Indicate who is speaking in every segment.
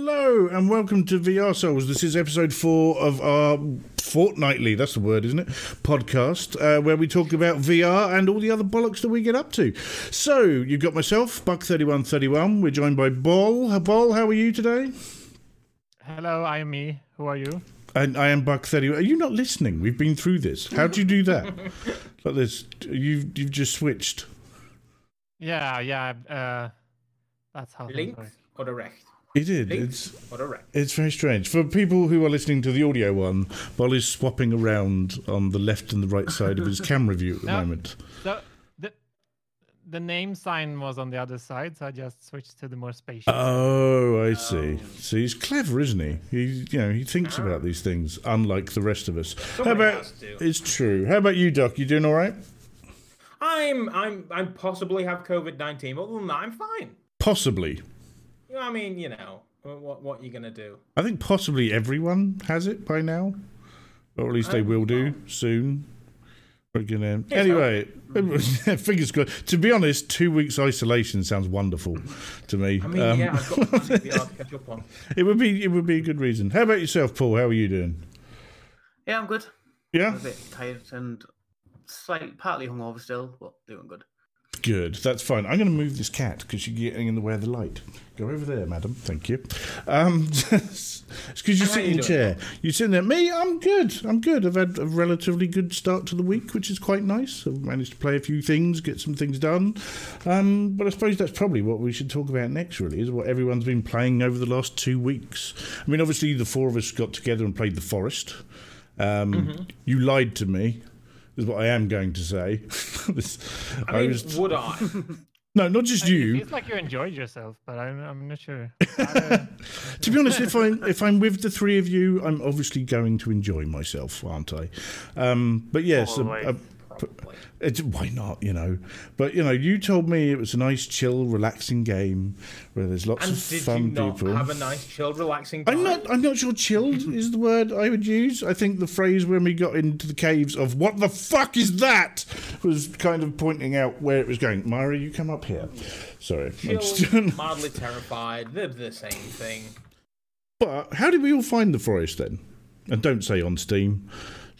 Speaker 1: Hello and welcome to VR Souls. This is episode four of our fortnightly, that's the word, isn't it? Podcast, uh, where we talk about VR and all the other bollocks that we get up to. So, you've got myself, Buck3131. We're joined by Bol. Bol, how are you today?
Speaker 2: Hello, I am me. Who are you?
Speaker 1: And I am Buck31. Are you not listening? We've been through this. How do you do that? like this, you've, you've just switched.
Speaker 2: Yeah, yeah. Uh, that's how. things
Speaker 3: Link
Speaker 2: work.
Speaker 3: or recht?
Speaker 1: He did.
Speaker 3: Link
Speaker 1: It's
Speaker 3: or recht?
Speaker 1: it's very strange. For people who are listening to the audio one, Bol is swapping around on the left and the right side of his camera view at the
Speaker 2: No.
Speaker 1: moment.
Speaker 2: So the the name sign was on the other side, so I just switched to the more spacious.
Speaker 1: Oh, I oh. see. So he's clever, isn't he? He, you know, he thinks about these things, unlike the rest of us. How about? It's true. How about you, Doc? You doing all right?
Speaker 3: I'm I'm I possibly have COVID nineteen. Other than that, I'm fine.
Speaker 1: Possibly.
Speaker 3: You I mean, you know, what what you gonna do?
Speaker 1: I think possibly everyone has it by now, or at least they
Speaker 3: I-
Speaker 1: will do soon. We're gonna
Speaker 3: Yes,
Speaker 1: anyway. fingers crossed. To be honest, two weeks isolation sounds wonderful to me.
Speaker 3: I mean,
Speaker 1: Um,
Speaker 3: yeah, I've got plenty of VR to catch up on.
Speaker 1: it would be it would be a good reason. How about yourself, Paul? How are you doing?
Speaker 4: Yeah, I'm good.
Speaker 1: Yeah,
Speaker 4: I'm a bit tired and slightly partly hungover still, but doing good.
Speaker 1: Good. That's fine. I'm going to move this cat because you're getting in the way of the light. Go over there, madam. Thank you. Um, because you're
Speaker 3: sitting
Speaker 1: in chair. You sitting there. Me, I'm good. I'm good. I've had a relatively good start to the week, which is quite nice. I've managed to play a few things, get some things done. Um, but I suppose that's probably what we should talk about next. Really, is what everyone's been playing over the last two weeks. I mean, obviously, the four of us got together and played the Forest. Um,
Speaker 3: Mm-hmm.
Speaker 1: You lied to me. Is what I am going to say. This-
Speaker 3: I mean,
Speaker 1: was-
Speaker 3: would I?
Speaker 1: no, not just
Speaker 2: It
Speaker 1: you.
Speaker 2: feels like you enjoyed yourself, but I'm I'm not sure. Uh,
Speaker 1: To be honest, if I'm if I'm with the three of you, I'm obviously going to enjoy myself, aren't I? Um, but yes, a- a-
Speaker 3: Probably.
Speaker 1: It's, why not? You know. But you know, you told me it was a nice, chill, relaxing game where there's lots
Speaker 3: And
Speaker 1: of
Speaker 3: did
Speaker 1: fun
Speaker 3: you not
Speaker 1: people.
Speaker 3: have a nice, chilled, relaxing time?
Speaker 1: I'm not. I'm not sure. Chilled is the word I would use. I think the phrase when we got into the caves of "What the fuck is that?" was kind of pointing out where it was going. Myra, you come up here. Sorry. I'm just
Speaker 3: mildly terrified. They're the same thing.
Speaker 1: But how did we all find the forest then? And don't say on Steam.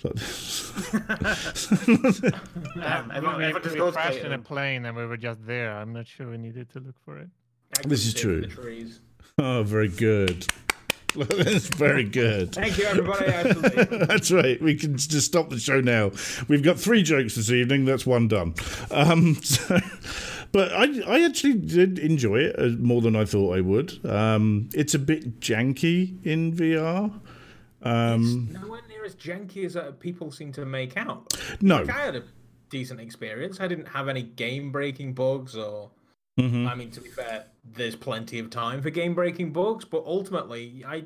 Speaker 1: So-
Speaker 4: Um,
Speaker 2: we,
Speaker 4: everyone,
Speaker 2: we,
Speaker 4: everyone just goes
Speaker 2: crashed in a plane and we were just there. I'm not sure we needed to look for it.
Speaker 1: This is true. Oh, very good. That's very good.
Speaker 3: Thank you, everybody.
Speaker 1: That's right. We can just stop the show now. We've got three jokes this evening. That's one done. Um, so, but I, I actually did enjoy it uh, more than I thought I would. Um, it's a bit janky in VR. Um,
Speaker 3: nowhere near as janky as uh, people seem to make out.
Speaker 1: no.
Speaker 3: Like, I had a decent experience. I didn't have any game-breaking bugs, or
Speaker 1: Mhm.
Speaker 3: I mean, to be fair, there's plenty of time for game-breaking bugs, but ultimately, I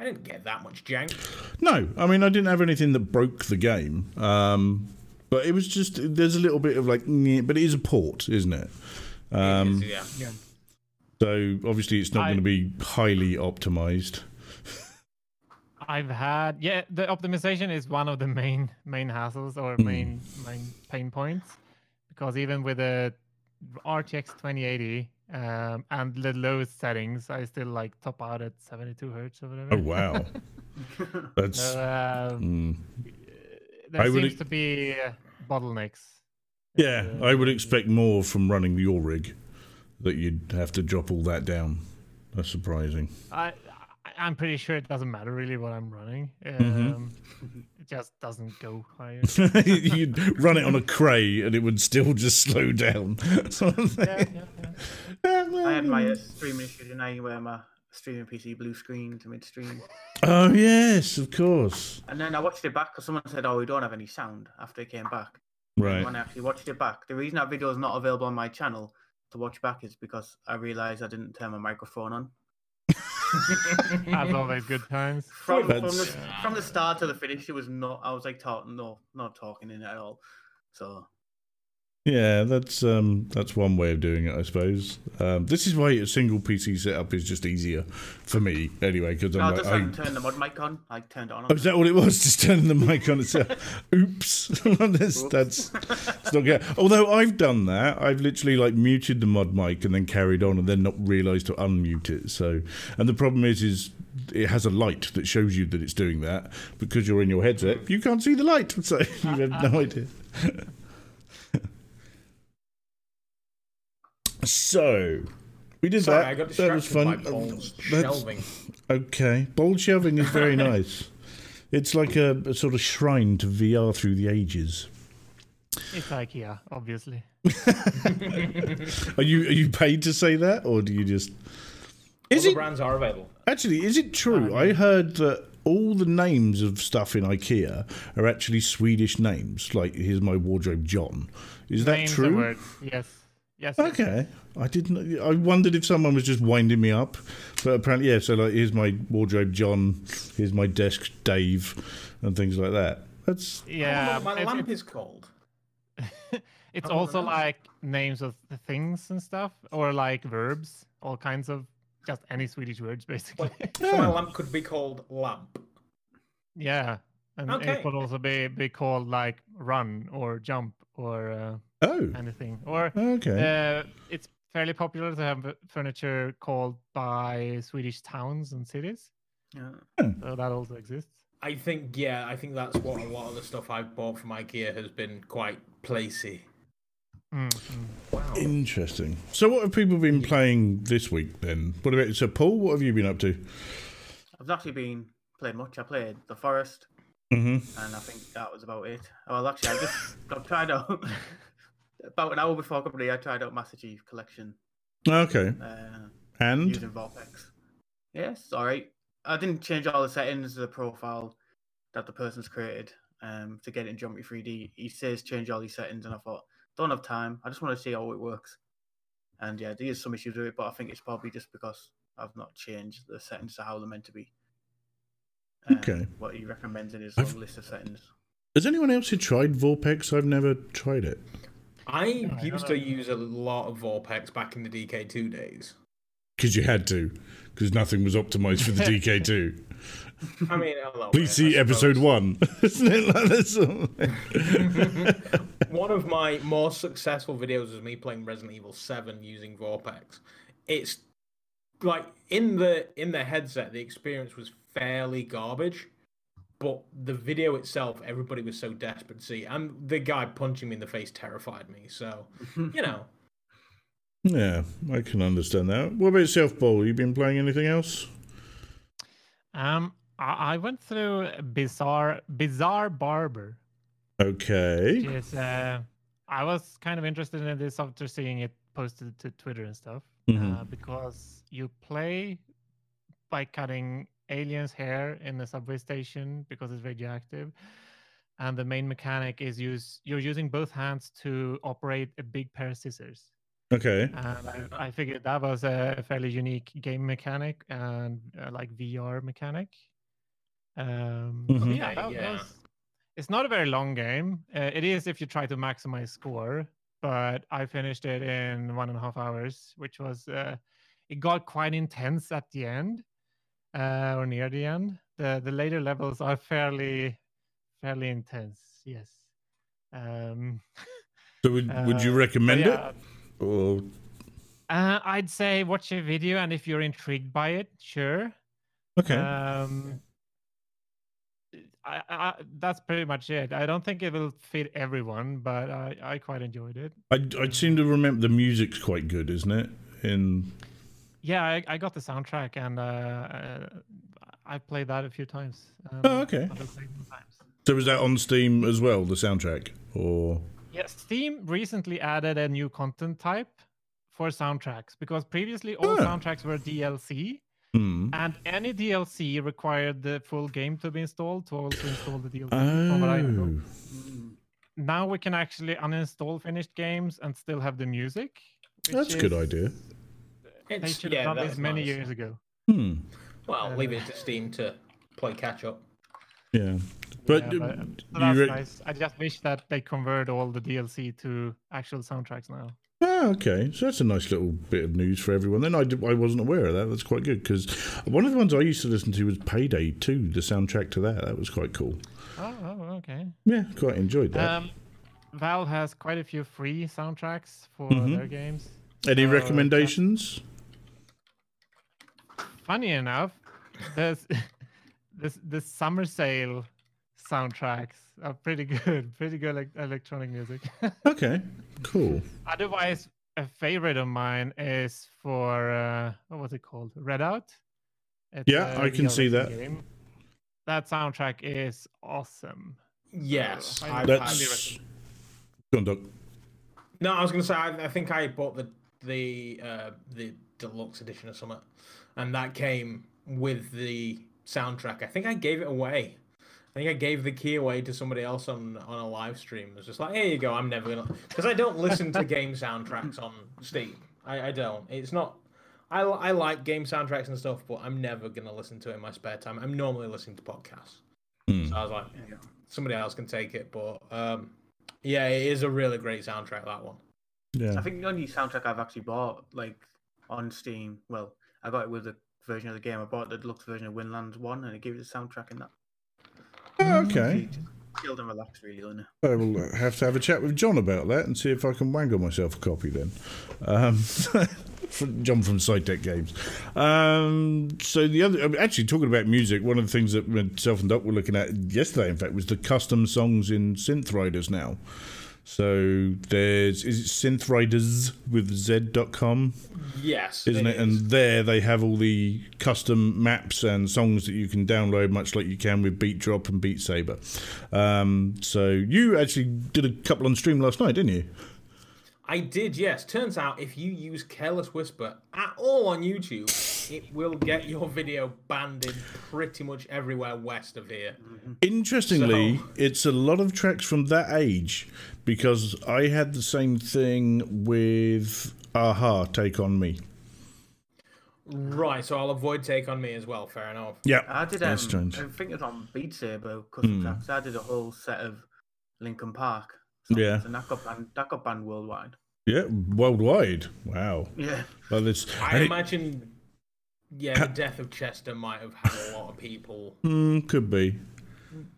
Speaker 3: I didn't get that much jank.
Speaker 1: No, I mean I didn't have anything that broke the game, um, but it was just there's a little bit of like, nyeh, but it is a port, isn't it? Um,
Speaker 3: yeah.
Speaker 1: so obviously it's not
Speaker 2: I-
Speaker 1: going to be highly optimized.
Speaker 2: I've had yeah, the optimization is one of the main main hassles or
Speaker 1: Hmm.
Speaker 2: main main pain points because even with the RTX 2080 um, and the lowest settings, I still like top out at 72 hertz or whatever.
Speaker 1: Oh wow, that's
Speaker 2: So, um,
Speaker 1: mm.
Speaker 2: there
Speaker 1: I
Speaker 2: seems
Speaker 1: ex-
Speaker 2: to be uh, bottlenecks.
Speaker 1: yeah.
Speaker 2: Uh,
Speaker 1: I would expect more from running your rig that you'd have to drop all that down. That's surprising.
Speaker 2: I I'm pretty sure it doesn't matter really what I'm running.
Speaker 1: Mm-hmm.
Speaker 2: Um, It just doesn't go higher.
Speaker 1: you'd run it on a cray and it would still just slow down. sort of thing.
Speaker 2: yeah, yeah, yeah.
Speaker 4: I had my uh, streaming issue tonight where my streaming PC blue screen to midstream.
Speaker 1: Oh yes, of course.
Speaker 4: And then I watched it back because someone said, oh, we don't have any sound after it came back.
Speaker 1: Right.
Speaker 4: When I actually watched it back, the reason that video is not available on my channel to watch back is because I realised I didn't turn my microphone on.
Speaker 2: As always, good times.
Speaker 4: From, from, the, from the start to the finish, it was not. I was like talking, no, not talking in it at all. So
Speaker 1: Yeah, that's um, that's one way of doing it, I suppose. Um, this is why a single PC setup is just easier for me, anyway. Because
Speaker 4: No,
Speaker 1: I'm
Speaker 4: I
Speaker 1: like,
Speaker 4: just
Speaker 1: I,
Speaker 4: haven't turned the mod mic on. I turned it on.
Speaker 1: oh, is that what it was? Just turning the mic on itself. Oops, that's, that's it's not good. Although I've done that, I've literally like muted the mod mic and then carried on, and then not realised to unmute it. So, and the problem is, is it has a light that shows you that it's doing that because you're in your headset. You can't see the light, so you have no idea. So we did
Speaker 3: Sorry,
Speaker 1: that.
Speaker 3: I got
Speaker 1: that was fun.
Speaker 3: by balls
Speaker 1: That's-
Speaker 3: shelving.
Speaker 1: Okay, ball shelving is very nice. It's like a, a sort of shrine to VR through the ages.
Speaker 2: It's IKEA, obviously.
Speaker 1: Are you are you paid to say that, or do you just?
Speaker 3: All
Speaker 1: Is
Speaker 3: the
Speaker 1: it
Speaker 3: brands are available.
Speaker 1: actually? Is it true? I heard that all the names of stuff in IKEA are actually Swedish names. Like here's my wardrobe, John. Is that
Speaker 2: Names and
Speaker 1: true?
Speaker 2: Yes. Yes. yes.
Speaker 1: Okay, I didn't. I wondered if someone was just winding me up, but apparently, yeah. So like, here's my wardrobe, John. Here's my desk, Dave, and things like that. That's
Speaker 2: Yeah.
Speaker 3: My
Speaker 2: it-
Speaker 3: lamp
Speaker 2: it-
Speaker 3: is cold.
Speaker 2: it's also like names of things and stuff, or like verbs, all kinds of just any Swedish words, basically.
Speaker 3: So my
Speaker 1: Yeah.
Speaker 3: lamp could be called lamp.
Speaker 2: yeah, and
Speaker 3: Okay.
Speaker 2: it could also be be called like run or jump or uh,
Speaker 1: oh,
Speaker 2: anything. Or
Speaker 1: okay.
Speaker 2: uh, it's fairly popular to have furniture called by Swedish towns and cities,
Speaker 4: Yeah.
Speaker 2: so that also exists.
Speaker 3: I think yeah, I think that's what a lot of the stuff I've bought from IKEA has been quite placey.
Speaker 2: Mm, mm.
Speaker 3: Wow.
Speaker 1: Interesting. So, what have people been playing this week then? What about so, Paul? What have you been up to?
Speaker 4: I've not actually been playing much. I played The Forest,
Speaker 1: hmm
Speaker 4: and I think that was about it. Well, actually, I just I tried out about an hour before company. I tried out Master Chief Collection
Speaker 1: Okay,
Speaker 4: uh,
Speaker 1: and
Speaker 4: using Vorpex. Yes, all right. I didn't change all the settings of the profile that the person's created um, to get it in Geometry 3D. He says change all these settings, and I thought don't have time. I just want to see how it works. And yeah, there is some issues with it, but I think it's probably just because I've not changed the settings to how they're meant to be. Um,
Speaker 1: Okay.
Speaker 4: What he recommends in his list of settings.
Speaker 1: has anyone else who tried Vorpex? I've never tried it.
Speaker 3: I
Speaker 2: I
Speaker 3: used
Speaker 2: don't
Speaker 3: to use a lot of Vorpex back in the DK2 days.
Speaker 1: Because you had to, because nothing was optimized for the DK2.
Speaker 3: I mean, hello.
Speaker 1: Please
Speaker 3: man,
Speaker 1: see
Speaker 3: I
Speaker 1: episode one. Isn't it like this?
Speaker 3: One of my more successful videos is me playing Resident Evil 7 using Vorpex. It's like in the in the headset, the experience was fairly garbage, but the video itself, everybody was so desperate to see, and the guy punching me in the face terrified me. So you know,
Speaker 1: yeah, I can understand that. What about yourself, Paul? You been playing anything else?
Speaker 2: Um, I, I went through Bizarre Bizarre Barber.
Speaker 1: Okay.
Speaker 2: which is uh, I was kind of interested in this after seeing it posted to Twitter and stuff uh,
Speaker 1: Mhm.
Speaker 2: because you play by cutting aliens' hair in the subway station because it's radioactive, and the main mechanic is use you're using both hands to operate a big pair of scissors.
Speaker 1: Okay.
Speaker 2: And I, I figured that was a fairly unique game mechanic and uh, like VR mechanic. Um, so
Speaker 1: Mhm.
Speaker 2: yeah, that, that
Speaker 3: yeah.
Speaker 2: was- it's not a very long game. Uh, it is if you try to maximize score, but I finished it in one and a half hours, which was uh, it got quite intense at the end uh, or near the end. The the later levels are fairly fairly intense. Yes. Um,
Speaker 1: So would would you
Speaker 2: uh,
Speaker 1: recommend
Speaker 2: yeah,
Speaker 1: it? Or
Speaker 2: uh, I'd say watch a video, and if you're intrigued by it, sure.
Speaker 1: okay.
Speaker 2: Um, I, I, that's pretty much it. I don't think it will fit everyone, but I, I quite enjoyed it.
Speaker 1: I I seem to remember the music's quite good, isn't it? In
Speaker 2: Yeah, I, I got the soundtrack, and uh, I played that a few times. Um,
Speaker 1: Oh, okay.
Speaker 2: I will play it more times.
Speaker 1: so is that on Steam as well, the soundtrack? Or
Speaker 2: Yeah, Steam recently added a new content type for soundtracks because previously all
Speaker 1: Ah.
Speaker 2: soundtracks were DLC.
Speaker 1: hmm.
Speaker 2: And any DLC required the full game to be installed to also install the DLC. from what I know.
Speaker 1: Oh,
Speaker 4: Mm.
Speaker 2: Now we can actually uninstall finished games and still have the music.
Speaker 1: that's a good
Speaker 2: is-
Speaker 1: idea.
Speaker 2: They
Speaker 3: it's
Speaker 2: should
Speaker 3: yeah,
Speaker 2: have done this many
Speaker 3: nice.
Speaker 2: years ago.
Speaker 1: Hmm.
Speaker 3: Well,
Speaker 2: Uh,
Speaker 3: leave it to Steam to play catch up.
Speaker 1: Yeah. But,
Speaker 2: Yeah, so
Speaker 1: you
Speaker 2: that's
Speaker 1: re-
Speaker 2: nice. I just wish that they convert all the DLC to actual soundtracks now.
Speaker 1: Ah, okay. So that's a nice little bit of news for everyone. Then I, did, I wasn't aware of that. That's quite good because one of the ones I used to listen to was Payday 2, the soundtrack to that. That was quite cool.
Speaker 2: Oh, oh okay.
Speaker 1: Yeah, quite enjoyed that.
Speaker 2: Um, Valve has quite a few free soundtracks for
Speaker 1: Mhm.
Speaker 2: their games.
Speaker 1: Any
Speaker 2: so just-
Speaker 1: recommendations?
Speaker 2: Funny enough, there's this this summer sale soundtracks are pretty good, pretty good like electronic music.
Speaker 1: Okay, cool.
Speaker 2: Otherwise, a favorite of mine is for uh, what was it called? Redout. It's
Speaker 1: Yeah, I can see that.
Speaker 2: game. That soundtrack is awesome.
Speaker 3: Yes,
Speaker 2: I-
Speaker 3: I've
Speaker 1: That's.
Speaker 3: had-
Speaker 1: Go on,
Speaker 3: No, I was going to say I, I think I bought the the uh, the deluxe edition or something, and that came with the soundtrack. I think I gave it away. I think I gave the key away to somebody else on on a live stream. It was just like, here you go. I'm never gonna because I don't listen to game soundtracks on Steam. I, I don't. It's not. I, I like game soundtracks and stuff, but I'm never gonna listen to it in my spare time. I'm normally listening to podcasts.
Speaker 1: Hmm.
Speaker 3: So I was like, somebody else can take it. But um, yeah, it is a really great soundtrack. That one.
Speaker 1: Yeah.
Speaker 4: I think the only soundtrack I've actually bought, like on Steam, well, I got it with the version of the game. I bought the deluxe version of Windlands One, and it gave you the soundtrack in that.
Speaker 1: Oh, okay.
Speaker 4: Chilled and relaxed, really, on it.
Speaker 1: I will have to have a chat with John about that and see if I can wangle myself a copy then. Um, from John from Psytec Games. Um, so the other, actually talking about music, one of the things that myself and Doc were looking at yesterday, in fact, was the custom songs in Synth Riders now. So there's is it Synth Riders with Z.com,
Speaker 3: Yes,
Speaker 1: isn't it?
Speaker 3: is.
Speaker 1: And there they have all the custom maps and songs that you can download, much like you can with Beat Drop and Beat Saber. Um, so you actually did a couple on stream last night, didn't you?
Speaker 3: I did, yes. Turns out if you use Careless Whisper at all on YouTube, it will get your video banned in pretty much everywhere west of here.
Speaker 1: Interestingly,
Speaker 3: So-
Speaker 1: it's a lot of tracks from that age because I had the same thing with Aha Take On Me.
Speaker 3: Right, so I'll avoid Take On Me as well, fair enough.
Speaker 1: Yeah,
Speaker 4: I did. Um,
Speaker 1: that's strange.
Speaker 4: I think it was on Beat Saber custom
Speaker 1: Hmm.
Speaker 4: tracks. I did a whole set of Linkin Park.
Speaker 1: Yeah.
Speaker 4: and that got banned. That got banned worldwide.
Speaker 1: Yeah, worldwide. Wow.
Speaker 4: Yeah,
Speaker 1: Well, this,
Speaker 3: I
Speaker 1: and it-
Speaker 3: imagine, yeah, the death of Chester might have had a lot of people
Speaker 1: Hmm, could be.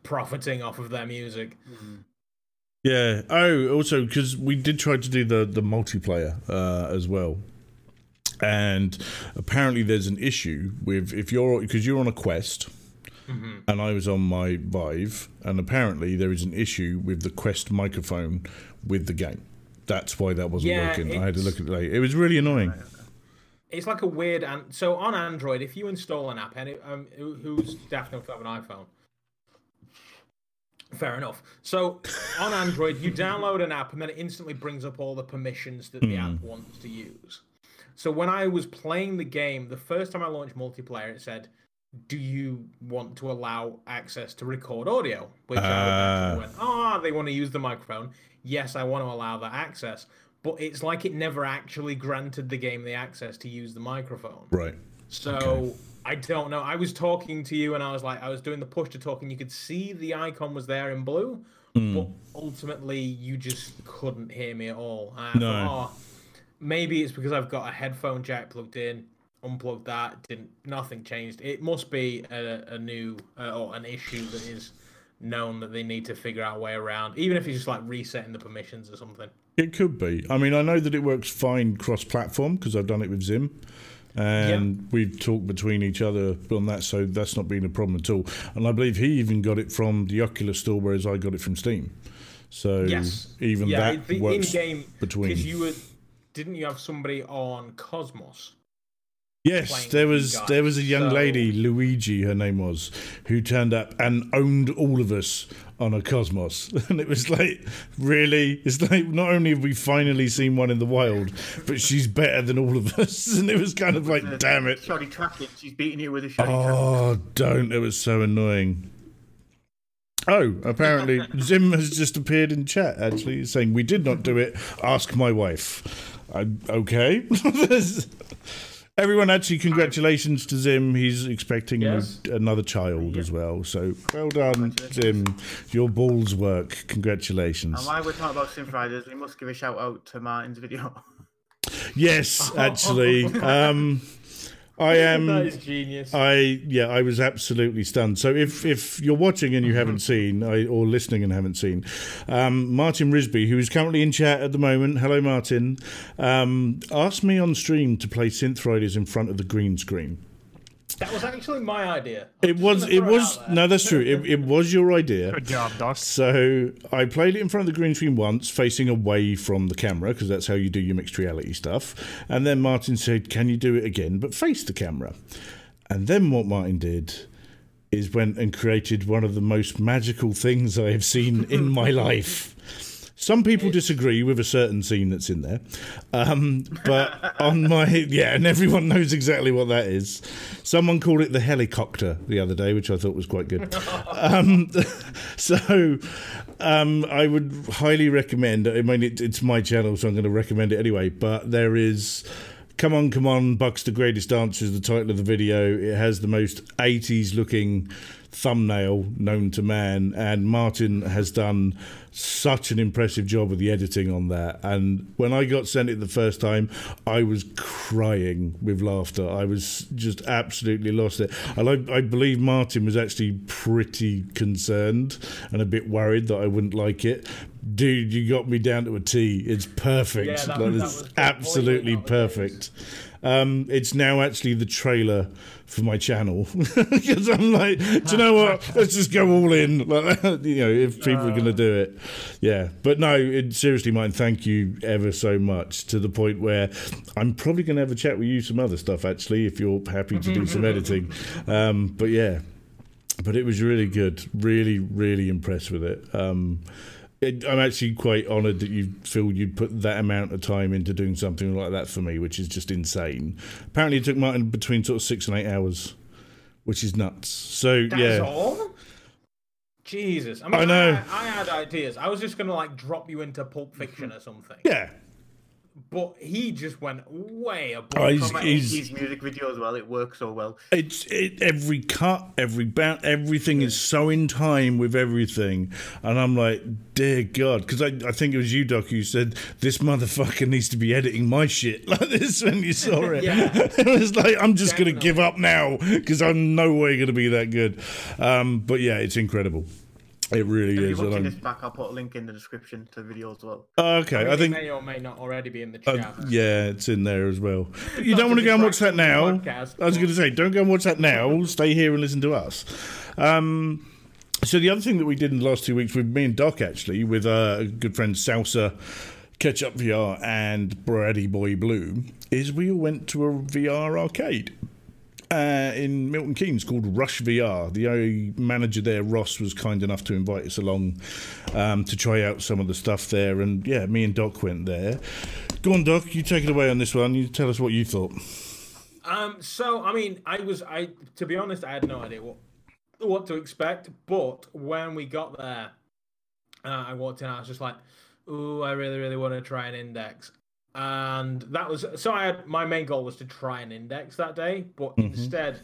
Speaker 3: profiting off of their music.
Speaker 1: Yeah. Oh, also because we did try to do the the multiplayer uh, as well, and apparently there's an issue with if you're because you're on a quest. And I was on my Vive, and apparently there is an issue with the Quest microphone with the game. That's why that wasn't
Speaker 3: Yeah,
Speaker 1: working. I had to look at it. later. It was really annoying.
Speaker 3: It's like a weird. An- so on Android, if you install an app, and it, um, who's daft enough to have an iPhone? Fair enough. So on Android, you download an app, and then it instantly brings up all the permissions that the app wants to use. So when I was playing the game, the first time I launched multiplayer, it said, "Do you want to allow access to record audio?" Which I
Speaker 1: Ah.
Speaker 3: went, "Ah, they want to use the microphone. Yes, I want to allow that access." But it's like it never actually granted the game the access to use the microphone.
Speaker 1: Right.
Speaker 3: So I don't know. I was talking to you, and I was like, I was doing the push to talk, and you could see the icon was there in blue,
Speaker 1: Hmm.
Speaker 3: but ultimately you just couldn't hear me at all.
Speaker 1: No.
Speaker 3: thought, oh, maybe it's because I've got a headphone jack plugged in. Unplugged that, didn't nothing changed. It must be a, a new uh, or an issue that is known that they need to figure out a way around, even if it's just like resetting the permissions or something.
Speaker 1: It could be. I mean, I know that it works fine cross-platform because I've done it with Zim, and we've talked between each other on that, so that's not been a problem at all. And I believe he even got it from the Oculus store, whereas I got it from Steam. So
Speaker 3: Yes,
Speaker 1: even
Speaker 3: yeah,
Speaker 1: that
Speaker 3: the
Speaker 1: works
Speaker 3: in-game
Speaker 1: between.
Speaker 3: because you were didn't you have somebody on Cosmos?
Speaker 1: Yes, there was
Speaker 3: guys,
Speaker 1: there was a young
Speaker 3: so-
Speaker 1: lady, Luigi, her name was, who turned up and owned all of us on a Cosmos, and it was like, really, it's like not only have we finally seen one in the wild, but she's better than all of us, and it was kind of like, damn it,
Speaker 4: Shoddy tracking. She's beating you with a shoddy tracking.
Speaker 1: oh, don't, it was so annoying. Oh, apparently Zim has just appeared in chat. Actually, saying we did not do it. Ask my wife. I, okay. Everyone, actually, congratulations to Zim. He's expecting
Speaker 3: Yes.
Speaker 1: another child as well. So well done, Zim. Your balls work. Congratulations.
Speaker 4: And while we're talking about Synth Riders, we must give a shout out to Martin's video.
Speaker 1: Yes, actually. Um, I am.
Speaker 3: that is genius.
Speaker 1: I yeah, I was absolutely stunned. So if if you're watching and you haven't seen, I, or listening and haven't seen, um, Martin Risby, who is currently in chat at the moment, hello Martin, um, asked me on stream to play Synth Riders in front of the green screen.
Speaker 3: That was actually my idea. I'm
Speaker 1: It was it was
Speaker 3: out there.
Speaker 1: no, that's true. It, it was your idea.
Speaker 2: Good job, Doc.
Speaker 1: So I played it in front of the green screen once, facing away from the camera, because that's how you do your mixed reality stuff. And then Martin said, "Can you do it again, but face the camera?" And then what Martin did is went and created one of the most magical things I have seen in my life. Some people disagree with a certain scene that's in there, um, but on my yeah, and everyone knows exactly what that is. Someone called it the helicopter the other day, which I thought was quite good. Um, so um, I would highly recommend. I mean, it, it's my channel, so I'm going to recommend it anyway. But there is. Come on, come on, Bucks the Greatest Dancer is the title of the video. It has the most 80s looking thumbnail known to man, and Martin has done such an impressive job with the editing on that. And when I got sent it the first time, I was crying with laughter. I was just absolutely lost it. And I, I believe Martin was actually pretty concerned and a bit worried that I wouldn't like it. Dude, you got me down to a T. It's perfect.
Speaker 3: Yeah, that
Speaker 1: Like,
Speaker 3: that
Speaker 1: it's absolutely
Speaker 3: Boiling out the
Speaker 1: perfect. Um, it's now actually the trailer for my channel because I'm like, do you know what? Let's just go all in. Like, you know, if people are going to do it, yeah. But no, it, seriously, mine. Thank you ever so much to the point where I'm probably going to have a chat with you some other stuff actually if you're happy to do some editing. Um, but yeah, but it was really good. Really, really impressed with it. Um, it, I'm actually quite honoured that you feel you'd put that amount of time into doing something like that for me, which is just insane. Apparently, it took Martin between sort of six and eight hours, which is nuts. So
Speaker 3: That's
Speaker 1: yeah,
Speaker 3: all. Jesus, I mean,
Speaker 1: I know.
Speaker 3: I, I had ideas. I was just gonna like drop you into Pulp Fiction or something.
Speaker 1: yeah.
Speaker 3: But he just went way above.
Speaker 1: Oh, he's- he's-
Speaker 4: 80s music video as well, it works so well.
Speaker 1: It's it, every cut, every bounce, everything is so in time with everything, and I'm like, dear God, because I, I think it was you, Doc, who said this motherfucker needs to be editing my shit like this when you saw it.
Speaker 3: Yeah.
Speaker 1: it was like I'm just gonna give up now because I'm no way gonna be that good. Um, but yeah, it's incredible. It really
Speaker 4: If
Speaker 1: is.
Speaker 4: you're watching
Speaker 1: and
Speaker 4: this
Speaker 1: I'm-
Speaker 4: back, I'll put a link in the description to the video as well.
Speaker 1: Oh, okay, I
Speaker 3: it
Speaker 1: think
Speaker 3: may or may not already be in the
Speaker 1: Uh,
Speaker 3: chat.
Speaker 1: yeah, it's in there as well. But you don't want to go and watch that now.
Speaker 3: podcast,
Speaker 1: I was going to say, don't go and watch that now. Stay here and listen to us. Um, so the other thing that we did in the last two weeks with me and Doc, actually, with uh, a good friend Salsa, Catch Up VR, and Brady Boy Blue, is we all went to a VR arcade uh, in Milton Keynes called Rush VR. The manager there, Ross, was kind enough to invite us along um, to try out some of the stuff there. And yeah, me and Doc went there. Go on, Doc, you take it away on this one. You tell us what you thought.
Speaker 3: Um, so I mean, I was I to be honest, I had no idea what what to expect. But when we got there, uh, I walked in. I was just like, "Ooh, I really, really want to try an index." And that was so. I had my main goal was to try an index that day, but instead,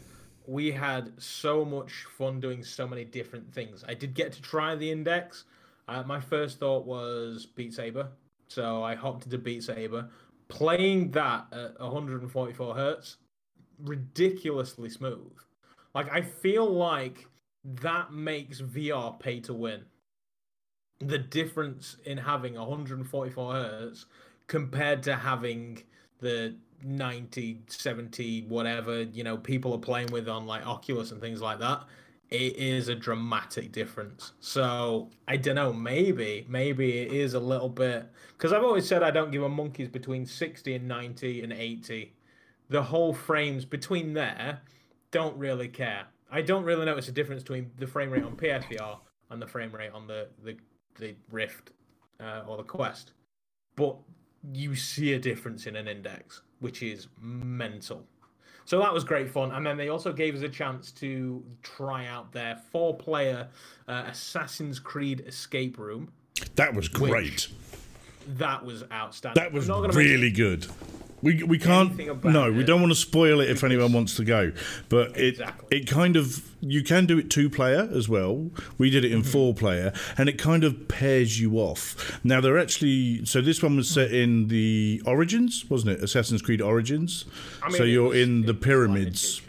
Speaker 3: we had so much fun doing so many different things. I did get to try the index. Uh, my first thought was Beat Saber, so I hopped into Beat Saber, playing that at 144 hertz ridiculously smooth. Like I feel like that makes VR pay to win. The difference in having 144 hertz compared to having the 90, 70, whatever, you know, people are playing with on like Oculus and things like that, it is a dramatic difference. So I don't know, maybe, maybe it is a little bit because I've always said I don't give a monkeys between 60 and 90 and 80 the whole frames between there don't really care. I don't really notice a difference between the frame rate on PSVR and the frame rate on the the, the Rift uh, or the Quest, but you see a difference in an index, which is mental. So that was great fun, and then they also gave us a chance to try out their four-player uh, Assassin's Creed escape room.
Speaker 1: That was great.
Speaker 3: That was outstanding.
Speaker 1: That was
Speaker 3: not gonna make-
Speaker 1: really good. We, we can't. No, we don't want to spoil it if anyone wants to go. But
Speaker 3: Exactly.
Speaker 1: it it kind of you can do it two player as well. We did it in
Speaker 3: Mm-hmm.
Speaker 1: four player, and it kind of pairs you off. Now they're actually so this one was set in the Origins, wasn't it? Assassin's Creed Origins.
Speaker 3: I mean,
Speaker 1: so you're
Speaker 3: was-
Speaker 1: in the pyramids.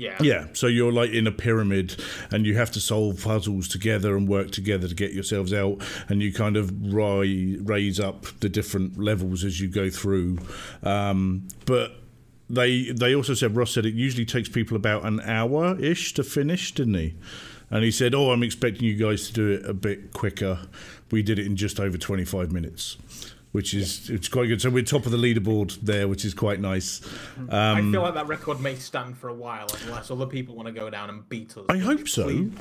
Speaker 3: Yeah.
Speaker 1: Yeah, so you're like in a pyramid and you have to solve puzzles together and work together to get yourselves out, and you kind of ri- raise up the different levels as you go through. Um, but they they also said Ross said it usually takes people about an hour ish to finish, didn't he? And he said, "Oh, I'm expecting you guys to do it a bit quicker. We did it in just over 25 minutes." Which is it's quite good. So we're top of the leaderboard there, which is quite nice.
Speaker 3: I
Speaker 1: Um,
Speaker 3: feel like that record may stand for a while unless other people want to go down and beat us.
Speaker 1: I hope so.
Speaker 3: Please.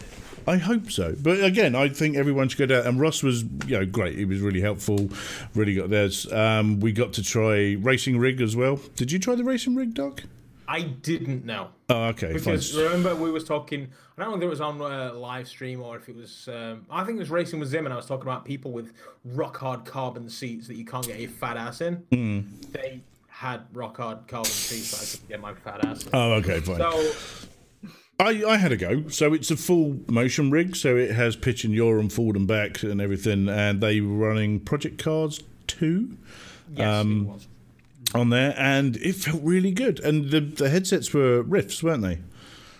Speaker 1: I hope so. But again, I think everyone should go down. And Russ was, you know, great. He was really helpful. Really got theirs. Um, we got to try racing rig as well. Did you try the racing rig, Doc?
Speaker 3: I didn't know.
Speaker 1: Oh, okay.
Speaker 3: Because
Speaker 1: fine.
Speaker 3: remember we was talking. I don't know if it was on uh, live stream or if it was. Um, I think it was racing with Zim, and I was talking about people with rock hard carbon seats that you can't get your fat ass in.
Speaker 1: Hmm.
Speaker 3: They had rock hard carbon seats that I could get my fat ass in.
Speaker 1: Oh, okay, fine.
Speaker 3: So
Speaker 1: I, I had a go. So it's a full motion rig. So it has pitch and yaw and forward and back and everything. And they were running Project Cars 2
Speaker 3: yes,
Speaker 1: Um,
Speaker 3: it was.
Speaker 1: On there. And it felt really good. And the, the headsets were Rifts, weren't they?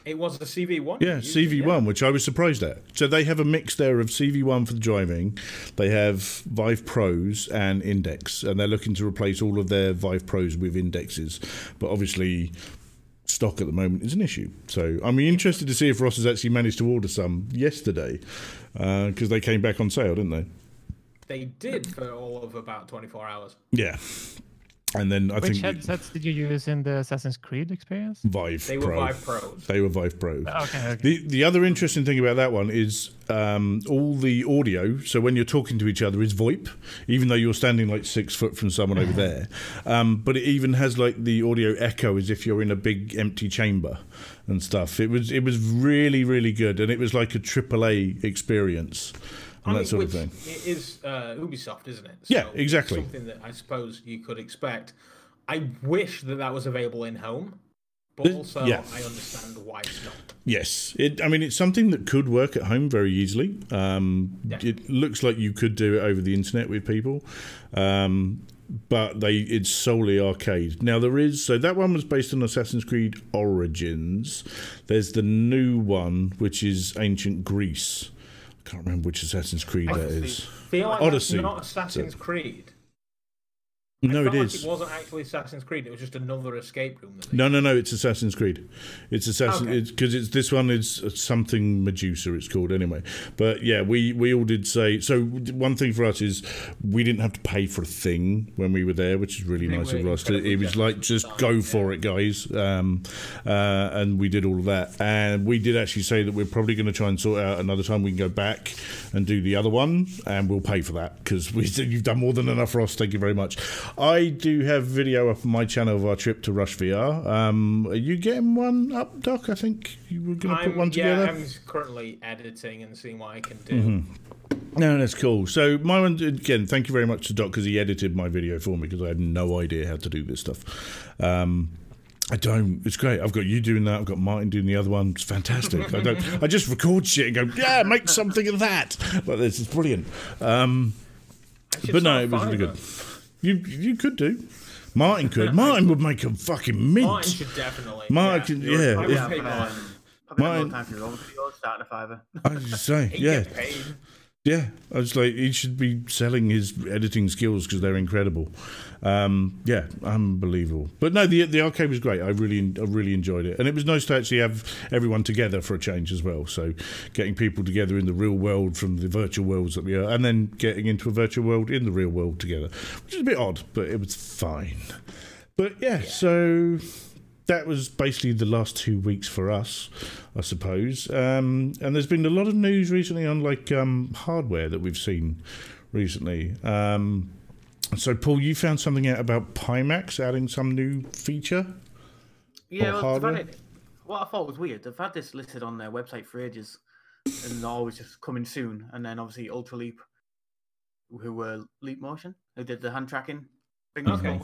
Speaker 3: It was a CV one.
Speaker 1: Yeah, CV1, which I was surprised at. So they have a mix there of CV1 for the driving. They have Vive Pros and Index, and they're looking to replace all of their Vive Pros with indexes. But obviously, stock at the moment is an issue. So I'm interested to see if Ross has actually managed to order some yesterday uh, because they came back on sale, didn't they?
Speaker 3: They did for all of about 24 hours.
Speaker 1: Yeah. And then I
Speaker 2: Which
Speaker 1: think
Speaker 2: headsets did you use in the Assassin's Creed experience?
Speaker 1: Vive
Speaker 3: They were
Speaker 1: Pro.
Speaker 3: Vive Pros.
Speaker 1: They were Vive Pros.
Speaker 2: Okay, okay.
Speaker 1: The the other interesting thing about that one is um, all the audio. So when you're talking to each other is VoIP, even though you're standing like six foot from someone over there. Um, but it even has like the audio echo as if you're in a big empty chamber and stuff. It was it was really really good, and it was like a AAA experience and
Speaker 3: I
Speaker 1: that sort of thing.
Speaker 3: It is uh, Ubisoft, isn't it?
Speaker 1: Yeah, exactly.
Speaker 3: Something that I suppose you could expect. I wish that that was available in home, but also
Speaker 1: yeah.
Speaker 3: I understand why it's not.
Speaker 1: Yes, it. I mean, it's something that could work at home very easily. Um,
Speaker 3: Yeah.
Speaker 1: It looks like you could do it over the internet with people, um, but they it's solely arcade. Now there is so that one was based on Assassin's Creed Origins. There's the new one which is Ancient Greece. I can't remember which Assassin's Creed that
Speaker 4: Odyssey.
Speaker 1: is.
Speaker 3: Feel like
Speaker 1: Odyssey.
Speaker 3: not Assassin's Creed.
Speaker 1: No, it
Speaker 3: like
Speaker 1: is.
Speaker 3: It wasn't actually Assassin's Creed. It was just another escape room.
Speaker 1: No, no, no. It's Assassin's Creed. It's Assassin.
Speaker 3: Okay.
Speaker 1: It's because it's this one is something Medusa. It's called anyway. But yeah, we we all did say. So one thing for us is we didn't have to pay for a thing when we were there, which is really
Speaker 3: They
Speaker 1: nice of us. It was like just
Speaker 3: time,
Speaker 1: go
Speaker 3: yeah.
Speaker 1: for it, guys. Um, uh, and we did all of that. And we did actually say that we're probably going to try and sort out another time we can go back and do the other one, and we'll pay for that because we said you've done more than enough for us. Thank you very much. I do have video up on my channel of our trip to Rush VR. Um, are you getting one up, Doc? I think you were going to put one
Speaker 3: yeah,
Speaker 1: together.
Speaker 3: I'm currently editing and seeing what I can do.
Speaker 1: Mm-hmm. No, that's cool. So my one again. Thank you very much to Doc because he edited my video for me because I had no idea how to do this stuff. Um, I don't. It's great. I've got you doing that. I've got Martin doing the other one. It's fantastic. I don't. I just record shit and go, yeah, make something of that. Like this. is brilliant. Um, but no, it was really good. You you could do. Martin could. Martin would make a fucking mint.
Speaker 3: Martin should definitely.
Speaker 1: Martin,
Speaker 3: yeah.
Speaker 1: yeah,
Speaker 3: I would
Speaker 4: Yeah,
Speaker 3: pay
Speaker 4: but,
Speaker 3: uh,
Speaker 4: Martin. probably have
Speaker 1: Mine-
Speaker 4: time for your own videos, starting a fiver.
Speaker 1: I was just saying,
Speaker 3: He'd
Speaker 1: yeah,
Speaker 3: get paid.
Speaker 1: Yeah. I was like, he should be selling his editing skills because they're incredible. Um, yeah, unbelievable. But no, the the arcade was great. I really, I really enjoyed it, and it was nice to actually have everyone together for a change as well. So, getting people together in the real world from the virtual worlds that we are, and then getting into a virtual world in the real world together, which is a bit odd, but it was fine. But yeah, so that was basically the last two weeks for us, I suppose. Um, and there's been a lot of news recently on like um, hardware that we've seen recently. Um, so, Paul, you found something out about Pimax adding some new feature.
Speaker 4: Yeah,
Speaker 1: Or
Speaker 4: well, they've
Speaker 1: hardware?
Speaker 4: had it, what I thought was weird, they've had this listed on their website for ages, and they're always just coming soon. And then obviously Ultra Leap, who were Leap Motion, who did the hand tracking thing,
Speaker 3: Okay.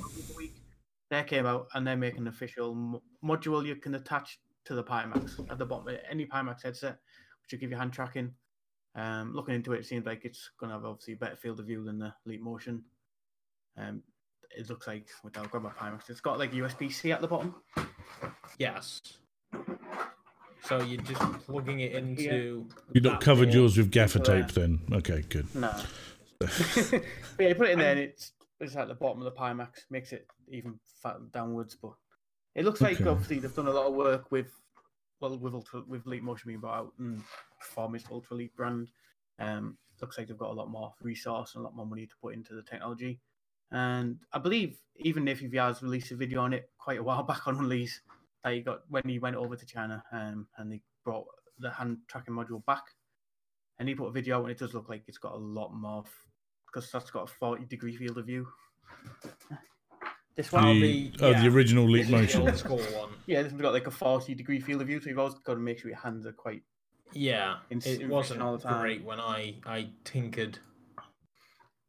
Speaker 4: A week. They They came out and they're making an official mo- module you can attach to the Pimax at the bottom of any Pimax headset, which will give you hand tracking. Um, looking into it, it seems like it's going to have obviously a better field of view than the Leap Motion. Um, it looks like, wait, I'll grab my Pimax. It's got like USB C at the bottom.
Speaker 3: Yes. So you're just plugging it into.
Speaker 1: You've not covered
Speaker 3: port
Speaker 1: yours with gaffer
Speaker 3: into there.
Speaker 1: tape then. Okay, good.
Speaker 4: No. but yeah, you put it in there and it's it's at the bottom of the Pimax, makes it even fat downwards. But it looks like
Speaker 1: Okay.
Speaker 4: obviously they've done a lot of work with well with Ultra with Leap Motion being brought out and Performance Ultra Leap brand. Um, looks like they've got a lot more resource and a lot more money to put into the technology. And I believe even if has released a video on it quite a while back on release, that he got when he went over to China um, and they brought the hand tracking module back and he put a video out and it does look like it's got a lot more because that's got a 40 degree field of view. This one,
Speaker 3: Well,
Speaker 1: The, oh,
Speaker 3: the-
Speaker 1: oh,
Speaker 3: yeah.
Speaker 1: the original Leap
Speaker 3: is the
Speaker 1: Motion.
Speaker 3: one.
Speaker 4: yeah, this one's got like a 40 degree field of view, so you've always got to make sure your hands are quite.
Speaker 3: Yeah,
Speaker 4: In
Speaker 3: it
Speaker 4: situation
Speaker 3: wasn't
Speaker 4: all the time.
Speaker 3: great when I I tinkered.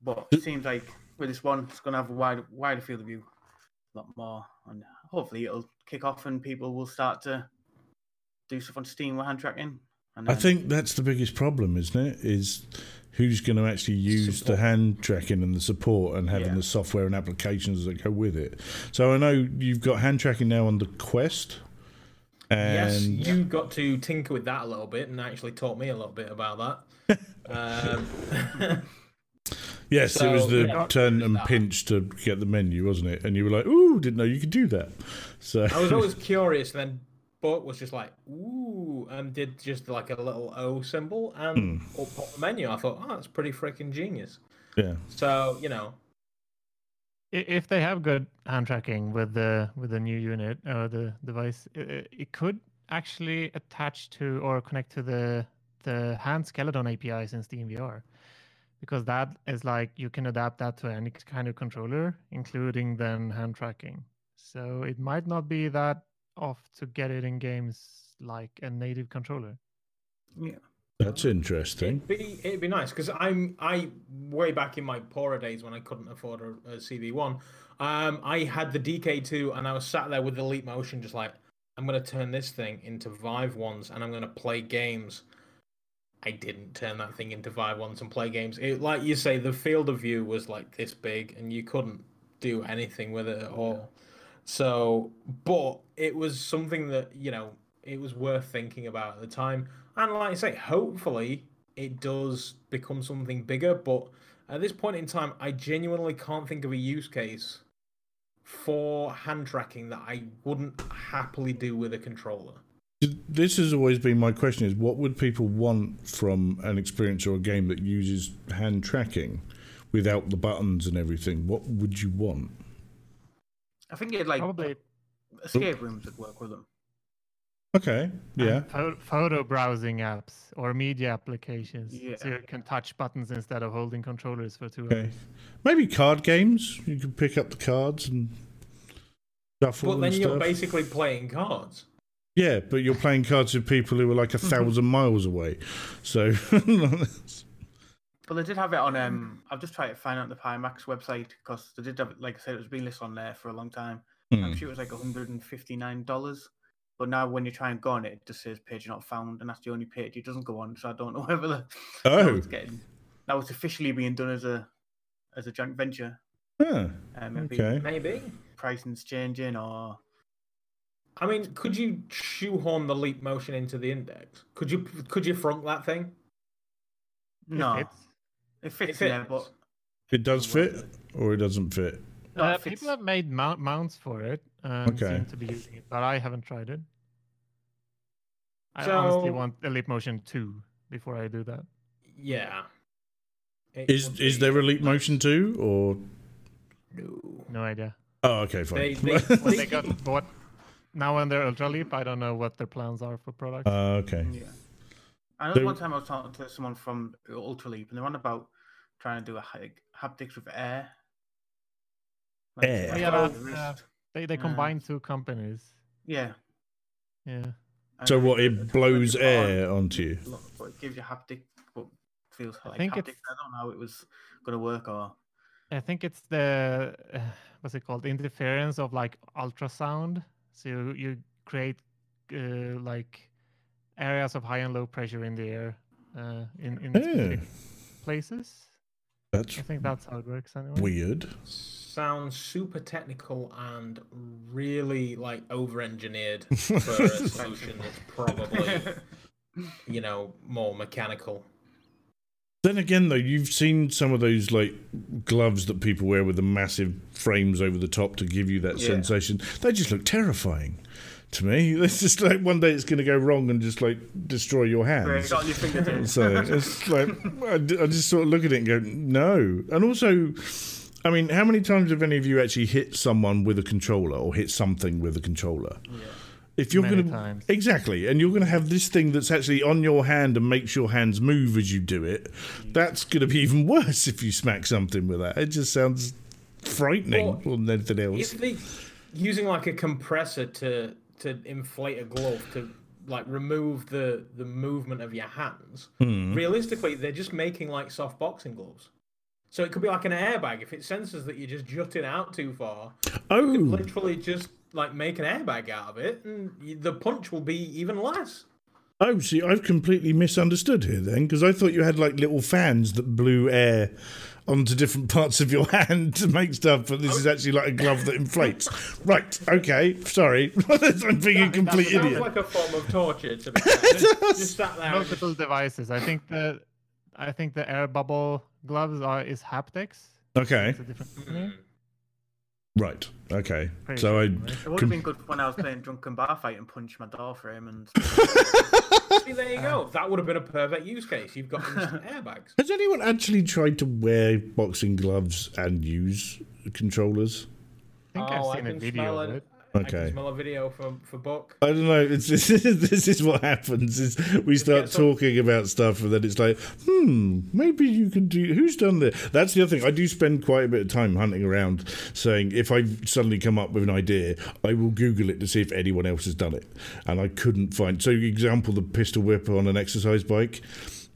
Speaker 4: But it seems like with this one, it's going to have a wide, wider field of view, a lot more, and hopefully it'll kick off and people will start to do stuff on Steam with hand tracking. And
Speaker 1: I think that's the biggest problem, isn't it? Is who's going to actually use the hand tracking and the support and having
Speaker 4: Yeah.
Speaker 1: the software and applications that go with it. So I know you've got hand tracking now on the Quest.
Speaker 3: yes, you got to tinker with that a little bit and actually taught me a little bit about that. um,
Speaker 1: yes, it was the
Speaker 3: yeah.
Speaker 1: turn and
Speaker 3: That.
Speaker 1: pinch to get the menu, wasn't it? And you were like, "Ooh, didn't know you could do that." So
Speaker 3: I was always curious. and Then Buck was just like, "Ooh," and did just like a little O symbol and
Speaker 1: Hmm.
Speaker 3: up popped the menu. I thought, "Oh, that's pretty freaking genius."
Speaker 1: yeah,
Speaker 3: So you know,
Speaker 2: If they have good hand tracking with the with the new unit or the device, it, it could actually attach to or connect to the the hand skeleton APIs in SteamVR, because that is like you can adapt that to any kind of controller, including then hand tracking. So it might not be that off to get it in games like a native controller.
Speaker 4: yeah.
Speaker 1: that's interesting.
Speaker 3: it'd be it'd be nice because I'm I way back in my poorer days when I couldn't afford a, a CV1. Um, I had the DK2 and I was sat there with the Leap Motion, just like I'm gonna turn this thing into Vive ones and I'm gonna play games. I didn't turn that thing into Vive ones and play games. It, like you say, the field of view was like this big and you couldn't do anything with it at all. So, but it was something that you know it was worth thinking about at the time. And like I say, hopefully it does become something bigger. But at this point in time, I genuinely can't think of a use case for hand tracking that I wouldn't happily do with a controller.
Speaker 1: This has always been my question: is what would people want from an experience or a game that uses hand tracking without the buttons and everything? What would you want?
Speaker 4: I think it like
Speaker 2: Probably
Speaker 4: escape rooms would work with them.
Speaker 1: Okay, yeah.
Speaker 2: pho- photo browsing apps or media applications, so you can touch buttons instead of holding controllers for two
Speaker 1: Okay.
Speaker 2: hours.
Speaker 1: Maybe card games. You can pick up the cards and shuffle
Speaker 3: But then
Speaker 1: and
Speaker 3: you're
Speaker 1: stuff.
Speaker 3: basically playing cards.
Speaker 1: Yeah, but you're playing cards with people who are like a mm-hmm. thousand miles away. So
Speaker 4: But they did have it on. Um, I've just tried to find out the Pimax website because they did have it. Like I said, it was being listed on there for a long time.
Speaker 1: Hmm.
Speaker 4: I'm sure it was like 159 dollars. But now when you try and go on it, it just says page not found, and that's the only page it doesn't go on. So I don't know whether the,
Speaker 1: Oh.
Speaker 4: it's getting now it's officially being done as a as a joint venture.
Speaker 1: Huh,
Speaker 4: Um, maybe
Speaker 1: okay.
Speaker 3: Maybe.
Speaker 4: pricing's changing, or
Speaker 3: I mean, could you shoehorn the leap motion into the index? Could you could you front that thing?
Speaker 4: no,
Speaker 2: It fits.
Speaker 4: It fits
Speaker 3: It
Speaker 4: in there, but
Speaker 1: It does fit or it doesn't fit.
Speaker 4: no,
Speaker 2: Uh,
Speaker 4: it fits.
Speaker 2: people have made mount- mounts for it and
Speaker 1: Okay.
Speaker 2: seem to be using it, but I haven't tried it. I honestly want a Leap Motion 2 before I do that.
Speaker 3: Yeah. It
Speaker 1: Is is there a Leap. Motion too or
Speaker 3: No.
Speaker 2: No idea.
Speaker 1: Oh, okay, fine.
Speaker 3: They- they-
Speaker 2: What
Speaker 3: they-
Speaker 2: they got bought now when they're Ultra Leap, I don't know what their plans are for products.
Speaker 1: uh, okay.
Speaker 4: Yeah. I know
Speaker 1: So-
Speaker 4: one time I was talking to someone from Ultra Leap, and they're on about trying to do a ha- haptics with air.
Speaker 1: Air?
Speaker 4: like
Speaker 2: Yeah,
Speaker 4: on the
Speaker 2: uh,
Speaker 4: wrist.
Speaker 2: they they
Speaker 4: uh,
Speaker 2: combine two companies.
Speaker 4: yeah.
Speaker 2: Yeah.
Speaker 1: So
Speaker 4: then
Speaker 1: what?
Speaker 4: the-
Speaker 1: It blows
Speaker 4: technology on-
Speaker 1: air onto you.
Speaker 4: But it gives you haptic, but feels
Speaker 2: I
Speaker 4: like
Speaker 2: think
Speaker 4: haptic.
Speaker 2: it's-
Speaker 4: I don't know how it was going to work, or
Speaker 2: I think it's the uh, what's it called? The interference of like ultrasound. So you, you create uh, like areas of high and low pressure in the air uh, in in
Speaker 1: Yeah.
Speaker 2: places.
Speaker 1: That's
Speaker 2: I think that's how it works anyway.
Speaker 1: weird.
Speaker 3: Sounds super technical and really like over-engineered for a solution that's probably you know more mechanical.
Speaker 1: Then again, though, you've seen some of those like gloves that people wear with the massive frames over the top to give you that
Speaker 3: Yeah.
Speaker 1: sensation. They just look terrifying to me. It's just like one day it's going to go wrong and just like destroy your
Speaker 4: Break
Speaker 1: hands.
Speaker 4: on your fingertips.
Speaker 1: So it's like I, d- I just sort of look at it and go, no. And also, I mean, how many times have any of you actually hit someone with a controller or hit something with a controller?
Speaker 4: Yeah.
Speaker 1: If you're going to exactly, and you're going to have this thing that's actually on your hand and makes your hands move as you do it, that's going to be even worse if you smack something with that. It just sounds frightening
Speaker 3: Well,
Speaker 1: more than anything else.
Speaker 3: If they using like a compressor to to inflate a glove to like remove the the movement of your hands,
Speaker 1: Hmm.
Speaker 3: realistically they're just making like soft boxing gloves. So it could be like an airbag if it senses that you're just jutting out too far.
Speaker 1: Oh,
Speaker 3: Literally just like make an airbag out of it, and the punch will be even less.
Speaker 1: oh, see, I've completely misunderstood here then, because I thought you had like little fans that blew air onto different parts of your hand to make stuff, but this is actually like a glove that inflates. right? Okay, sorry, I'm being a complete
Speaker 3: Sounds
Speaker 1: idiot.
Speaker 3: like a form of torture to be fair. just, just sat there. and just-
Speaker 2: multiple devices. I think the I think the air bubble gloves are is haptics.
Speaker 1: Okay, mm-hmm
Speaker 2: It's a different company.
Speaker 1: Right. Okay,
Speaker 2: Pretty
Speaker 1: so I.
Speaker 4: It would have been good when I was playing drunken bar fight and punched my door frame and
Speaker 3: See, there you go. Uh, that would have been a perfect use case. You've got airbags.
Speaker 1: Has anyone actually tried to wear boxing gloves and use controllers?
Speaker 2: I think
Speaker 3: Oh,
Speaker 2: I've seen a video
Speaker 3: smell
Speaker 2: of
Speaker 3: it.
Speaker 2: It.
Speaker 3: I
Speaker 1: Okay.
Speaker 3: can smell a video for for Buck.
Speaker 1: I don't know. It's, this is what happens. Is we start
Speaker 3: some-
Speaker 1: talking about stuff, and then it's like, hmm, maybe you can do. Who's done this? That's the other thing. I do spend quite a bit of time hunting around, saying if I suddenly come up with an idea, I will Google it to see if anyone else has done it, and I couldn't find. So, example, the pistol whip on an exercise bike,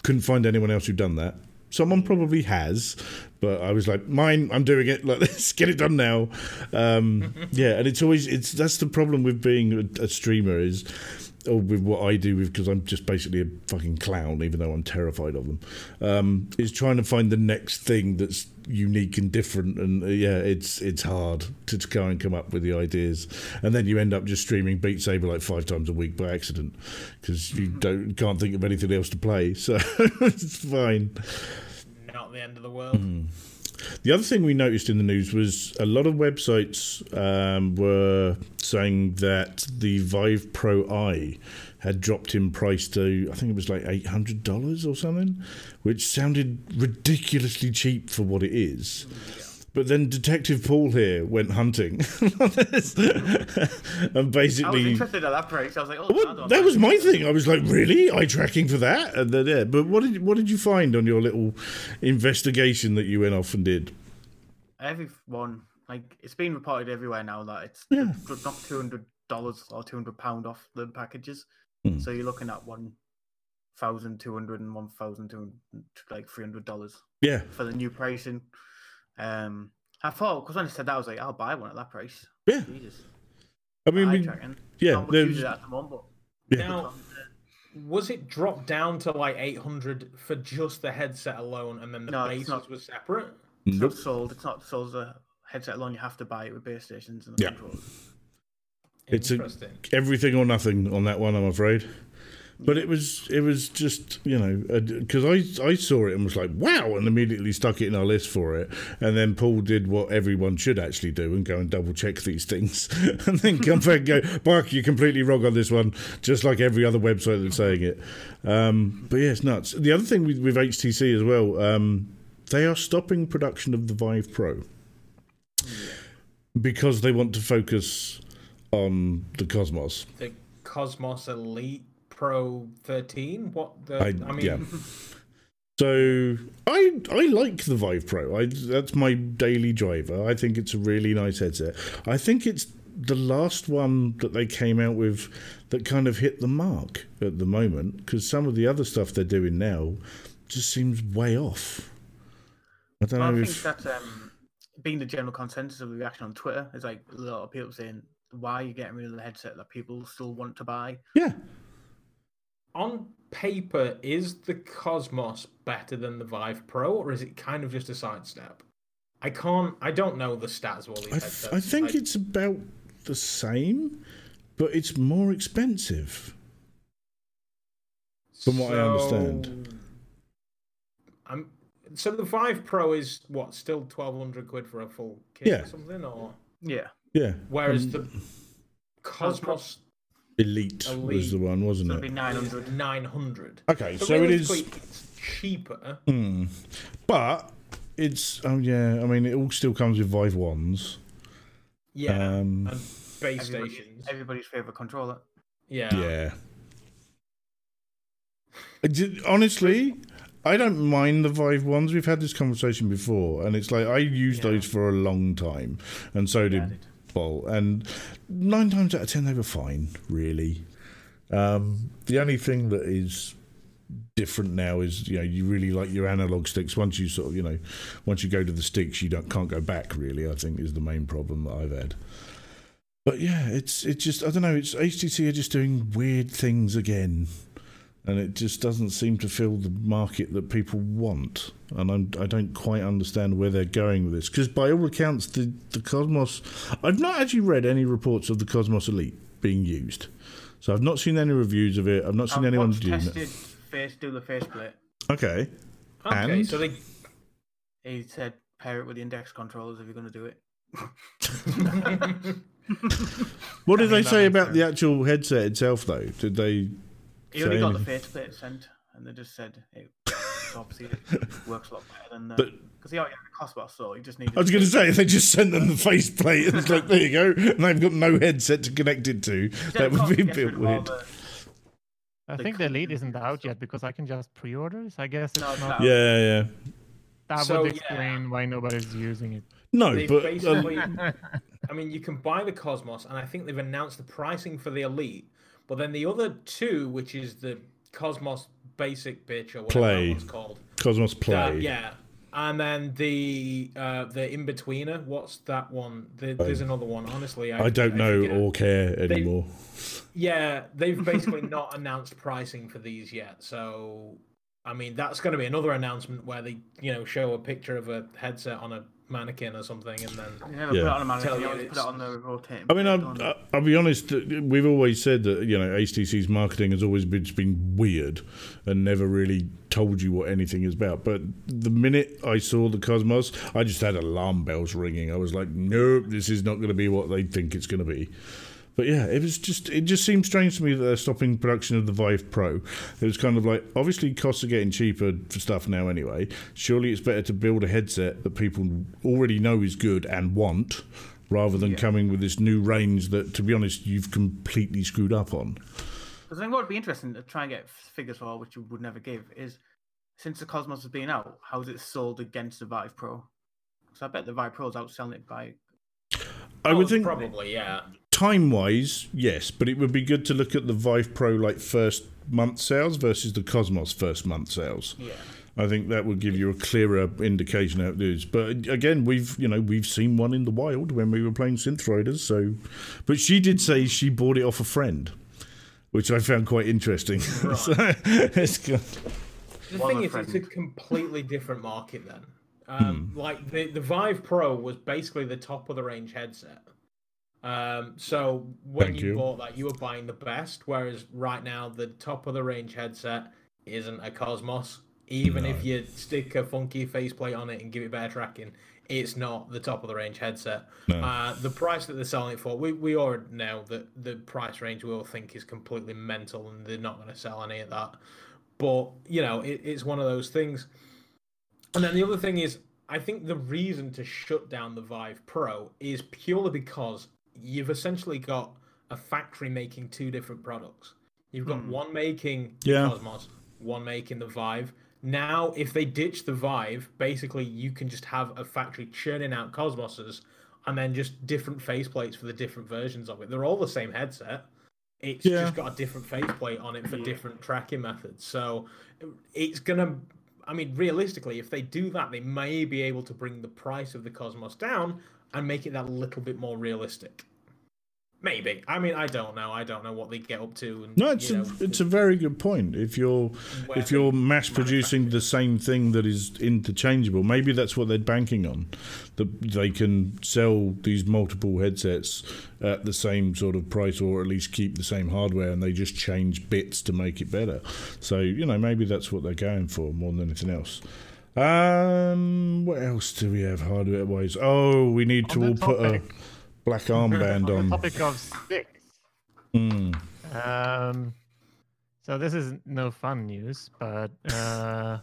Speaker 1: couldn't find anyone else who'd done that. Someone probably has, but I was like, mine. I'm doing it. Let's get it done now. Um, yeah, and it's always it's that's the problem with being a, a streamer is, or with what I do because I'm just basically a fucking clown, even though I'm terrified of them. Um, is trying to find the next thing that's unique and different, and uh, yeah, it's it's hard to, go and come up with the ideas, and then you end up just streaming Beat Saber like five times a week by accident because you don't can't think of anything else to play, so it's fine.
Speaker 3: Not the end of the world.
Speaker 1: Hmm. The other thing we noticed in the news was a lot of websites um, were saying that the Vive Pro I had dropped in price to, I think it was like $800 or something, which sounded ridiculously cheap for what it is. But then Detective Paul here went hunting and basically.
Speaker 4: I was interested at that price. I was like, oh,
Speaker 1: Well, that was my thing. I was like, really? Eye tracking for that? And then, yeah. But what did what did you find on your little investigation that you went off and did?
Speaker 4: Everyone, like, it's been reported everywhere now that it's
Speaker 1: Yeah.
Speaker 4: they've two hundred dollars or two hundred pound off the packages.
Speaker 1: Hmm.
Speaker 4: So you're looking at one thousand two hundred and one thousand two hundred, like three hundred dollars
Speaker 1: Yeah,
Speaker 4: for the new pricing. Um, I thought because when I said that, I was like, I'll buy one at that price.
Speaker 1: yeah.
Speaker 4: Jesus,
Speaker 1: I mean,
Speaker 4: eye
Speaker 1: we, yeah,
Speaker 4: Not much use of at the moment, but
Speaker 1: yeah.
Speaker 3: Now, was it dropped down to like 800 for just the headset alone, and then the
Speaker 4: No, it's
Speaker 3: bases
Speaker 4: not.
Speaker 3: were separate?
Speaker 4: it's
Speaker 1: Nope.
Speaker 4: not sold. It's not sold as a headset alone. You have to buy it with base stations and
Speaker 1: Yeah.
Speaker 4: controllers.
Speaker 1: It's a- everything or nothing on that one. I'm afraid. But it was it was just you know because I I saw it and was like wow and immediately stuck it in our list for it. And then Paul did what everyone should actually do and go and double check these things and then come back and go Mark you're completely wrong on this one just like every other website that's saying it. Um, but yeah it's nuts. The other thing with, with HTC as well um, they are stopping production of the Vive Pro. Because they want to focus on the Cosmos
Speaker 3: The Cosmos Elite Pro 13. What the?
Speaker 1: I-
Speaker 3: I, mean,
Speaker 1: yeah. So I I like the Vive Pro. I that's my daily driver. I think it's a really nice headset. I think it's the last one that they came out with that kind of hit the mark at the moment because some of the other stuff they're doing now just seems way off. I don't
Speaker 4: Well, I
Speaker 1: know
Speaker 4: think
Speaker 1: if
Speaker 4: that um, being the general consensus of the reaction on Twitter. There's like a lot of people saying, "Why are you getting rid of the headset that people still want to buy?"
Speaker 1: Yeah.
Speaker 3: On paper, is the Cosmos better than the Vive Pro, or is it kind of just a sidestep? I can't. I don't know the stats of all these
Speaker 1: I, th-
Speaker 3: headsets.
Speaker 1: I think it's about the same, but it's more expensive. from what I understand.
Speaker 3: So, I'm, so the Vive Pro is what still twelve hundred quid for a full kit
Speaker 1: Yeah.
Speaker 3: or something, or
Speaker 4: Yeah,
Speaker 1: Yeah.
Speaker 3: whereas
Speaker 1: Um,
Speaker 3: the Cosmos
Speaker 1: Elite, was the one, wasn't
Speaker 4: so it'd be nine hundred.
Speaker 3: nine hundred.
Speaker 1: Okay,
Speaker 3: So,
Speaker 1: so it is.
Speaker 3: it's cheaper.
Speaker 1: Hmm. But it's oh yeah, I mean it all still comes with Vive ones.
Speaker 3: Yeah,
Speaker 1: Um,
Speaker 3: and base
Speaker 4: Everybody,
Speaker 3: stations.
Speaker 4: everybody's favorite controller.
Speaker 3: Yeah.
Speaker 1: Yeah. Did- Honestly, I don't mind the Vive ones. We've had this conversation before, and it's like I used
Speaker 4: Yeah.
Speaker 1: those for a long time, and so
Speaker 4: Yeah,
Speaker 1: did And nine times out of ten, they were fine, really. Um, the only thing that is different now is you know you really like your analog sticks. Once you sort of you know once you go to the sticks, you don't can't go back. Really, I think is the main problem that I've had. But yeah, it's it's just I don't know. It's HTC are just doing weird things again, and it just doesn't seem to fill the market that people want. And I'm, I don't quite understand where they're going with this because by all accounts, the the Cosmos. I've not actually read any reports of the Cosmos Elite being used, so I've not seen any reviews of it. I've not seen
Speaker 4: I've
Speaker 1: anyone
Speaker 4: watched
Speaker 1: doing
Speaker 4: tested
Speaker 1: it.
Speaker 4: face do the faceplate.
Speaker 1: Okay,
Speaker 3: Okay,
Speaker 1: And?
Speaker 3: so they.
Speaker 4: He said pair it with the index controllers if you're going to do it.
Speaker 1: what did
Speaker 2: I
Speaker 1: they say about the actual headset itself, though? Did they?
Speaker 4: He only got the
Speaker 1: anything?
Speaker 4: faceplate sent, and they just said it obviously it works a lot better than
Speaker 1: But-
Speaker 4: because he already had the Cosmos, so he just needed.
Speaker 1: I was going to say if they just sent them the faceplate and it's like there you go, and they've got no headset to connect it to. That would be a bit weird.
Speaker 2: I think the
Speaker 4: couldn't
Speaker 2: elite isn't out
Speaker 4: so-
Speaker 2: yet because I can just pre-order. So I guess it's
Speaker 4: No, it's
Speaker 2: not.
Speaker 4: not.
Speaker 1: Yeah, yeah.
Speaker 2: That
Speaker 3: So,
Speaker 2: would
Speaker 3: yeah.
Speaker 2: explain why nobody's using it.
Speaker 1: No,
Speaker 3: They
Speaker 1: but
Speaker 3: basically-
Speaker 1: um,
Speaker 3: I mean, you can buy the Cosmos, and I think they've announced the pricing for the Elite. But then the other two, which is the Cosmos Basic bitch or whatever
Speaker 1: Play.
Speaker 3: that one's called,
Speaker 1: Cosmos
Speaker 3: uh,
Speaker 1: Play.
Speaker 3: yeah, and then the uh, the in betweener. What's that one? The, there's another one. Honestly, I,
Speaker 1: I don't know
Speaker 3: forget.
Speaker 1: or care anymore.
Speaker 3: Yeah, they've basically not announced pricing for these yet. So, I mean, that's going to be another announcement where they, you know, show a picture of a headset on a mannequin or something, and then
Speaker 4: You never
Speaker 1: Yeah.
Speaker 4: put it on a mannequin.
Speaker 3: Tell
Speaker 4: You
Speaker 3: you
Speaker 4: always put it on the rotating.
Speaker 1: I mean,
Speaker 4: I, will?
Speaker 1: I'll- I'll be honest. Uh, we've always said that you know HTC's marketing has always been, been weird and never really told you what anything is about. But the minute I saw the Cosmos, I just had alarm bells ringing. I was like, nope, this is not going to be what they think it's going to be. But yeah, it was just it just seemed strange to me that they're stopping production of the Vive Pro. It was kind of like obviously costs are getting cheaper for stuff now anyway. Surely it's better to build a headset that people already know is good and want rather than
Speaker 4: Yeah.
Speaker 1: coming with this new range that to be honest you've completely screwed up on.
Speaker 4: I think what would be interesting to try and get figures for, which you would never give, is since the Cosmos has been out, how is it sold against the Vive Pro? Because I bet the Vive Pro's outselling it by.
Speaker 1: I
Speaker 3: Oh,
Speaker 1: would think
Speaker 3: probably, yeah.
Speaker 1: Time wise, yes, but it would be good to look at the Vive Pro like first month sales versus the Cosmos first month sales.
Speaker 4: Yeah.
Speaker 1: I think that would give you a clearer indication how it is. But again, we've you know we've seen one in the wild when we were playing Synth Riders. So, but she did say she bought it off a friend, which I found quite interesting. so, it's good.
Speaker 3: The
Speaker 4: One
Speaker 3: thing
Speaker 4: of
Speaker 3: is, it's a completely different market then. Um,
Speaker 1: Hmm.
Speaker 3: Like the the Vive Pro was basically the top of the range headset. Um, so when you,
Speaker 1: you.
Speaker 3: bought that, you were buying the best. Whereas right now, the top of the range headset isn't a Cosmos. Even if you stick a funky faceplate on it and give it better tracking, it's not the top of the range headset.
Speaker 1: No.
Speaker 3: Uh, the price that they're selling it for, we, we already know that the price range we all think is completely mental and they're not going to sell any of that. But, you know, it, it's one of those things. And then the other thing is, I think the reason to shut down the Vive Pro is purely because you've essentially got a factory making two different products. You've got
Speaker 4: Hmm.
Speaker 3: one making
Speaker 1: Yeah.
Speaker 3: the Cosmos, one making the Vive. Now, if they ditch the Vive, basically you can just have a factory churning out Cosmoses and then just different faceplates for the different versions of it. They're all the same headset. It's
Speaker 1: Yeah.
Speaker 3: just got a different faceplate on it for
Speaker 4: Yeah.
Speaker 3: different tracking methods. So it's gonna. I mean, realistically, if they do that, they may be able to bring the price of the Cosmos down and make it that little bit more realistic. Maybe. I mean, I don't know. I don't know what they get up to. And,
Speaker 1: No, it's
Speaker 3: you
Speaker 1: a,
Speaker 3: know,
Speaker 1: it's a very good point. If you're if you're mass producing the same thing that is interchangeable, maybe that's what they're banking on. That they can sell these multiple headsets at the same sort of price, or at least keep the same hardware, and they just change bits to make it better. So you know, maybe that's what they're going for more than anything else. Um, what else do we have hardware wise? Oh, we need to all
Speaker 2: the
Speaker 1: put a
Speaker 2: topic-
Speaker 1: black armband
Speaker 2: on
Speaker 1: on.
Speaker 2: the topic of sticks.
Speaker 1: Mm.
Speaker 2: Um, so this is no fun news, but uh,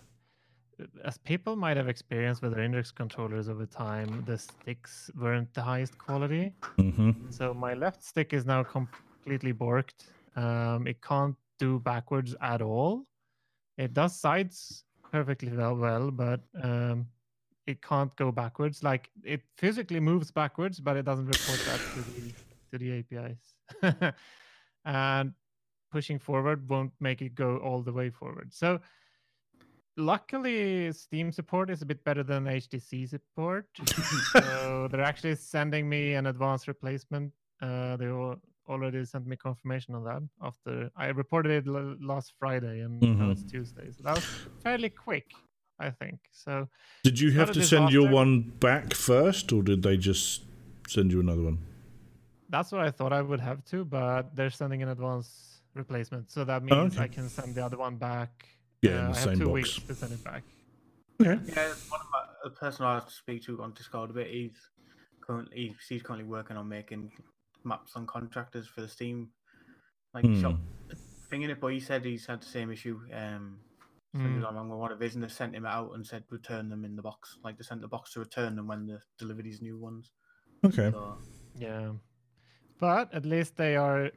Speaker 2: as people might have experienced with their index controllers over time, the sticks weren't the highest quality.
Speaker 1: hmm
Speaker 2: So my left stick is now completely borked. Um, it can't do backwards at all. It does sides perfectly well, well but um, it can't go backwards. Like it physically moves backwards, but it doesn't report that to the to the APIs. and pushing forward won't make it go all the way forward. So luckily Steam support is a bit better than HTC support. so they're actually sending me an advanced replacement. Uh, they already sent me confirmation on that after I reported it l- last Friday and now it's Tuesday. So that was fairly quick, I think. So
Speaker 1: Did you have to send your one back first, or did they just send you another one?
Speaker 2: that's what I thought I would have to, but they're sending an advance replacement. So that means
Speaker 1: okay.
Speaker 2: I can send the other one back.
Speaker 1: Yeah, in
Speaker 2: Uh,
Speaker 1: the
Speaker 2: I have
Speaker 1: same
Speaker 2: two
Speaker 1: box.
Speaker 2: weeks to send it back.
Speaker 1: Okay.
Speaker 4: Yeah, one of my, a person I have to speak to on Discord a bit. He's currently he's, he's currently working on making maps on contractors for the Steam like
Speaker 1: Hmm.
Speaker 4: shop thing in it. But he said he's had the same issue. Um, so he was
Speaker 2: Mm.
Speaker 4: on one of his and they sent him out and said return them in the box. Like they sent the box to return them when they deliver these new ones.
Speaker 1: Okay.
Speaker 4: So
Speaker 2: Yeah, but at least they are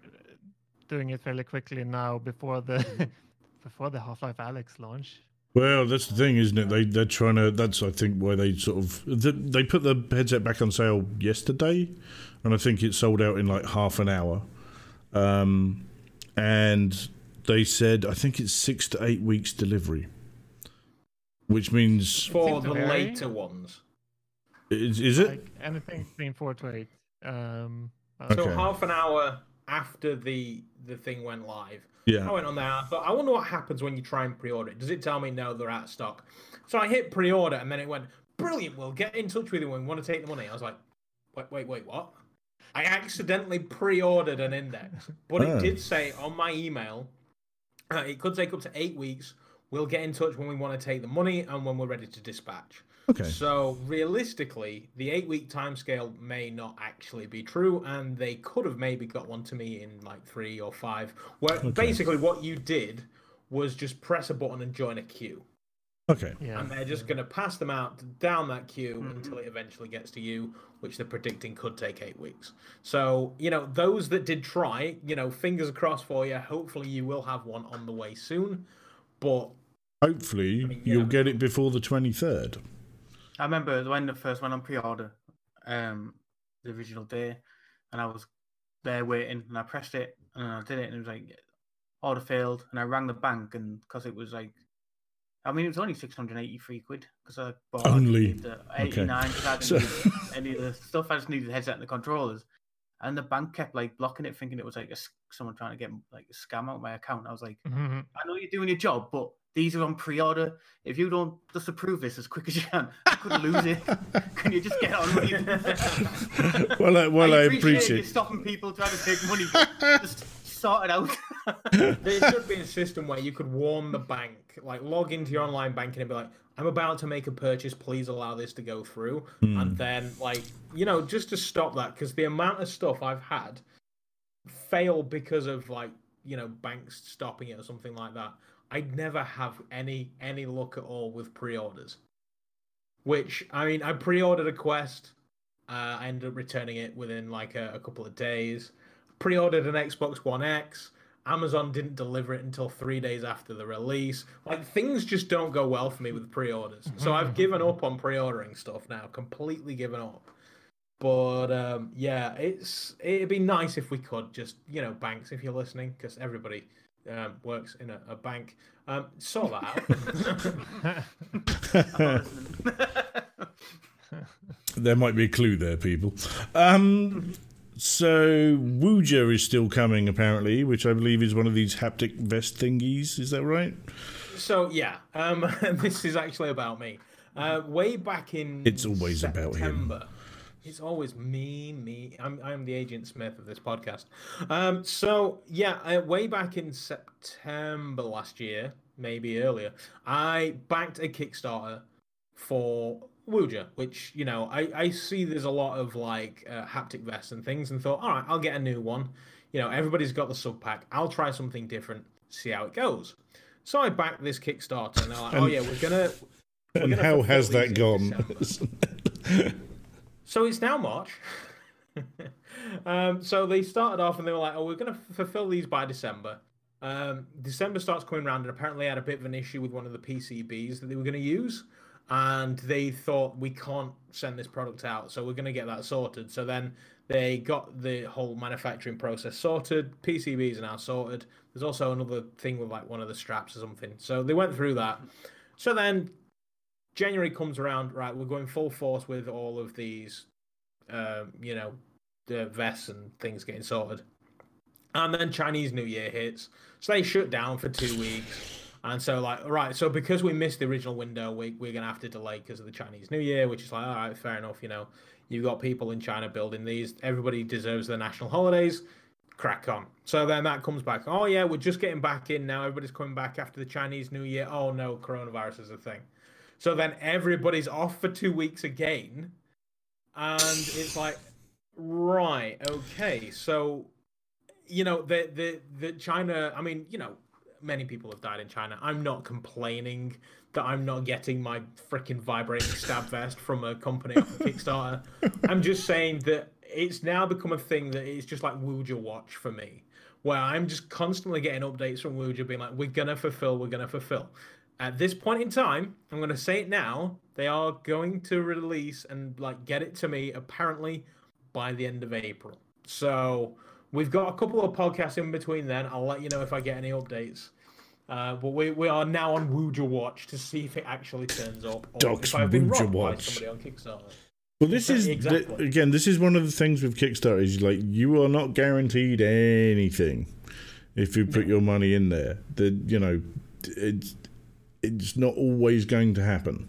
Speaker 2: doing it fairly quickly now before the before the Half Life Alyx launch.
Speaker 1: Well, that's the thing, isn't it? They they're trying to. That's I think why they sort of th- they put the headset back on sale yesterday, and I think it sold out in like half an hour. Um, and they said I think it's six to eight weeks delivery, which means
Speaker 3: for
Speaker 2: seems
Speaker 3: the later ones.
Speaker 1: is, is it?
Speaker 2: Like anything between four to eight. Um, uh,
Speaker 3: So half an hour after the the thing went live, I went on there. I thought, I wonder what happens when you try and pre-order it. Does it tell me no, they're out of stock? So I hit pre-order, and then it went, brilliant. We'll get in touch with you when we want to take the money. I was like, wait, wait, wait, what? I accidentally pre-ordered an index, but
Speaker 1: Oh.
Speaker 3: it did say on my email, uh, it could take up to eight weeks. We'll get in touch when we want to take the money and when we're ready to dispatch.
Speaker 1: Okay.
Speaker 3: So realistically, the eight-week timescale may not actually be true, and they could have maybe got one to me in like three or five. Where basically what you did was just press a button and join a queue,
Speaker 1: Okay.
Speaker 2: yeah,
Speaker 3: and they're just going to pass them out down that queue until it eventually gets to you, which they're predicting could take eight weeks. So you know those that did try, you know, fingers crossed for you. Hopefully you will have one on the way soon, but
Speaker 1: Hopefully
Speaker 3: mean,
Speaker 1: you'll get it before the twenty third.
Speaker 4: I remember when the first went on pre-order, um, the original day, and I was there waiting, and I pressed it, and I did it, and it was like order failed, and I rang the bank, and because it was like, I mean, it was only six hundred eighty-three quid because I bought
Speaker 1: Only?
Speaker 4: the eighty-nine because I didn't
Speaker 1: So-
Speaker 4: need any of the stuff. I just needed the headset and the controllers, and the bank kept like blocking it, thinking it was like a, s- someone trying to get like a scam out my account. I was like.
Speaker 2: Mhm.
Speaker 4: I know you're doing your job, but these are on pre-order. If you don't just approve this as quick as you can, I could lose it. Can you just get on with it?
Speaker 1: Well, I- well, I
Speaker 4: appreciate
Speaker 1: appreciate-
Speaker 4: you stopping people trying to take money. but just sort it out.
Speaker 3: There should be a system where you could warn the bank, like log into your online banking and be like, I'm about to make a purchase, please allow this to go through. And then, like, you know, just to stop that, because the amount of stuff I've had fail because of, like, you know, banks stopping it or something like that. I'd never have any any luck at all with pre-orders. Which I mean, I pre-ordered a Quest. Uh, I ended up returning it within like a, a couple of days. Pre-ordered an Xbox One X. Amazon didn't deliver it until three days after the release. Like things just don't go well for me with pre-orders. So I've given up on pre-ordering stuff now. Completely given up. But um, yeah, it's it'd be nice if we could just you know banks if you're listening because everybody um, works in a, a bank. Um, sort that out.
Speaker 4: I'm not listening.
Speaker 1: There might be a clue there, people. Um, so Woojer is still coming, apparently, which I believe is one of these haptic vest thingies. Is that right?
Speaker 3: So yeah, um, this is actually about me. Uh, way back in
Speaker 1: It's always about him.
Speaker 3: September, It's always me, me. I'm I'm the Agent Smith of this podcast. Um, so yeah, uh, way back in September last year, maybe earlier, I backed a Kickstarter for Woojer, which you know I I see there's a lot of like uh, haptic vests and things, and thought, all right, I'll get a new one. You know, everybody's got the sub pack. I'll try something different, see how it goes. So I backed this Kickstarter, and they're like, oh yeah, we're gonna. we're
Speaker 1: And
Speaker 3: gonna
Speaker 1: how has that gone?
Speaker 3: So it's now March. um, so they started off and they were like, "Oh, we're going to fulfill these by December." Um, December starts coming around, and apparently, they had a bit of an issue with one of the PCBs that they were going to use, and they thought we can't send this product out, so we're going to get that sorted. So then they got the whole manufacturing process sorted. PCBs are now sorted. There's also another thing with like one of the straps or something. So they went through that. So then January comes around, right? We're going full force with all of these, um, you know, the vests and things getting sorted. And then Chinese New Year hits, so they shut down for two weeks. And so, like, right, so because we missed the original window, we, we're going to have to delay because of the Chinese New Year, which is like, all right, fair enough. You know, you've got people in China building these. Everybody deserves their national holidays. Crack on. So then that comes back. Oh, yeah, we're just getting back in now. Everybody's coming back after the Chinese New Year. Oh, no, coronavirus is a thing. So then everybody's off for two weeks again. And it's like, right, okay. So, you know, the, the, the China, I mean, you know, many people have died in China. I'm not complaining that I'm not getting my freaking vibrating stab vest from a company of Kickstarter. I'm just saying that it's now become a thing that it's just like Woojer Watch for me, where I'm just constantly getting updates from Woojer being like, we're going to fulfill, we're going to fulfill. At this point in time, I'm going to say it now, they are going to release and like get it to me apparently by the end of April. So we've got a couple of podcasts in between then. I'll let you know if I get any updates. Uh, but we, we are now on Woojer Watch to see if it actually turns up. Or
Speaker 1: Doc's
Speaker 3: if I've been
Speaker 1: Woojer
Speaker 3: robbed by
Speaker 1: Watch.
Speaker 3: somebody on Kickstarter.
Speaker 1: Well, this is
Speaker 3: Exactly.
Speaker 1: th- again. This is one of the things with Kickstarter is like you are not guaranteed anything if you put your money in there. That you know, it's it's not always going to happen.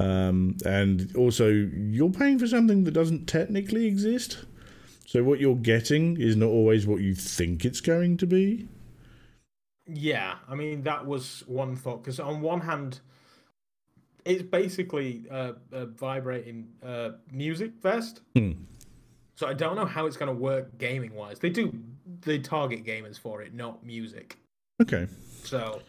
Speaker 1: Um, and also, you're paying for something that doesn't technically exist. So what you're getting is not always what you think it's going to be.
Speaker 3: Yeah, I mean that was one thought because on one hand, it's basically a, a vibrating uh, music vest.
Speaker 1: Hmm.
Speaker 3: So I don't know how it's going to work gaming wise. They do they target gamers for it, not music.
Speaker 1: Okay.
Speaker 3: So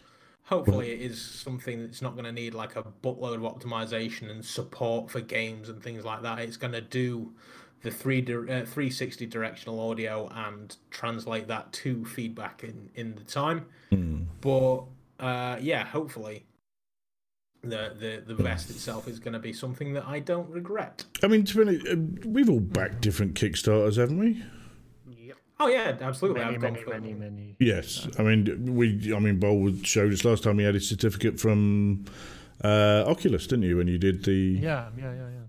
Speaker 3: hopefully it is something that's not going to need like a buttload of optimization and support for games and things like that. It's going to do the three di- uh, 360 directional audio and translate that to feedback in in the time.
Speaker 1: Hmm.
Speaker 3: But uh, yeah, hopefully the the the vest itself is going to be something that I don't regret.
Speaker 1: I mean, to uh, we've all backed different Kickstarters, haven't we?
Speaker 4: Yep.
Speaker 3: Oh yeah, absolutely.
Speaker 2: many,
Speaker 3: I've gone
Speaker 2: many,
Speaker 3: for
Speaker 2: many, many.
Speaker 1: Yes, I mean we. I mean, Boll showed us last time he had his certificate from uh, Oculus, didn't you? When you did the
Speaker 2: Yeah, yeah, yeah, yeah.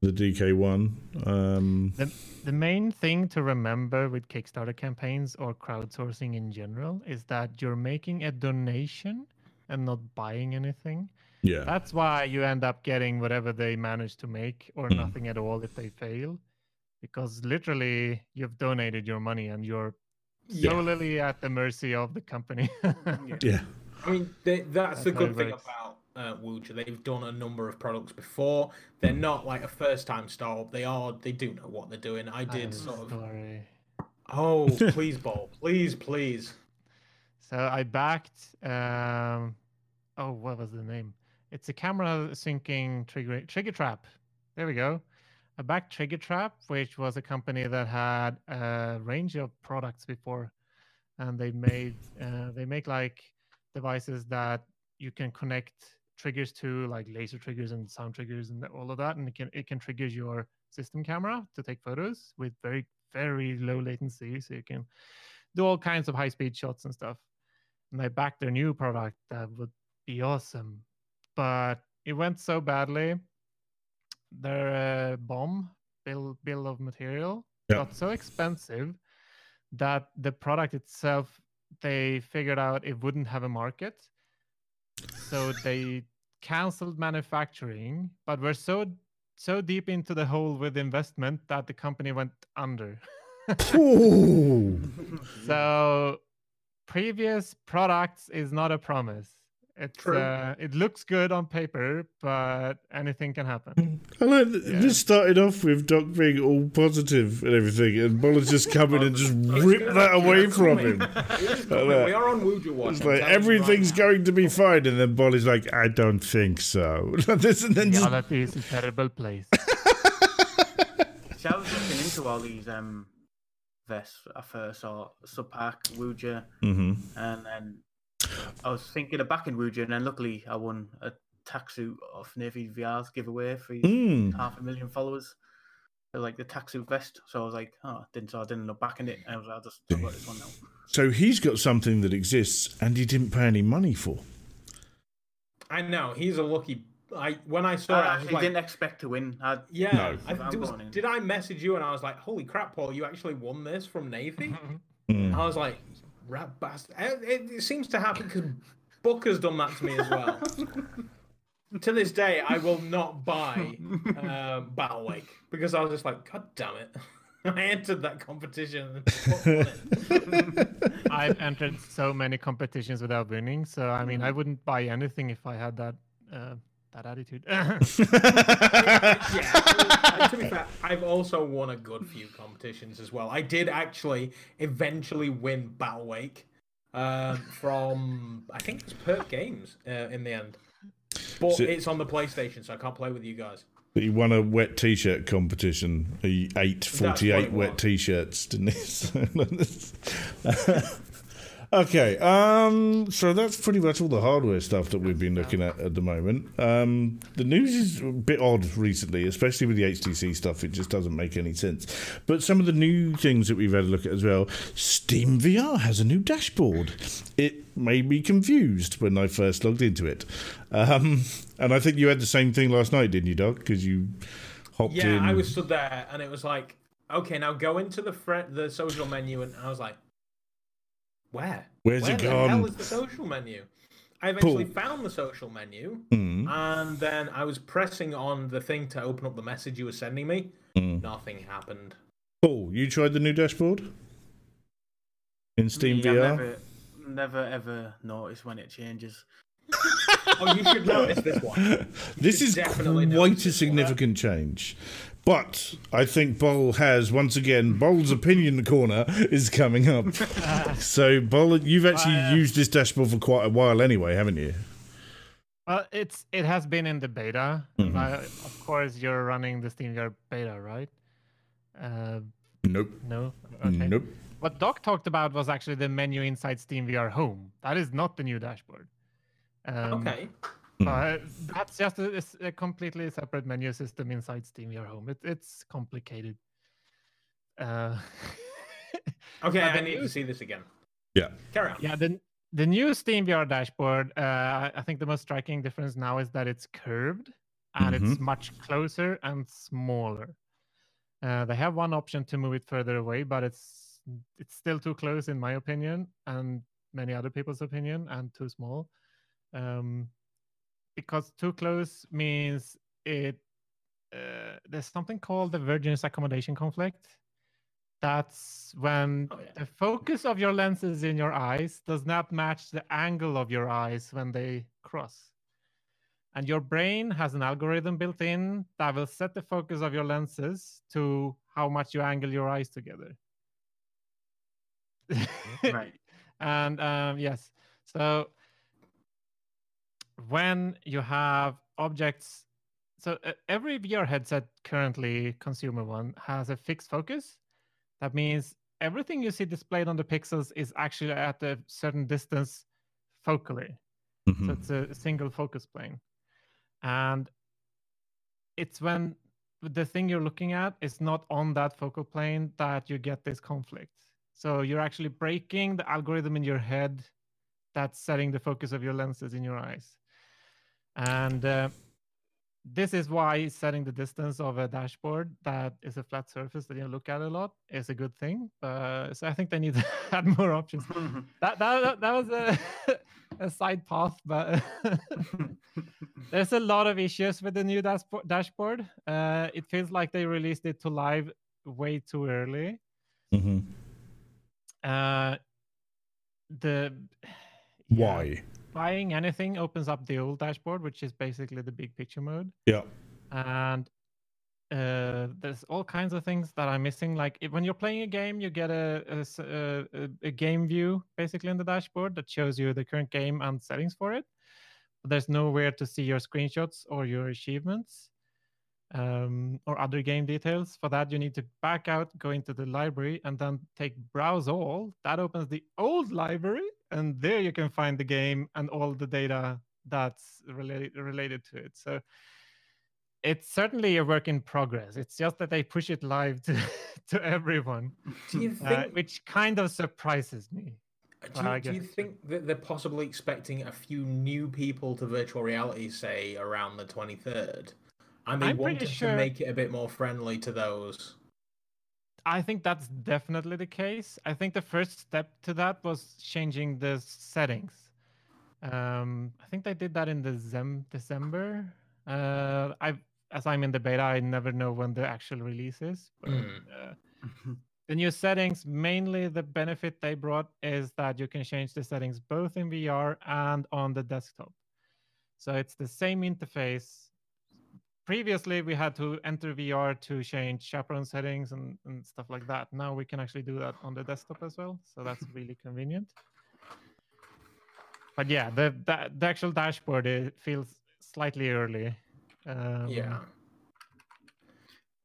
Speaker 1: The DK one. Um,
Speaker 2: The, the main thing to remember with Kickstarter campaigns or crowdsourcing in general is that you're making a donation and not buying anything.
Speaker 1: yeah,
Speaker 2: That's why you end up getting whatever they manage to make or
Speaker 1: Mm.
Speaker 2: nothing at all if they fail. Because literally you've donated your money and you're
Speaker 3: Yeah.
Speaker 2: solely at the mercy of the company.
Speaker 1: yeah,
Speaker 3: I mean, they, that's, the
Speaker 2: That's how
Speaker 3: good thing
Speaker 2: works.
Speaker 3: about uh, Woojer. They've done a number of products before. They're not like a first-time startup. They are. They do know what they're doing. I did
Speaker 2: a
Speaker 3: sort of. Oh, please, Bob. Please, please.
Speaker 2: So I backed. Um, oh, what was the name? It's a camera syncing trigger trigger trap. There we go. I backed Triggertrap, which was a company that had a range of products before, and they made uh, they make like devices that you can connect triggers to, like laser triggers and sound triggers and all of that, and it can it can trigger your system camera to take photos with very very low latency, so you can do all kinds of high speed shots and stuff. and I backed their new product. That would be awesome, but it went so badly. Their uh, bomb bill bill of material
Speaker 1: Yeah.
Speaker 2: got so expensive that the product itself they figured out it wouldn't have a market, so they canceled manufacturing. But were so so deep into the hole with investment that the company went under. So previous products is not a promise. It's
Speaker 3: True.
Speaker 2: uh, it looks good on paper, but anything can happen.
Speaker 1: I like that
Speaker 2: Yeah.
Speaker 1: this started off with Doc being all positive and everything, and Boller's just come in and just rip that away from him.
Speaker 3: we are on Woojer Watch.
Speaker 1: It's like everything's
Speaker 3: right
Speaker 1: going to be fine, and then Bolly's like, "I don't think so." this and then just
Speaker 2: Reality is a terrible place.
Speaker 4: See, I was looking into all these um vests at first, or SubPac, Woojer,
Speaker 1: Mhm.
Speaker 4: and then I was thinking of backing Woojer, and then luckily I won a TactSuit off Navy VR's giveaway for
Speaker 1: Mm.
Speaker 4: half a million followers. They're like the TactSuit vest, so I was like, oh, didn't so I didn't end up backing it. And I was like, I'll just I've got this one now.
Speaker 1: So he's got something that exists, and he didn't pay any money for.
Speaker 3: I know he's a lucky. I when I saw it,
Speaker 4: I
Speaker 3: I was
Speaker 4: actually
Speaker 3: like,
Speaker 4: didn't expect to win. I,
Speaker 3: yeah.
Speaker 1: No.
Speaker 3: I, was- did I message you and I was like, "Holy crap, Paul! You actually won this from Navy."
Speaker 1: Mm.
Speaker 3: I was like, "Rat bastard!" It, it, it seems to happen because Booker's done that to me as well. to this day, I will not buy um, Battlewake because I was just like, "God damn it!" I entered that competition. And Book won it.
Speaker 2: I've entered so many competitions without winning, so I mean, I wouldn't buy anything if I had that uh, that attitude.
Speaker 3: yeah. and to be fair, I've also won a good few competitions as well. I did actually eventually win Battlewake um, from I think it's Perk Games uh, in the end, but
Speaker 1: So-
Speaker 3: it's on the PlayStation, so I can't play with you guys.
Speaker 1: But he won a wet T-shirt competition. He ate forty-eight wet. T-shirts, didn't he? okay, um, so that's pretty much all the hardware stuff that we've been looking at at the moment. Um, the news is a bit odd recently, especially with the HTC stuff. It just doesn't make any sense. But some of the new things that we've had a look at as well. Steam VR has a new dashboard. It made me confused when I first logged into it. Um, and I think you had the same thing last night, didn't you, Doc? Because you hopped
Speaker 3: Yeah,
Speaker 1: in.
Speaker 3: Yeah, I was stood there, and it was like, okay, now go into the fre- the social menu, and I was like, where?
Speaker 1: Where's
Speaker 3: Where
Speaker 1: it
Speaker 3: the hell
Speaker 1: gone?
Speaker 3: is the social menu? I eventually
Speaker 1: Paul.
Speaker 3: found the social menu.
Speaker 1: Mm,
Speaker 3: And then I was pressing on the thing to open up the message you were sending me.
Speaker 1: mm.
Speaker 3: Nothing happened.
Speaker 1: Paul, you tried the new dashboard in Steam
Speaker 4: me, I've
Speaker 1: VR?
Speaker 4: never, never ever noticed when it changes.
Speaker 3: Oh, you should notice this one.
Speaker 1: This is
Speaker 3: definitely
Speaker 1: quite a
Speaker 3: this one.
Speaker 1: significant change. But I think Bol has once again Bol's opinion corner is coming up. so Bol, you've actually
Speaker 2: Uh,
Speaker 1: used this dashboard for quite a while anyway, haven't you?
Speaker 2: well, it's it has been in the beta.
Speaker 1: Mhm.
Speaker 2: Uh, of course, you're running the SteamVR beta, right? Uh,
Speaker 1: Nope.
Speaker 2: no. Okay.
Speaker 1: Nope.
Speaker 2: What Doc talked about was actually the menu inside SteamVR Home. That is not the new dashboard. Um,
Speaker 3: Okay.
Speaker 2: But that's just a, a completely separate menu system inside SteamVR Home. It, it's complicated. Uh,
Speaker 3: Okay,
Speaker 2: Uh,
Speaker 3: I
Speaker 2: the
Speaker 3: need to see this again.
Speaker 1: Yeah.
Speaker 3: Carry on.
Speaker 2: yeah, the the new SteamVR dashboard. Uh, I- I think the most striking difference now is that it's curved and it's much closer and smaller. Uh, they have one option to move it further away, but it's it's still too close in my opinion and many other people's opinion, and too small. Um, because too close means it uh, there's something called the vergence accommodation conflict. That's when
Speaker 3: Oh, yeah.
Speaker 2: the focus of your lenses in your eyes does not match the angle of your eyes when they cross. And your brain has an algorithm built in that will set the focus of your lenses to how much you angle your eyes together.
Speaker 4: Right.
Speaker 2: And um, yes, so when you have objects, so uh, every VR headset currently, consumer one, has a fixed focus. That means everything you see displayed on the pixels is actually at a certain distance focally. So
Speaker 1: Mhm.
Speaker 2: it's a single focus plane. And it's when the thing you're looking at is not on that focal plane that you get this conflict. So you're actually breaking the algorithm in your head that's setting the focus of your lenses in your eyes. And uh, this is why setting the distance of a dashboard that is a flat surface that you look at a lot is a good thing. Uh, so I think they need to add more options. that, that, that was a, a side path, but there's a lot of issues with the new dashboard. Uh, it feels like they released it to live way too early.
Speaker 1: Mm-hmm.
Speaker 2: Uh, the
Speaker 1: why yeah,
Speaker 2: buying anything opens up the old dashboard, which is basically the big picture mode.
Speaker 1: Yeah,
Speaker 2: and uh, there's all kinds of things that I'm missing. Like if, when you're playing a game, you get a, a, a, a, game view basically in the dashboard that shows you the current game and settings for it. But there's nowhere to see your screenshots or your achievements um, or other game details. For that, you need to back out, go into the library, and then take Browse All. That opens the old library, and there you can find the game and all the data that's related related to it. So it's certainly a work in progress. It's just that they push it live to, to everyone, uh, which kind of surprises me.
Speaker 3: Do you, do you, think that they're possibly expecting a few new people to virtual reality, say around the 23rd? And they I'm wanted sure... to make it a bit more friendly to those.
Speaker 2: I think that's definitely the case. I think the first step to that was changing the settings. Um, I think they did that in the Zem- December. Uh, I, as I'm in the beta, I never know when the actual release is. But, mm. uh, the new settings, mainly the benefit they brought is that you can change the settings both in VR and on the desktop. So it's the same interface previously we had to enter VR to change chaperone settings and, and stuff like that. Now we can actually do that on the desktop as well. So that's really convenient. But yeah, the, the, the actual dashboard it feels slightly early.
Speaker 3: Um, yeah.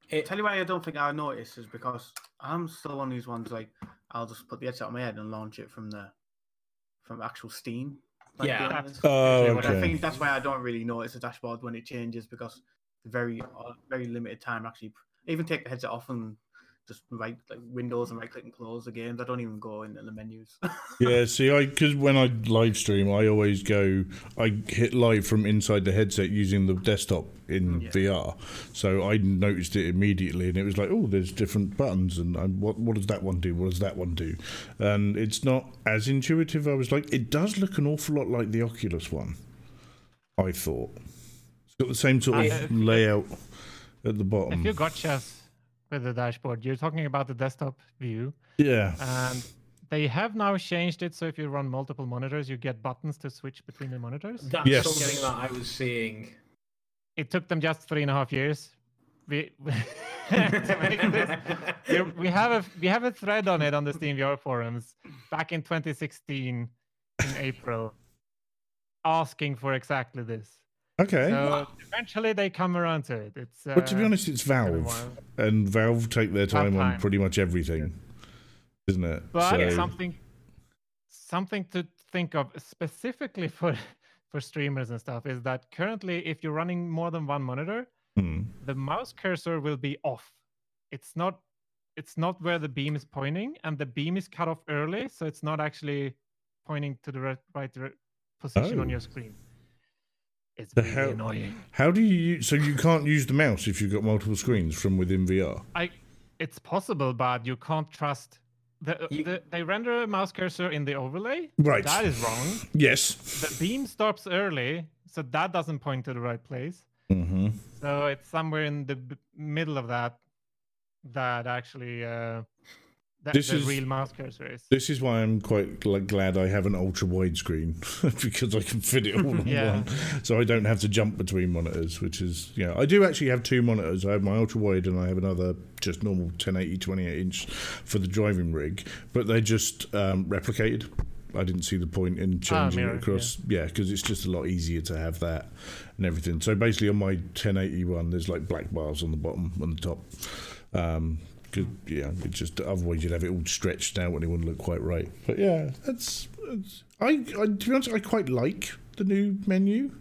Speaker 4: It, Tell you why I don't think I noticed is because I'm still one of these ones like I'll just put the headset on my head and launch it from the from actual Steam.
Speaker 3: Like yeah, that's,
Speaker 1: uh, okay.
Speaker 4: I think that's why I don't really notice the dashboard when it changes because very uh, very limited time actually even take the headset off and just right like windows and right click and close the games. I don't even go into the menus.
Speaker 1: yeah, see, I because when I live stream, I always go. I hit live from inside the headset using the desktop in yeah. VR, so I noticed it immediately, and it was like, oh, there's different buttons, and I, what what does that one do? What does that one do? And it's not as intuitive. I was like, it does look an awful lot like the Oculus one. I thought. It's got the same sort of layout at the bottom.
Speaker 2: If you got chess with the dashboard, you're talking about the desktop view.
Speaker 1: Yeah.
Speaker 2: And they have now changed it so if you run multiple monitors, you get buttons to switch between the monitors.
Speaker 3: That's yes. something that I was seeing.
Speaker 2: It took them just three and a half years. We, we have a we have a thread on it on the Steam VR forums back in 2016 in April, asking for exactly this.
Speaker 1: Okay.
Speaker 2: So eventually they come around to it. It's. Uh,
Speaker 1: but to be honest, it's Valve, and Valve take their time, time, on pretty much everything, isn't it?
Speaker 2: But so... something, something to think of specifically for for streamers and stuff is that currently, if you're running more than one monitor,
Speaker 1: hmm.
Speaker 2: the mouse cursor will be off. It's not. It's not where the beam is pointing, and the beam is cut off early, so it's not actually pointing to the right, right position oh. on your screen. It's the really annoying.
Speaker 1: How do you use, so you can't use the mouse if you've got multiple screens from within VR?
Speaker 2: I it's possible, but you can't trust the, you, the, they render a mouse cursor in the overlay.
Speaker 1: Right.
Speaker 2: That is wrong.
Speaker 1: Yes.
Speaker 2: The beam stops early, so that doesn't point to the right place.
Speaker 1: Mm-hmm.
Speaker 2: So it's somewhere in the b- middle of that that actually uh, this the is, real mouse cursor is.
Speaker 1: This is why I'm quite like, glad I have an ultra wide screen because I can fit it all on yeah. one, so I don't have to jump between monitors. Which is, yeah, I do actually have two monitors. I have my ultra wide and I have another just normal 1080 28 inch for the driving rig, but they're just um, replicated. I didn't see the point in ah, changing ah, mirror, it across. Yeah, because yeah, it's just a lot easier to have that and everything. So basically, on my 1080 one, there's like black bars on the bottom and the top. Um, Cause, yeah, it just otherwise you'd have it all stretched out and it wouldn't look quite right. But yeah, that's, that's I, I to be honest, I quite like the new menu,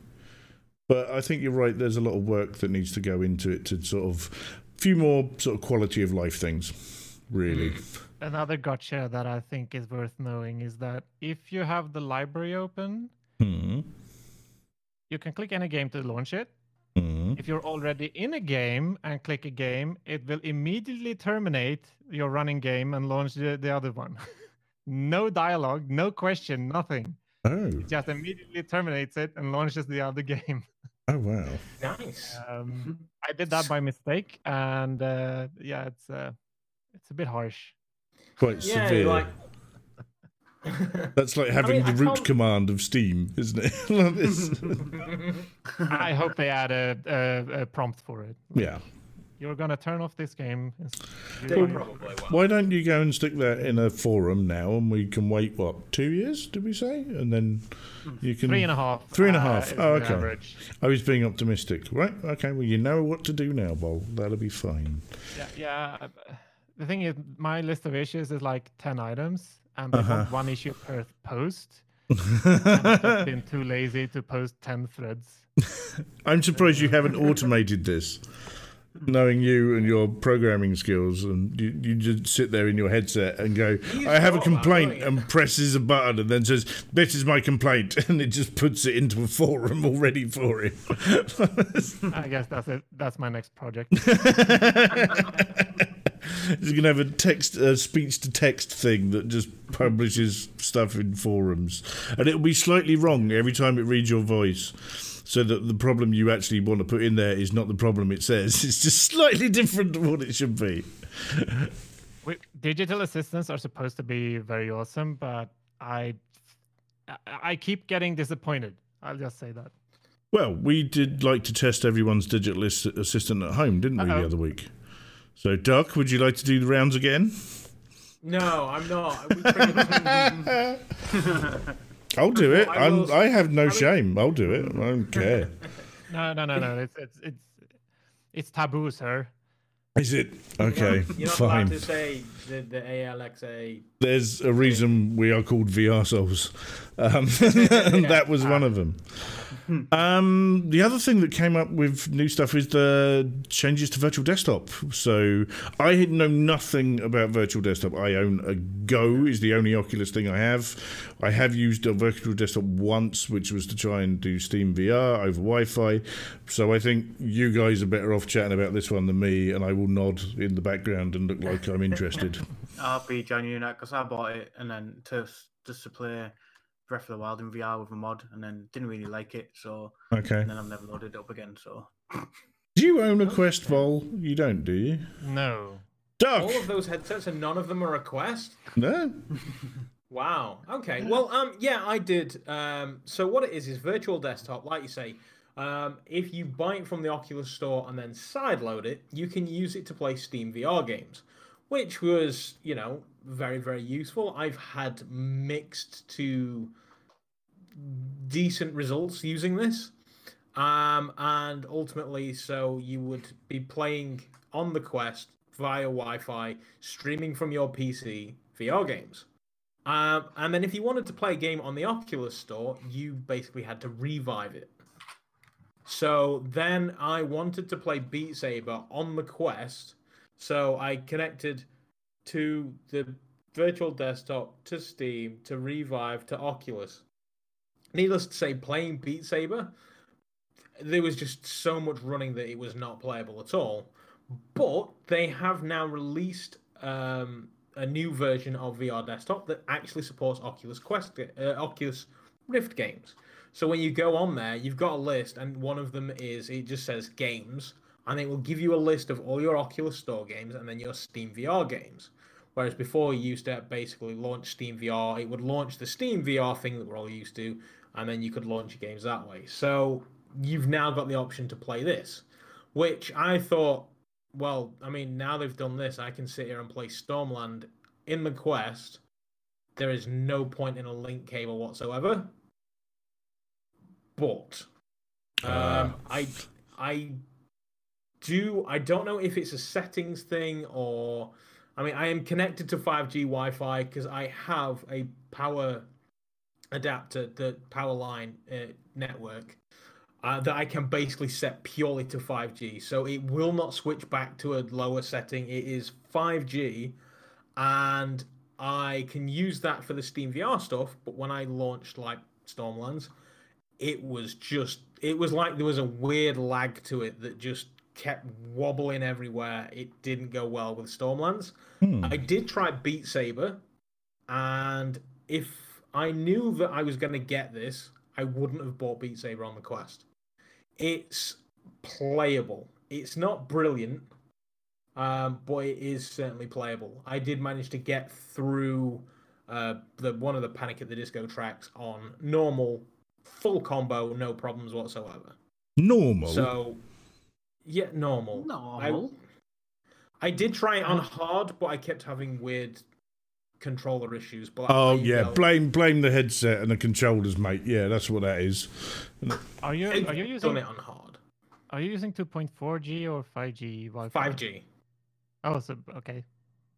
Speaker 1: but I think you're right. There's a lot of work that needs to go into it to sort of a few more sort of quality of life things, really.
Speaker 2: another gotcha that I think is worth knowing is that if you have the library open,
Speaker 1: Hmm.
Speaker 2: you can click any game to launch it.
Speaker 1: Hmm.
Speaker 2: If you're already in a game and click a game, it will immediately terminate your running game and launch the, the other one. no dialogue, no question, nothing.
Speaker 1: Oh.
Speaker 2: It just immediately terminates it and launches the other game.
Speaker 1: Oh wow.
Speaker 3: Nice.
Speaker 2: Um, I did that by mistake, and uh, yeah, it's uh, it's a bit harsh.
Speaker 1: Quite
Speaker 3: yeah,
Speaker 1: severe.
Speaker 3: like.
Speaker 1: That's like having
Speaker 3: mean, I
Speaker 1: the root
Speaker 3: can't-
Speaker 1: command of Steam, isn't it? Like.
Speaker 2: I hope they add a, a, a prompt for it.
Speaker 1: yeah.
Speaker 2: You're gonna turn off this game. It's-
Speaker 3: They
Speaker 2: you're-
Speaker 3: probably will.
Speaker 1: Why don't you go and stick that in a forum now, and we can wait what two years? Did we say? And then you can
Speaker 2: three and a half.
Speaker 1: Three and a half.
Speaker 2: uh,
Speaker 1: Oh, okay.
Speaker 2: average.
Speaker 1: I was being optimistic, right? Okay. Well, you know what to do now, Bol. That'll be fine.
Speaker 2: Yeah, yeah. uh, The thing is, my list of issues is like ten items, and they
Speaker 1: Uh-huh.
Speaker 2: want one issue per post. I've been too lazy to post ten threads.
Speaker 1: I'm surprised you haven't automated this. Knowing you and your programming skills, and you, you just sit there in your headset and go,
Speaker 3: You
Speaker 1: I have a complaint, and presses a button and then says, This is my complaint, and it just puts it into a forum already for him.
Speaker 2: I guess that's it. That's my next project.
Speaker 1: He's going to have a text, uh, speech to text thing that just publishes stuff in forums. And it'll be slightly wrong every time it reads your voice. So that the problem you actually want to put in there is not the problem it says. It's just slightly different to what it should be.
Speaker 2: Digital assistants are supposed to be very awesome, but I, I- keep getting disappointed. I'll just say that.
Speaker 1: Well, we did like to test everyone's digital assistant at home, didn't we, the
Speaker 2: Uh-oh.
Speaker 1: other week? So, Duck, would you like to do the rounds again?
Speaker 3: No, I'm not. We pretty much-
Speaker 1: I'll do it.
Speaker 3: I
Speaker 1: I'm,
Speaker 3: will-
Speaker 1: I have no
Speaker 3: mean-
Speaker 1: shame. I'll do it. I don't care.
Speaker 2: No, no, no, no. It's it's it's it's taboo, sir.
Speaker 1: Is it? Okay,
Speaker 3: You're not
Speaker 1: fine.
Speaker 3: allowed to say the, the ALXA.
Speaker 1: There's a reason we are called VR souls. Um, and that was one of them. Um, the other thing that came up with new stuff is the changes to virtual desktop. So I know nothing about virtual desktop. I own a Go is the only Oculus thing I have. I have used a virtual desktop once, which was to try and do Steam VR over Wi-Fi. So I think you guys are better off chatting about this one than me, and I will nod in the background and look like I'm interested.
Speaker 4: I'll be that because I bought it and then to just to play Breath of the Wild in VR with a mod, and then didn't really like it, so
Speaker 1: Okay.
Speaker 4: and then I've never loaded it up again. So
Speaker 1: Do you own a Quest Boll? You don't, do you?
Speaker 2: No.
Speaker 1: Duck!
Speaker 3: All of those headsets and none of them are a Quest.
Speaker 1: No?
Speaker 3: Wow. Okay. Well, um, yeah, I did. Um, so what it is is virtual desktop, like you say. Um, if you buy it from the Oculus Store and then sideload it, you can use it to play Steam VR games, which was, you know, very very useful. I've had mixed to decent results using this, um, and ultimately, so you would be playing on the Quest via Wi-Fi, streaming from your PC VR games. Um, and then if you wanted to play a game on the Oculus Store, you basically had to revive it. So then I wanted to play Beat Saber on the Quest, so I connected to the virtual desktop, to Steam, to Revive, to Oculus. Needless to say, playing Beat Saber, there was just so much running that it was not playable at all. But they have now released um, a new version of VR desktop that actually supports Oculus Quest, uh, Oculus Rift games. So when you go on there, you've got a list, and one of them is it just says games, and it will give you a list of all your Oculus Store games and then your Steam VR games. Whereas before, you used to basically launch Steam VR, it would launch the Steam VR thing that we're all used to, and then you could launch your games that way. So you've now got the option to play this, which I thought, well, I mean, now they've done this, I can sit here and play Stormland in the Quest. There is no point in a link cable whatsoever. But um, I I do I don't know if it's a settings thing or I mean I am connected to 5G Wi-Fi because I have a power adapter, the power line uh, network. Uh, that I can basically set purely to 5G, so it will not switch back to a lower setting. It is 5G, and I can use that for the Steam VR stuff. But when I launched like Stormlands, it was just it was like there was a weird lag to it that just kept wobbling everywhere. It didn't go well with Stormlands.
Speaker 1: Hmm.
Speaker 3: I did try Beat Saber, and if I knew that I was going to get this, I wouldn't have bought Beat Saber on the Quest. It's playable. It's not brilliant, um, but it is certainly playable. I did manage to get through uh, the one of the Panic at the Disco tracks on normal, full combo, no problems whatsoever.
Speaker 1: Normal.
Speaker 3: So, yeah, normal.
Speaker 4: Normal.
Speaker 3: I, I did try it on hard, but I kept having weird controller issues. But
Speaker 1: oh
Speaker 3: I,
Speaker 1: yeah,
Speaker 3: you know,
Speaker 1: blame blame the headset and the controllers, mate. Yeah, that's what that is.
Speaker 2: Are you
Speaker 3: I've
Speaker 2: are you
Speaker 3: done
Speaker 2: using
Speaker 3: it on hard.
Speaker 2: are you using 2.4G or 5G Wi-Fi?
Speaker 3: 5G.
Speaker 2: Oh, so okay.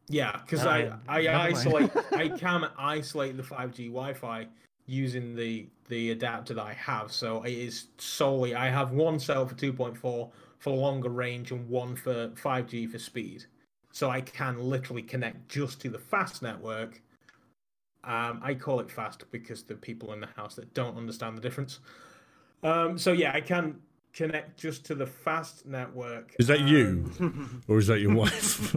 Speaker 3: Yeah, because
Speaker 2: Uh,
Speaker 3: I
Speaker 2: never
Speaker 3: I isolate I can isolate the 5G Wi-Fi using the the adapter that I have. So it is solely I have one cell for 2.4 for longer range and one for 5G for speed. So I can literally connect just to the fast network. Um, I call it fast because the people in the house that don't understand the difference. Um, so yeah, I can connect just to the fast network.
Speaker 1: Is that you,
Speaker 3: um,
Speaker 1: or is that your wife?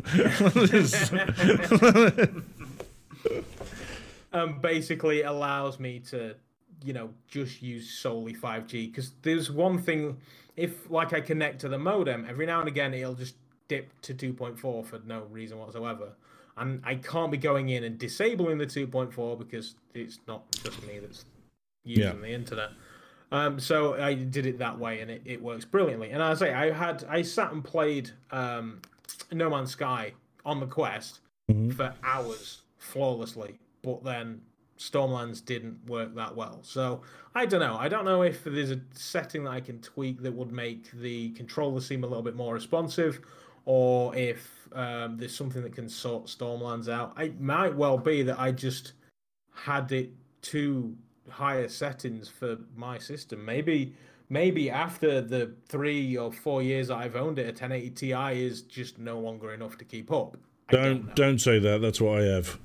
Speaker 3: um, basically allows me to, you know, just use solely 5G. Because there's one thing, if like I connect to the modem, every now and again it'll just dip to 2.4 for no reason whatsoever. And I can't be going in and disabling the 2.4 because it's not just me that's using
Speaker 1: Yeah.
Speaker 3: the internet. Um, so I did it that way, and it, it works brilliantly. And as I say, I had I sat and played um, No Man's Sky on the Quest
Speaker 1: Mhm.
Speaker 3: for hours flawlessly, but then Stormlands didn't work that well. So I don't know. I don't know if there's a setting that I can tweak that would make the controller seem a little bit more responsive, or if um, there's something that can sort Stormlands out. It might well be that I just had it too higher settings for my system. Maybe maybe after the three or four years that I've owned it, a 1080 Ti is just no longer enough to keep up. I
Speaker 1: don't
Speaker 3: know.
Speaker 1: don't say that. That's what I have.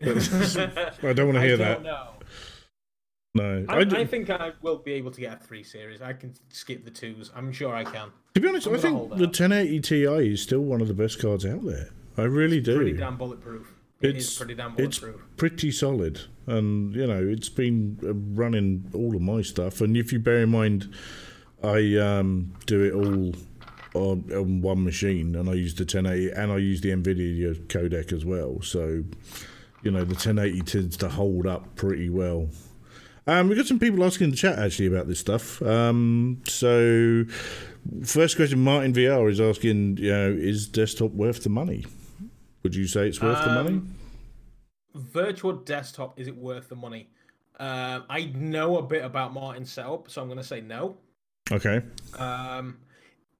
Speaker 1: I don't want to
Speaker 3: I
Speaker 1: hear
Speaker 3: don't
Speaker 1: that.
Speaker 3: know.
Speaker 1: No,
Speaker 3: I,
Speaker 1: I,
Speaker 3: I think I will be able to get a three series. I can skip the twos. I'm sure I can.
Speaker 1: to be honest,
Speaker 3: I'm
Speaker 1: I think the 1080 Ti is still one of the best cards out there. I really do.
Speaker 3: Pretty damn bulletproof. It is
Speaker 1: It's-
Speaker 3: pretty damn
Speaker 1: it's pretty solid and you know it's been uh, running all of my stuff and if you bear in mind i um, do it all on, on one machine and i use the 1080 and i use the nvidia codec as well so you know the 1080 tends to hold up pretty well um, we've got some people asking in the chat actually about this stuff. Um, so, first question: Martin VR is asking, you know, is desktop worth the money? Would you say it's worth the money?
Speaker 3: Um, Virtual desktop, is it worth the money? Um, I know a bit about Martin's setup, so I'm going to say no.
Speaker 1: Okay.
Speaker 3: Um,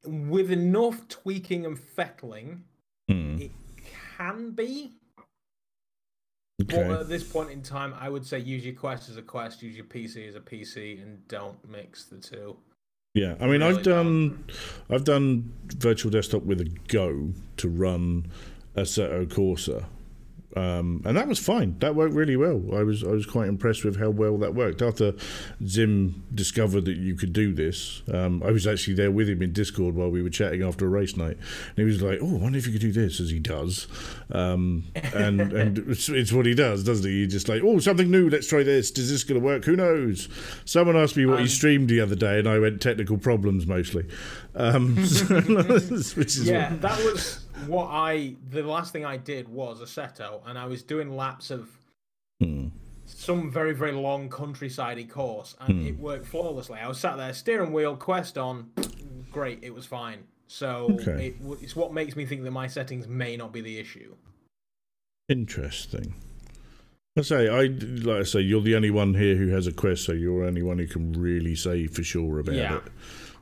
Speaker 3: with enough tweaking and fettling,
Speaker 1: Hmm.
Speaker 3: it can be.
Speaker 1: Okay.
Speaker 3: But at this point in time, I would say use your Quest as a Quest, use your PC as a PC, and don't mix the two.
Speaker 1: Yeah, I mean,
Speaker 3: Really
Speaker 1: I've done, I've done virtual desktop with a Go to run a Assetto Corsa, um, and that was fine. That worked really well. I was I was quite impressed with how well that worked. After Zim discovered that you could do this, um, I was actually there with him in Discord while we were chatting after a race night, and he was like, "Oh, I wonder if you could do this," as he does, um, and and it's, it's what he does, doesn't he? He's just like, "Oh, something new. Let's try this. Is this going to work? Who knows?" Someone asked me what he
Speaker 3: Um,
Speaker 1: streamed the other day, and I went technical problems mostly, um, which is
Speaker 3: Yeah, that was what I. The last thing I did was Assetto, and I was doing laps of
Speaker 1: Hmm.
Speaker 3: some very very long countryside course, and
Speaker 1: Hmm.
Speaker 3: it worked flawlessly. I was sat there, steering wheel, quest on, great, it was fine. So
Speaker 1: Okay.
Speaker 3: it, it's what makes me think that my settings may not be the issue.
Speaker 1: Interesting. I say, I like I say, you're the only one here who has a quest, so you're the only one who can really say for sure about
Speaker 3: Yeah.
Speaker 1: it.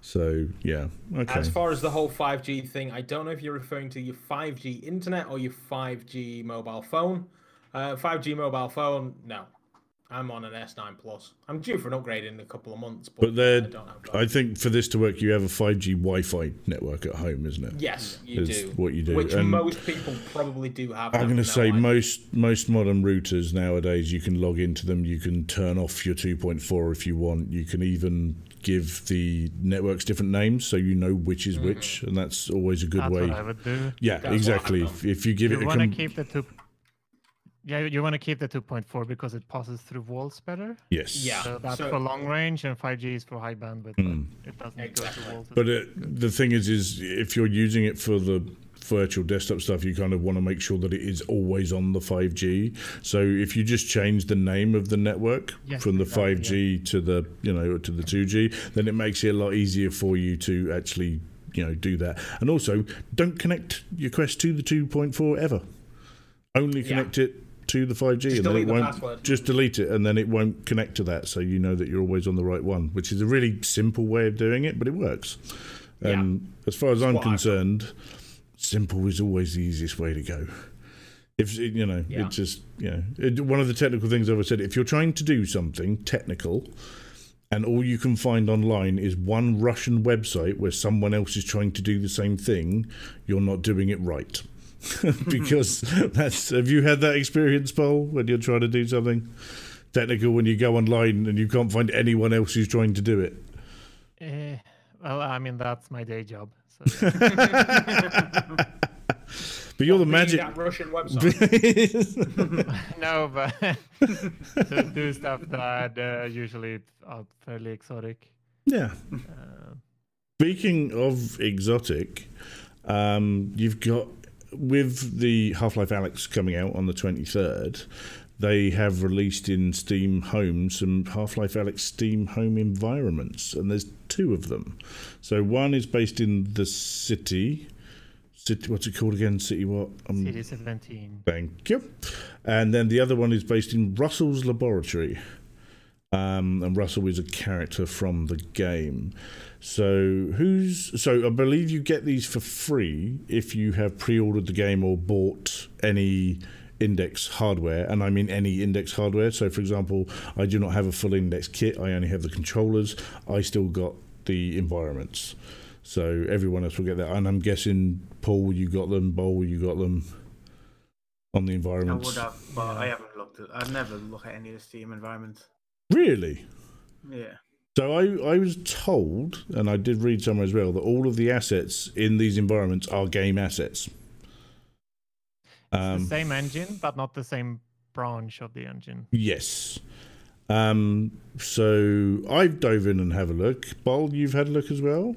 Speaker 1: So yeah, okay.
Speaker 3: As far as the whole 5G thing, I don't know if you're referring to your 5G internet or your 5G mobile phone. Uh, 5G mobile phone, no. I'm on an S9 Plus. I'm due for an upgrade in a couple of months, but,
Speaker 1: But they're-
Speaker 3: I.
Speaker 1: I think for this to work, you have a 5G Wi-Fi network at home, isn't it?
Speaker 3: Yes, you
Speaker 1: Is
Speaker 3: do.
Speaker 1: what you do.
Speaker 3: Which
Speaker 1: And
Speaker 3: most people probably do have.
Speaker 1: I'm going to say
Speaker 3: idea.
Speaker 1: most most modern routers nowadays, you can log into them. You can turn off your 2.4 if you want. You can even give the networks different names so you know which is which, and that's always a good
Speaker 2: That's
Speaker 1: way.
Speaker 2: what I would do.
Speaker 1: Yeah,
Speaker 3: That's
Speaker 1: exactly. If, if you give
Speaker 2: You
Speaker 1: it a
Speaker 2: want to
Speaker 1: com-
Speaker 2: keep the two. Yeah, you want to keep the 2.4 because it passes through walls better.
Speaker 1: yes,
Speaker 3: Yeah.
Speaker 2: So that's
Speaker 3: so-
Speaker 2: for long range, and 5G is for high bandwidth.
Speaker 1: Mm.
Speaker 2: But it doesn't
Speaker 3: Exactly.
Speaker 2: go to walls.
Speaker 1: But it, the thing is, is if you're using it for the virtual desktop stuff, you kind of want to make sure that it is always on the 5G. So if you just change the name of the network
Speaker 2: Yes,
Speaker 1: from the
Speaker 2: exactly,
Speaker 1: 5G to the you know to the 2G, then it makes it a lot easier for you to actually you know do that. And also, don't connect your Quest to the 2.4 ever. Only
Speaker 3: Yeah.
Speaker 1: connect it to the 5G,
Speaker 3: Just
Speaker 1: and then it
Speaker 3: the
Speaker 1: won't.
Speaker 3: password.
Speaker 1: Just delete it, and then it won't connect to that, so you know that you're always on the right one. Which is a really simple way of doing it, but it works.
Speaker 3: Yeah.
Speaker 1: And as far as I'm
Speaker 3: what I've
Speaker 1: concerned, simple is always the easiest way to go. If you know,
Speaker 3: Yeah.
Speaker 1: it just you know, it, one of the technical things I've said: if you're trying to do something technical, and all you can find online is one Russian website where someone else is trying to do the same thing, you're not doing it right. because that's have you had that experience, Paul, when you're trying to do something technical when you go online and you can't find anyone else who's trying to do it?
Speaker 2: Eh, well, I mean that's my day job. So
Speaker 1: But you're the magic.
Speaker 3: that Russian website.
Speaker 2: no, but to do stuff that uh, usually are fairly exotic.
Speaker 1: yeah.
Speaker 2: Uh,
Speaker 1: Speaking of exotic, um, you've got with the Half Life Alyx coming out on the 23rd, they have released in Steam Home some Half Life Alyx Steam Home environments, and there's two of them. So one is based in the city. City, what's it called again? City what? Um,
Speaker 2: City 17.
Speaker 1: Thank you. And then the other one is based in Russell's laboratory. Um, and Russell is a character from the game. So who's so I believe you get these for free if you have pre-ordered the game or bought any index hardware and I mean any index hardware. So for example, I do not have a full index kit. I only have the controllers. I still got the environments. So everyone else will get that. And I'm guessing Paul you got them, Boll you got them on the environments.
Speaker 4: I would have, but I haven't looked at. I never look at any of the Steam environments.
Speaker 1: Really?
Speaker 4: Yeah.
Speaker 1: So I, I was told, and I did read somewhere as well, that all of the assets in these environments are game assets.
Speaker 2: The
Speaker 1: Um,
Speaker 2: same engine, but not the same branch of the engine.
Speaker 1: yes. Um, so I've dove in and have a look. Boll, you've had a look as well.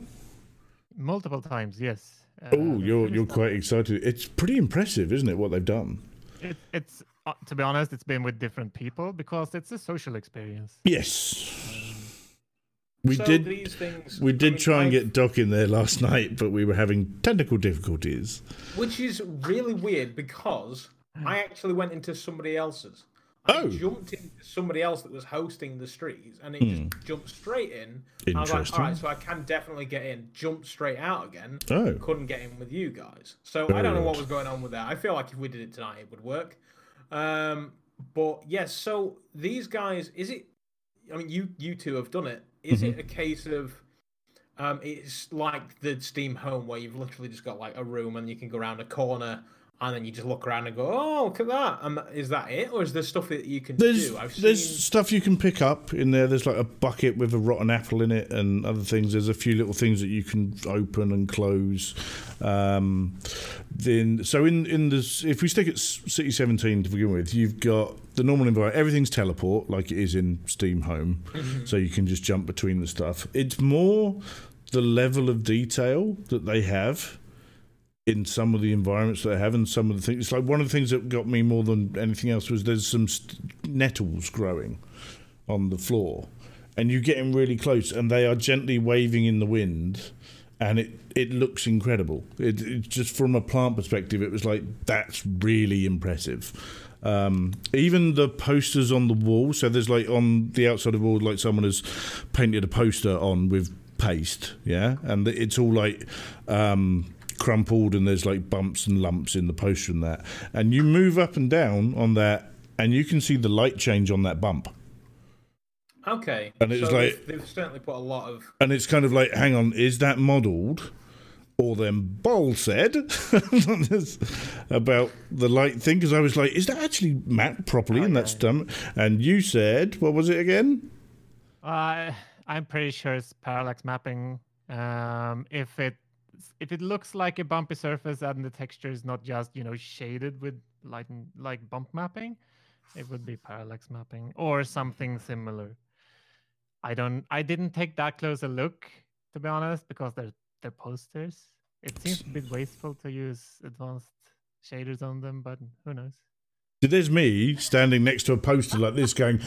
Speaker 2: Multiple times, yes. Uh,
Speaker 1: Oh, you're you're quite excited. It's pretty impressive, isn't it? What they've done.
Speaker 2: It, it's uh, to be honest, it's been with different people because it's a social experience.
Speaker 1: Yes. We
Speaker 3: So
Speaker 1: did.
Speaker 3: These things,
Speaker 1: We
Speaker 3: I
Speaker 1: did
Speaker 3: mean,
Speaker 1: try and get Doc in there last night, but we were having technical difficulties.
Speaker 3: Which is really weird because I actually went into somebody else's. I
Speaker 1: Oh.
Speaker 3: jumped into somebody else that was hosting the streets and it
Speaker 1: Hmm.
Speaker 3: just jumped straight in. I was like,
Speaker 1: Interesting.
Speaker 3: all right, so I can definitely get in. Jumped straight out again.
Speaker 1: Oh.
Speaker 3: Couldn't get in with you guys. So I don't know what was going on with that. I feel like if we did it tonight, it would work. Um, but yes, so these guys, is it? I mean, you you two have done it. Is
Speaker 1: Mm-hmm.
Speaker 3: it a case of? Um, it's like the Steam Home where you've literally just got like a room and you can go around a corner and then you just look around and go, oh, look at that. And is that it, or is there stuff that you can
Speaker 1: There's
Speaker 3: do? I've
Speaker 1: there's
Speaker 3: seen.
Speaker 1: stuff you can pick up in there. There's like a bucket with a rotten apple in it and other things. There's a few little things that you can open and close. Um, then so in in this, if we stick at City 17 to begin with, you've got the normal environment. Everything's teleport like it is in Steam Home, so you can just jump between the stuff. It's more the level of detail that they have in some of the environments that they have and some of the things. It's like one of the things that got me more than anything else was there's some st- nettles growing on the floor, and you get in really close, and they are gently waving in the wind, and it it looks incredible. It, it just from a plant perspective, it was like that's really impressive. Um, even the posters on the wall. So there's like on the outside of the wall, like someone has painted a poster on with paste, yeah, and it's all like um, crumpled, and there's like bumps and lumps in the poster and that. And you move up and down on that, and you can see the light change on that bump.
Speaker 3: Okay.
Speaker 1: And it's
Speaker 3: so
Speaker 1: like-
Speaker 3: they've, they've certainly put a lot of.
Speaker 1: and it's kind of like, hang on, is that modelled? Or then Boll said about the light thing because I was like, is that actually mapped properly?
Speaker 2: Oh,
Speaker 1: and
Speaker 2: yeah.
Speaker 1: that's. And you said, what was it again?
Speaker 2: Uh, I'm pretty sure it's parallax mapping. Um, if it if it looks like a bumpy surface and the texture is not just you know shaded with light and like bump mapping, it would be parallax mapping or something similar. I don't. I didn't take that close a look to be honest because they're they're posters. It seems a bit wasteful to use advanced shaders on them, but who knows?
Speaker 1: So there's me standing next to a poster like this going,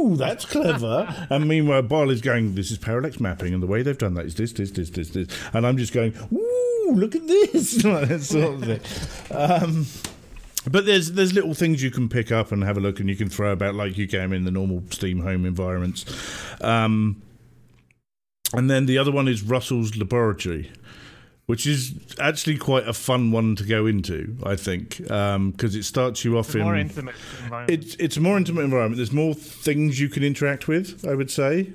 Speaker 1: Ooh, that's clever. and meanwhile, is going, This is parallax mapping, and the way they've done that is this, this, this, this, this. And I'm just going, Ooh, look at this. that sort of thing. Um, but there's there's little things you can pick up and have a look, and you can throw about like you can in the normal Steam home environments. Um, and then the other one is Russell's Laboratory, which is actually quite a fun one to go into, I think, um, because it starts you off
Speaker 2: It's
Speaker 1: in
Speaker 2: more intimate environment.
Speaker 1: it's it's a more intimate environment. There's more things you can interact with. I would say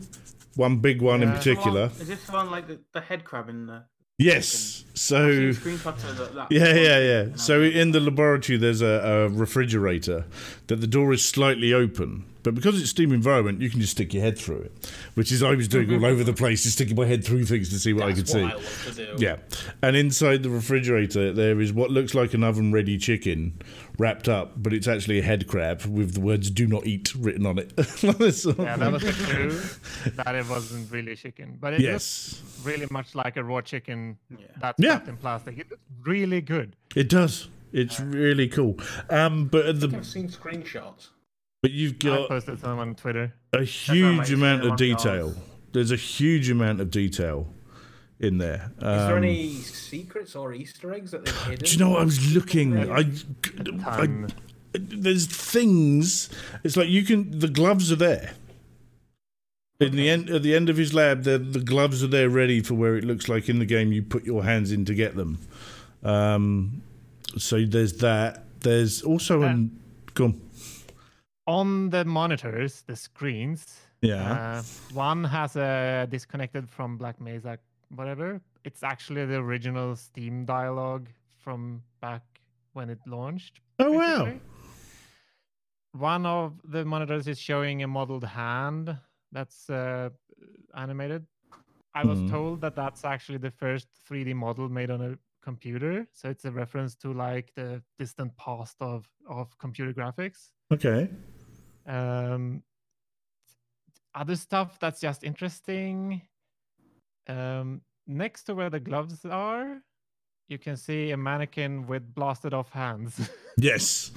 Speaker 1: one big one in particular.
Speaker 4: Is this the one like the, the head crab in the?
Speaker 1: Yes.
Speaker 4: I've
Speaker 1: So
Speaker 4: seen that. that
Speaker 1: yeah, yeah, yeah. So in the laboratory, there's a, a refrigerator that the door is slightly open, but because it's steam environment, you can just stick your head through it, which is I was doing all mm-hmm. over the place, just sticking my head through things to see what I could
Speaker 3: That's
Speaker 1: see.
Speaker 3: I love to do.
Speaker 1: Yeah. And inside the refrigerator, there is what looks like an oven ready chicken wrapped up, but it's actually a head crab with the words do not eat written on it.
Speaker 2: Yeah, that was the clue that it wasn't really chicken, but it
Speaker 1: yes.
Speaker 2: looks really much like a raw chicken
Speaker 4: Yeah.
Speaker 2: that's
Speaker 1: Yeah.
Speaker 2: wrapped in plastic. It looks really good.
Speaker 1: It does. It's really cool. Um, but at
Speaker 3: I've seen screenshots.
Speaker 1: but you've got
Speaker 2: I
Speaker 1: got
Speaker 2: posted some on Twitter.
Speaker 1: a huge amount of detail.
Speaker 4: yours.
Speaker 1: There's a huge amount of detail in there.
Speaker 3: Is there
Speaker 1: Um,
Speaker 3: any secrets or Easter eggs that they've hidden?
Speaker 1: Do you know what I was looking? I, I,
Speaker 2: Ton.
Speaker 1: there's things. It's like you can. The gloves are there. In the end, at the end of his lab, the the gloves are there, ready for where it looks like in the game. You put your hands in to get them. Um, so there's that. There's also
Speaker 2: Uh,
Speaker 1: an. Go on.
Speaker 2: On the monitors, the screens,
Speaker 1: Yeah.
Speaker 2: uh, one has a disconnected from Black Mesa, whatever. It's actually the original Steam dialogue from back when it launched.
Speaker 1: oh wow.
Speaker 2: One of the monitors is showing a modeled hand that's uh, animated. I was
Speaker 1: Mhm.
Speaker 2: told that that's actually the first 3D model made on a computer, so it's a reference to like the distant past of of computer graphics.
Speaker 1: Okay.
Speaker 2: Um, other stuff that's just interesting. Um, next to where the gloves are, you can see a mannequin with blasted off hands.
Speaker 1: Yes.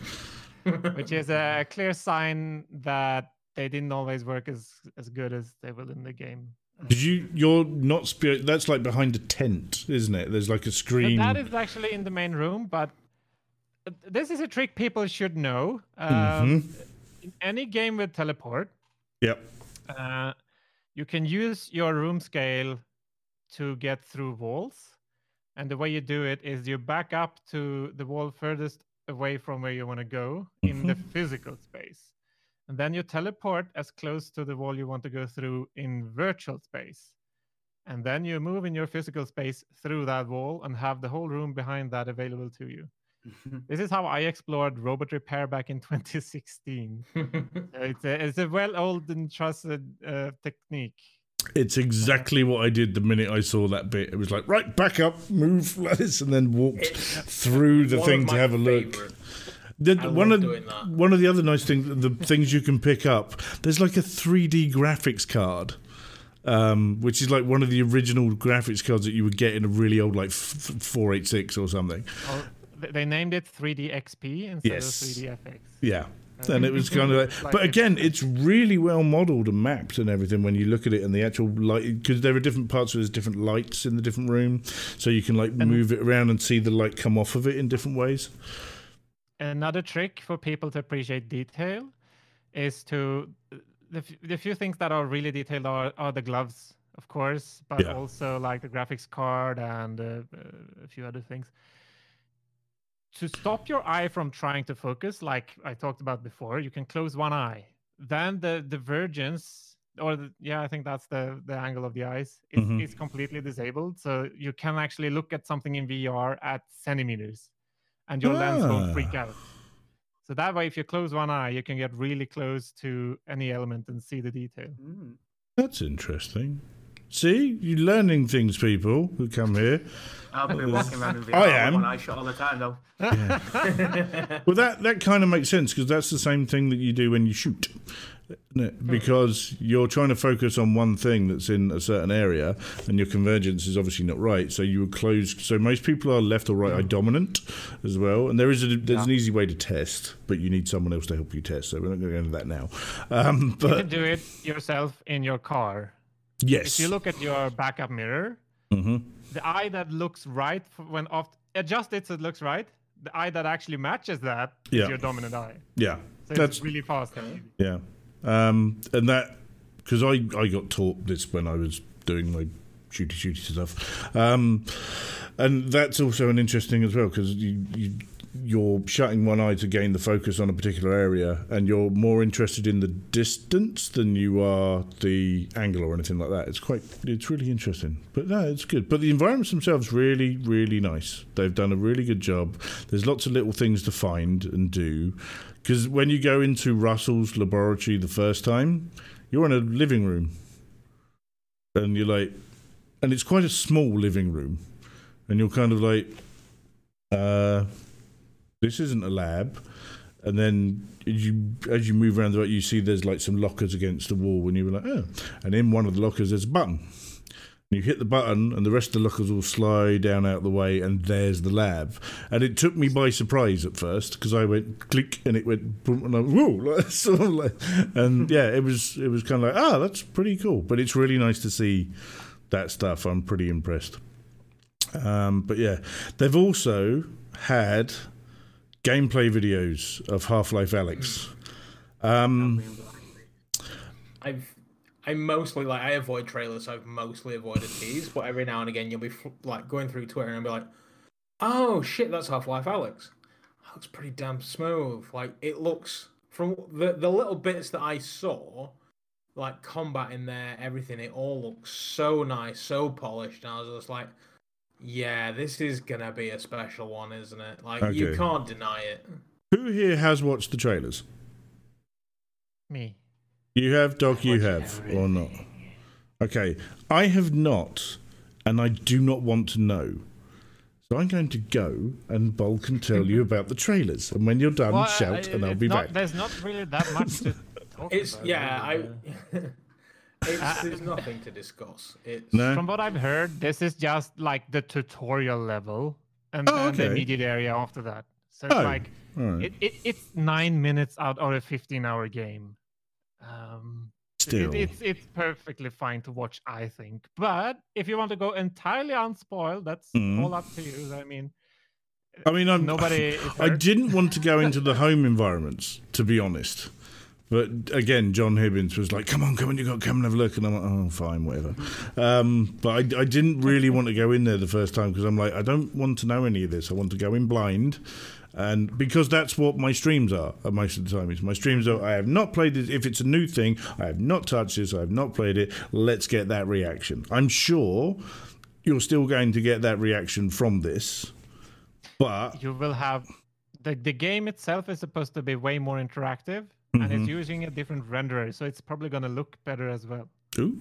Speaker 2: which is a clear sign that they didn't always work as as good as they will in the game.
Speaker 1: Did you? You're not. Spe- that's like behind a tent, isn't it? There's like a
Speaker 2: But
Speaker 1: screen.
Speaker 2: that is actually in the main room, but this is a trick people should know. Um,
Speaker 1: Mhm.
Speaker 2: In any game with teleport,
Speaker 1: Yep.
Speaker 2: uh, you can use your room scale to get through walls. And the way you do it is you back up to the wall furthest away from where you want to go in the physical space. And then you teleport as close to the wall you want to go through in virtual space. And then you move in your physical space through that wall and have the whole room behind that available to you. This is how I explored robot repair back in 2016. Uh, It's a, it's a well old and trusted uh, technique.
Speaker 1: It's exactly what I did the minute I saw that bit. It was like, right, back up, move like and then walked through the thing to have a look.
Speaker 3: Favourite.
Speaker 1: The,
Speaker 3: I
Speaker 1: one
Speaker 3: love
Speaker 1: of
Speaker 3: doing that.
Speaker 1: one of the other nice things, the things you can pick up. There's like a 3D graphics card, um, which is like one of the original graphics cards that you would get in a really old like f- f- 486 or something.
Speaker 2: Oh, they named it 3D XP instead
Speaker 1: Yes.
Speaker 2: of 3D FX.
Speaker 1: Yeah. And it was kind of like,
Speaker 2: Like
Speaker 1: but again, it's really well modeled and mapped and everything when you look at it and the actual light, because there are different parts where there's different lights in the different room, so you can like move it around and see the light come off of it in different ways.
Speaker 2: Another trick for people to appreciate detail is to the, the few things that are really detailed are, are the gloves, of course, but
Speaker 1: Yeah.
Speaker 2: also like the graphics card and uh, a few other things. To stop your eye from trying to focus, like I talked about before, you can close one eye. Then the divergence, or the, yeah, I think that's the the angle of the eyes. It's,
Speaker 1: Mhm.
Speaker 2: it's completely disabled, so you can actually look at something in VR at centimeters, and your lens won't freak
Speaker 1: Ah.
Speaker 2: out. So that way, if you close one eye, you can get really close to any element and see the detail.
Speaker 4: Mm.
Speaker 1: That's interesting. See, you're learning things, people who come here.
Speaker 4: I'll be walking around in VR
Speaker 1: I
Speaker 4: with
Speaker 1: am.
Speaker 4: one eye shut all the time, though.
Speaker 1: Well, that that kind of makes sense because that's the same thing that you do when you shoot, isn't it? Because you're trying to focus on one thing that's in a certain area, and your convergence is obviously not right. So you would close. So most people are left or right eye dominant as well, and there is a, there's an easy way to test, but you need someone else to help you test. So we're not going to go into that now. Um,
Speaker 2: You can
Speaker 1: but
Speaker 2: do it yourself in your car.
Speaker 1: yes,
Speaker 2: If you look at your backup mirror,
Speaker 1: hmm
Speaker 2: the eye that looks right when off adjust it so it looks right. The eye that actually matches that is
Speaker 1: Yeah.
Speaker 2: your dominant eye.
Speaker 1: yeah,
Speaker 2: So
Speaker 1: that's
Speaker 2: it's really fast.
Speaker 1: Yeah, um, and that because I I got taught this when I was doing my shooty shooty stuff, um, and that's also an interesting as well because you you you're shutting one eye to gain the focus on a particular area, and you're more interested in the distance than you are the angle or anything like that. It's quite it's really interesting, but no, it's good. But the environments themselves really really nice. They've done a really good job. There's lots of little things to find and do. Because when you go into Russell's laboratory the first time, you're in a living room. And you're like, and it's quite a small living room. And you're kind of like, uh, this isn't a lab. And then as you as you move around the right, you see there's like some lockers against the wall, and you're like, oh. And in one of the lockers, there's a button. You hit the button, and the rest of the lockers will slide down out of the way, and there's the lab. And it took me by surprise at first because I went click, and it went boom, and I whoa, like, sort of like, and yeah, it was it was kind of like, ah, that's pretty cool. But it's really nice to see that stuff. I'm pretty impressed. Um, but yeah, they've also had gameplay videos of Half Life Alyx. Um,
Speaker 3: I've I mostly like I avoid trailers. So I've mostly avoided these, but every now and again you'll be like going through Twitter and be like, "Oh shit, that's Half Life Alyx. That looks pretty damn smooth. Like it looks from the the little bits that I saw, like combat in there, everything. It all looks so nice, so polished. And I was just like, yeah, this is gonna be a special one, isn't it? Like you can't deny it.
Speaker 1: who here has watched the trailers?
Speaker 2: Me.
Speaker 1: You have, Doc. You
Speaker 4: watched
Speaker 1: have, or not? Okay, I have not, and I do not want to know. So I'm going to go, and Boll can tell you about the trailers. And when you're done,
Speaker 2: Well,
Speaker 1: shout,
Speaker 2: uh,
Speaker 1: and I'll be
Speaker 2: not-
Speaker 1: back.
Speaker 2: There's not really that much to talk
Speaker 3: It's
Speaker 2: about.
Speaker 3: yeah, I. it's, there's nothing to discuss. It's
Speaker 1: No?
Speaker 2: From what I've heard, this is just like the tutorial level, and
Speaker 1: Oh,
Speaker 2: then the immediate area after that. So it's
Speaker 1: Oh,
Speaker 2: like
Speaker 1: All right.
Speaker 2: it, it, it's nine minutes out of a 15-hour game. Um, it- it's it's perfectly fine to watch, I think. But if you want to go entirely unspoiled, that's
Speaker 1: Mhm.
Speaker 2: all up to you. I mean,
Speaker 1: I mean, I'm,
Speaker 2: nobody.
Speaker 1: I didn't want to go into the home environments, to be honest. But again, John Hibbins was like, "Come on, come on, you got to come and have a look." And I'm like, "Oh, fine, whatever." Um, but I, I didn't really want to go in there the first time because I'm like, I don't want to know any of this. I want to go in blind, and because that's what my streams are uh, most of the time. Is my streams are I have not played it. If it's a new thing, I have not touched this. I have not played it. Let's get that reaction. I'm sure you're still going to get that reaction from this, but
Speaker 2: you will have the the game itself is supposed to be way more interactive, and
Speaker 1: Mhm.
Speaker 2: it's using a different renderer, so it's probably going to look better as well,
Speaker 1: ooh.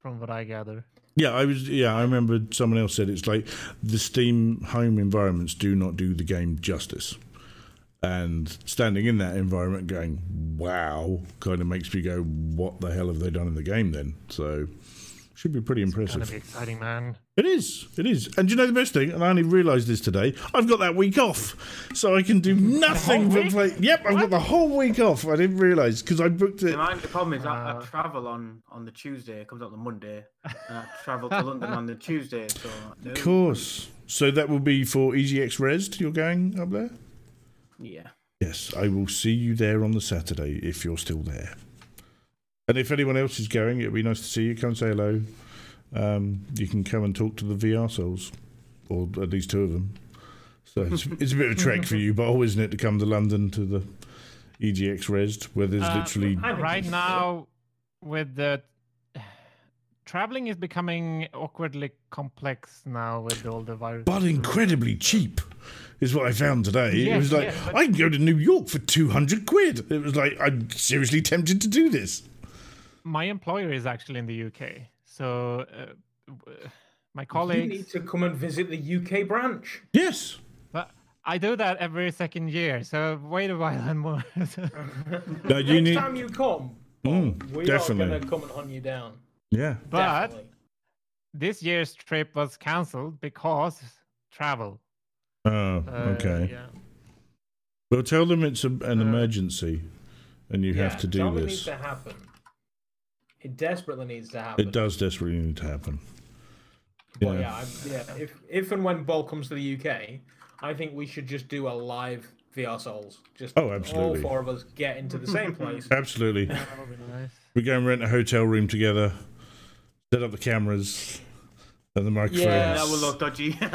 Speaker 2: from what I gather.
Speaker 1: Yeah, I was. Yeah, I remember someone else said it's like the Steam home environments do not do the game justice, and standing in that environment, going "Wow," kind of makes me go, "What the hell have they done in the game?" Then, so should be pretty
Speaker 2: It's
Speaker 1: impressive.
Speaker 2: to be exciting, man.
Speaker 1: It is. It is. And do you know the best thing? And I only realised this today. I've got that week off, so I can do nothing but play. Yep, I've got the whole week off. I didn't realise because I booked it.
Speaker 4: The only problem is I, I
Speaker 2: Uh,
Speaker 4: travel on on the Tuesday. It comes out on the Monday, and I travel to London on the Tuesday. So
Speaker 1: Of course. So that will be for EGX Rezzed. You're going up there.
Speaker 4: yeah.
Speaker 1: Yes, I will see you there on the Saturday if you're still there. And if anyone else is going, it'd be nice to see you. Come say hello. Um, you can come and talk to the VR souls, or at least two of them. So it's, it's a bit of a trek for you, but always isn't it to come to London to the EGX Rezzed, where there's
Speaker 2: Uh,
Speaker 1: literally
Speaker 2: right now with the traveling is becoming awkwardly complex now with all the virus.
Speaker 1: But incredibly cheap is what I found today. it was like,
Speaker 2: yes, but-
Speaker 1: I can go to New York for 200 quid. It was like, I'm seriously tempted to do this.
Speaker 2: My employer is actually in the UK, so uh, w- my
Speaker 3: You
Speaker 2: colleagues.
Speaker 3: need to come and visit the UK branch.
Speaker 1: Yes.
Speaker 2: But I do that every second year, so wait a while and more.
Speaker 1: No, you
Speaker 3: Next
Speaker 1: need.
Speaker 3: time you come,
Speaker 1: Mm,
Speaker 3: we
Speaker 1: definitely.
Speaker 3: are going to come and hunt you down.
Speaker 1: Yeah.
Speaker 2: but
Speaker 3: Definitely.
Speaker 2: this year's trip was cancelled because travel.
Speaker 1: Oh,
Speaker 2: Uh,
Speaker 1: okay.
Speaker 2: Yeah.
Speaker 1: Well, tell them it's a, an
Speaker 2: Uh,
Speaker 1: emergency and you
Speaker 3: yeah,
Speaker 1: have to do
Speaker 3: tell me needs
Speaker 1: this.
Speaker 3: to happen. It desperately needs to happen.
Speaker 1: It does desperately need to happen.
Speaker 3: But
Speaker 1: Yeah.
Speaker 3: yeah, I, yeah. If if and when Boll comes to the UK, I think we should just do a live VR Souls. Just
Speaker 1: Oh, absolutely.
Speaker 3: all four of us get into the same place.
Speaker 1: Absolutely.
Speaker 2: That would be nice.
Speaker 1: We go and rent a hotel room together, set up the cameras and the microphones.
Speaker 3: Yeah,
Speaker 4: That will look dodgy.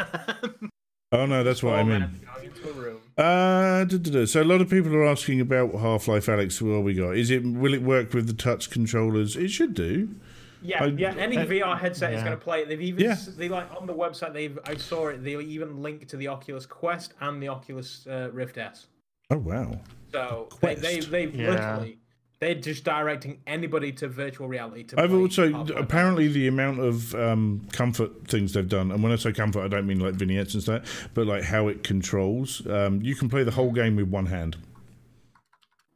Speaker 1: Oh, no, that's what oh,
Speaker 3: I
Speaker 1: mean.
Speaker 3: men going into a room.
Speaker 1: Uh, duh, duh, duh. so a lot of people are asking about Half Life Alyx. What we got? Is it will it work with the touch controllers? It should do.
Speaker 3: Yeah,
Speaker 1: I-
Speaker 3: yeah. Any
Speaker 2: Uh,
Speaker 3: VR headset is going to play it. They've even
Speaker 1: Yeah.
Speaker 3: they like on the website. They've I saw it. They even link to the Oculus Quest and the Oculus uh, Rift S.
Speaker 1: Oh wow.
Speaker 3: So they,
Speaker 1: Quest.
Speaker 3: they they've
Speaker 2: Yeah.
Speaker 3: literally they're just directing anybody to virtual reality. To
Speaker 1: I've also
Speaker 3: Half-Life
Speaker 1: apparently the amount of um, comfort things they've done, and when I say comfort, I don't mean like vignettes and stuff, but like how it controls. Um, you can play the whole game with one hand.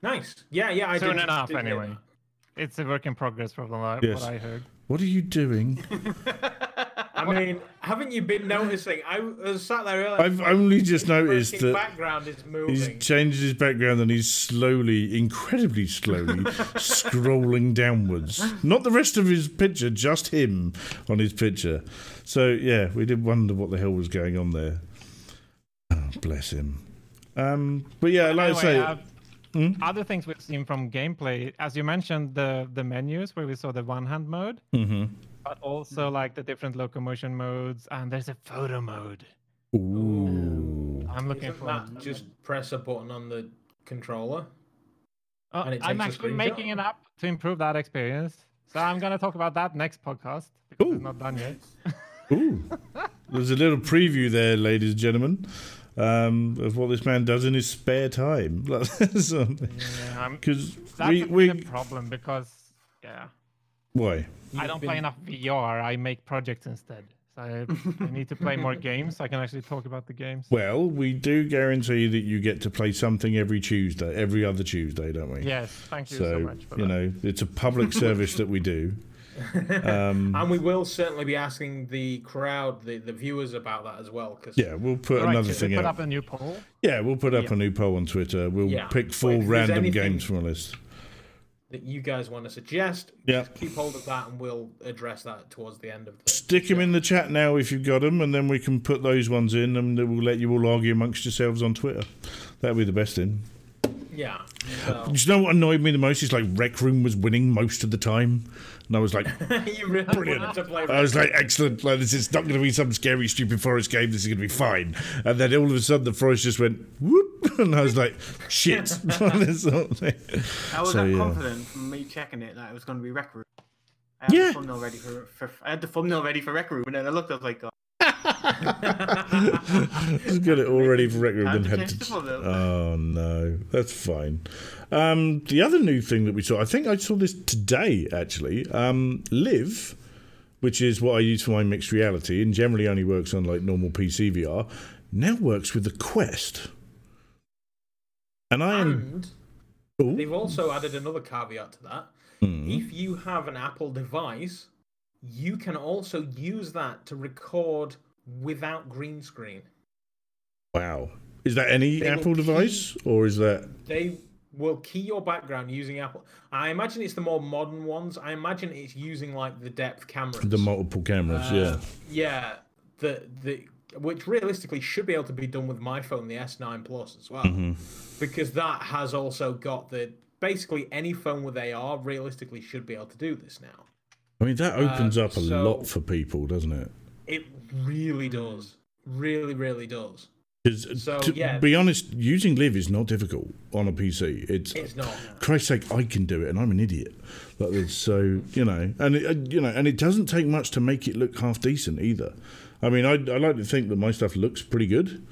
Speaker 3: Nice. Yeah, yeah. I
Speaker 2: Soon
Speaker 3: did,
Speaker 2: enough,
Speaker 3: did
Speaker 2: anyway.
Speaker 3: that.
Speaker 2: It's a work in progress from what
Speaker 1: Yes.
Speaker 2: I heard.
Speaker 1: What are you doing?
Speaker 3: I mean, haven't you been noticing? I was sat there earlier.
Speaker 1: I've only just noticed
Speaker 3: freaking
Speaker 1: that
Speaker 3: background is moving.
Speaker 1: he's changed his background and he's slowly, incredibly slowly, scrolling downwards. Not the rest of his picture, just him on his picture. So yeah, we did wonder what the hell was going on there. Oh, bless him. Um, but yeah, like I
Speaker 2: Anyway,
Speaker 1: say,
Speaker 2: uh,
Speaker 1: Hmm?
Speaker 2: other things we've seen from gameplay, as you mentioned, the the menus where we saw the one hand mode,
Speaker 1: mhm.
Speaker 2: But also mm-hmm. like the different locomotion modes, and there's a photo mode.
Speaker 1: Ooh.
Speaker 2: I'm looking
Speaker 3: Isn't
Speaker 2: for.
Speaker 3: that just press a button on the controller?
Speaker 2: Oh,
Speaker 3: and it
Speaker 2: I'm
Speaker 3: takes a
Speaker 2: actually making an app to improve that experience. So I'm gonna talk about that next podcast because
Speaker 1: Ooh.
Speaker 2: it's not done yet.
Speaker 1: Ooh. There's a little preview there, ladies and gentlemen, um, of what this man does in his spare time. Because
Speaker 2: Yeah, I'm- that's
Speaker 1: we
Speaker 2: a
Speaker 1: we
Speaker 2: a problem because yeah,
Speaker 1: why?
Speaker 2: I
Speaker 3: You've
Speaker 2: don't
Speaker 3: been-
Speaker 2: play enough VR. I make projects instead. So I, I need to play more games so I can actually talk about the games.
Speaker 1: Well, we do guarantee that you get to play something every Tuesday, every other Tuesday, don't we?
Speaker 2: Yes, thank you so,
Speaker 1: So,
Speaker 2: much for
Speaker 1: you
Speaker 2: that.
Speaker 1: know, it's a public service that we do. Um,
Speaker 3: And we will certainly be asking the crowd, the, the viewers about that as well. Cause
Speaker 1: yeah, we'll put
Speaker 2: Right,
Speaker 1: another
Speaker 2: should we
Speaker 1: thing
Speaker 2: put
Speaker 1: up.
Speaker 2: up a new poll.
Speaker 1: Yeah, we'll put up
Speaker 3: Yeah.
Speaker 1: a new poll on Twitter. We'll
Speaker 3: Yeah.
Speaker 1: pick four
Speaker 3: Well, if there's
Speaker 1: random
Speaker 3: anything-
Speaker 1: games from a list.
Speaker 3: That you guys want to suggest,
Speaker 1: Yeah.
Speaker 3: keep hold of that and we'll address that towards the end of the.
Speaker 1: Stick them in the chat now if you've got them, and then we can put those ones in, and then we'll let you all argue amongst yourselves on Twitter. That'd be the best thing.
Speaker 3: Yeah. So,
Speaker 1: Do you know what annoyed me the most? Is like Rec Room was winning most of the time, and I was like,
Speaker 3: you really
Speaker 1: Brilliant.
Speaker 3: wanted to play.
Speaker 1: I was like, excellent. Like this is not going to be some scary, stupid forest game. This is going to be fine. And then all of a sudden, the forest just went whoop, and I was like, shit. This sort of thing.
Speaker 4: I was
Speaker 1: So,
Speaker 4: that
Speaker 1: yeah.
Speaker 4: confident from me checking it that it was going to be Rec Room. I had
Speaker 1: Yeah.
Speaker 4: the thumbnail ready for, for I had the thumbnail ready for Rec Room, and then I looked, I was like, oh,
Speaker 1: Just got it all ready for Rec Room.
Speaker 4: Time
Speaker 1: Then
Speaker 4: to
Speaker 1: had to. Oh no, that's fine. Um, the other new thing that we saw, I think I saw this today actually. Um, LIV, which is what I use for my mixed reality, and generally only works on like normal PC VR, now works with the Quest. And I am.
Speaker 3: and they've also added another caveat to that.
Speaker 1: Hmm.
Speaker 3: If you have an Apple device, you can also use that to record without green screen.
Speaker 1: Wow. Is that any
Speaker 3: They
Speaker 1: Apple
Speaker 3: keep-
Speaker 1: device, or is that?
Speaker 3: They will key your background using Apple. I imagine it's the more modern ones. I imagine it's using like the depth cameras.
Speaker 1: The multiple cameras,
Speaker 3: Uh,
Speaker 1: yeah.
Speaker 3: Yeah, the the which realistically should be able to be done with my phone, the S9 Plus as well,
Speaker 1: Mhm.
Speaker 3: because that has also got the basically any phone with AR realistically should be able to do this now.
Speaker 1: I mean, that opens
Speaker 3: Uh,
Speaker 1: up a
Speaker 3: so-
Speaker 1: lot for people, doesn't it?
Speaker 3: It really does, really, really does.
Speaker 1: Because
Speaker 3: So,
Speaker 1: to
Speaker 3: yeah.
Speaker 1: be honest, using LIV is not difficult on a PC. It's
Speaker 3: It's not.
Speaker 1: Christ's sake, I can do it, and I'm an idiot. Like this, so you know, and it, uh, you know, and it doesn't take much to make it look half decent either. I mean, I, I like to think that my stuff looks pretty good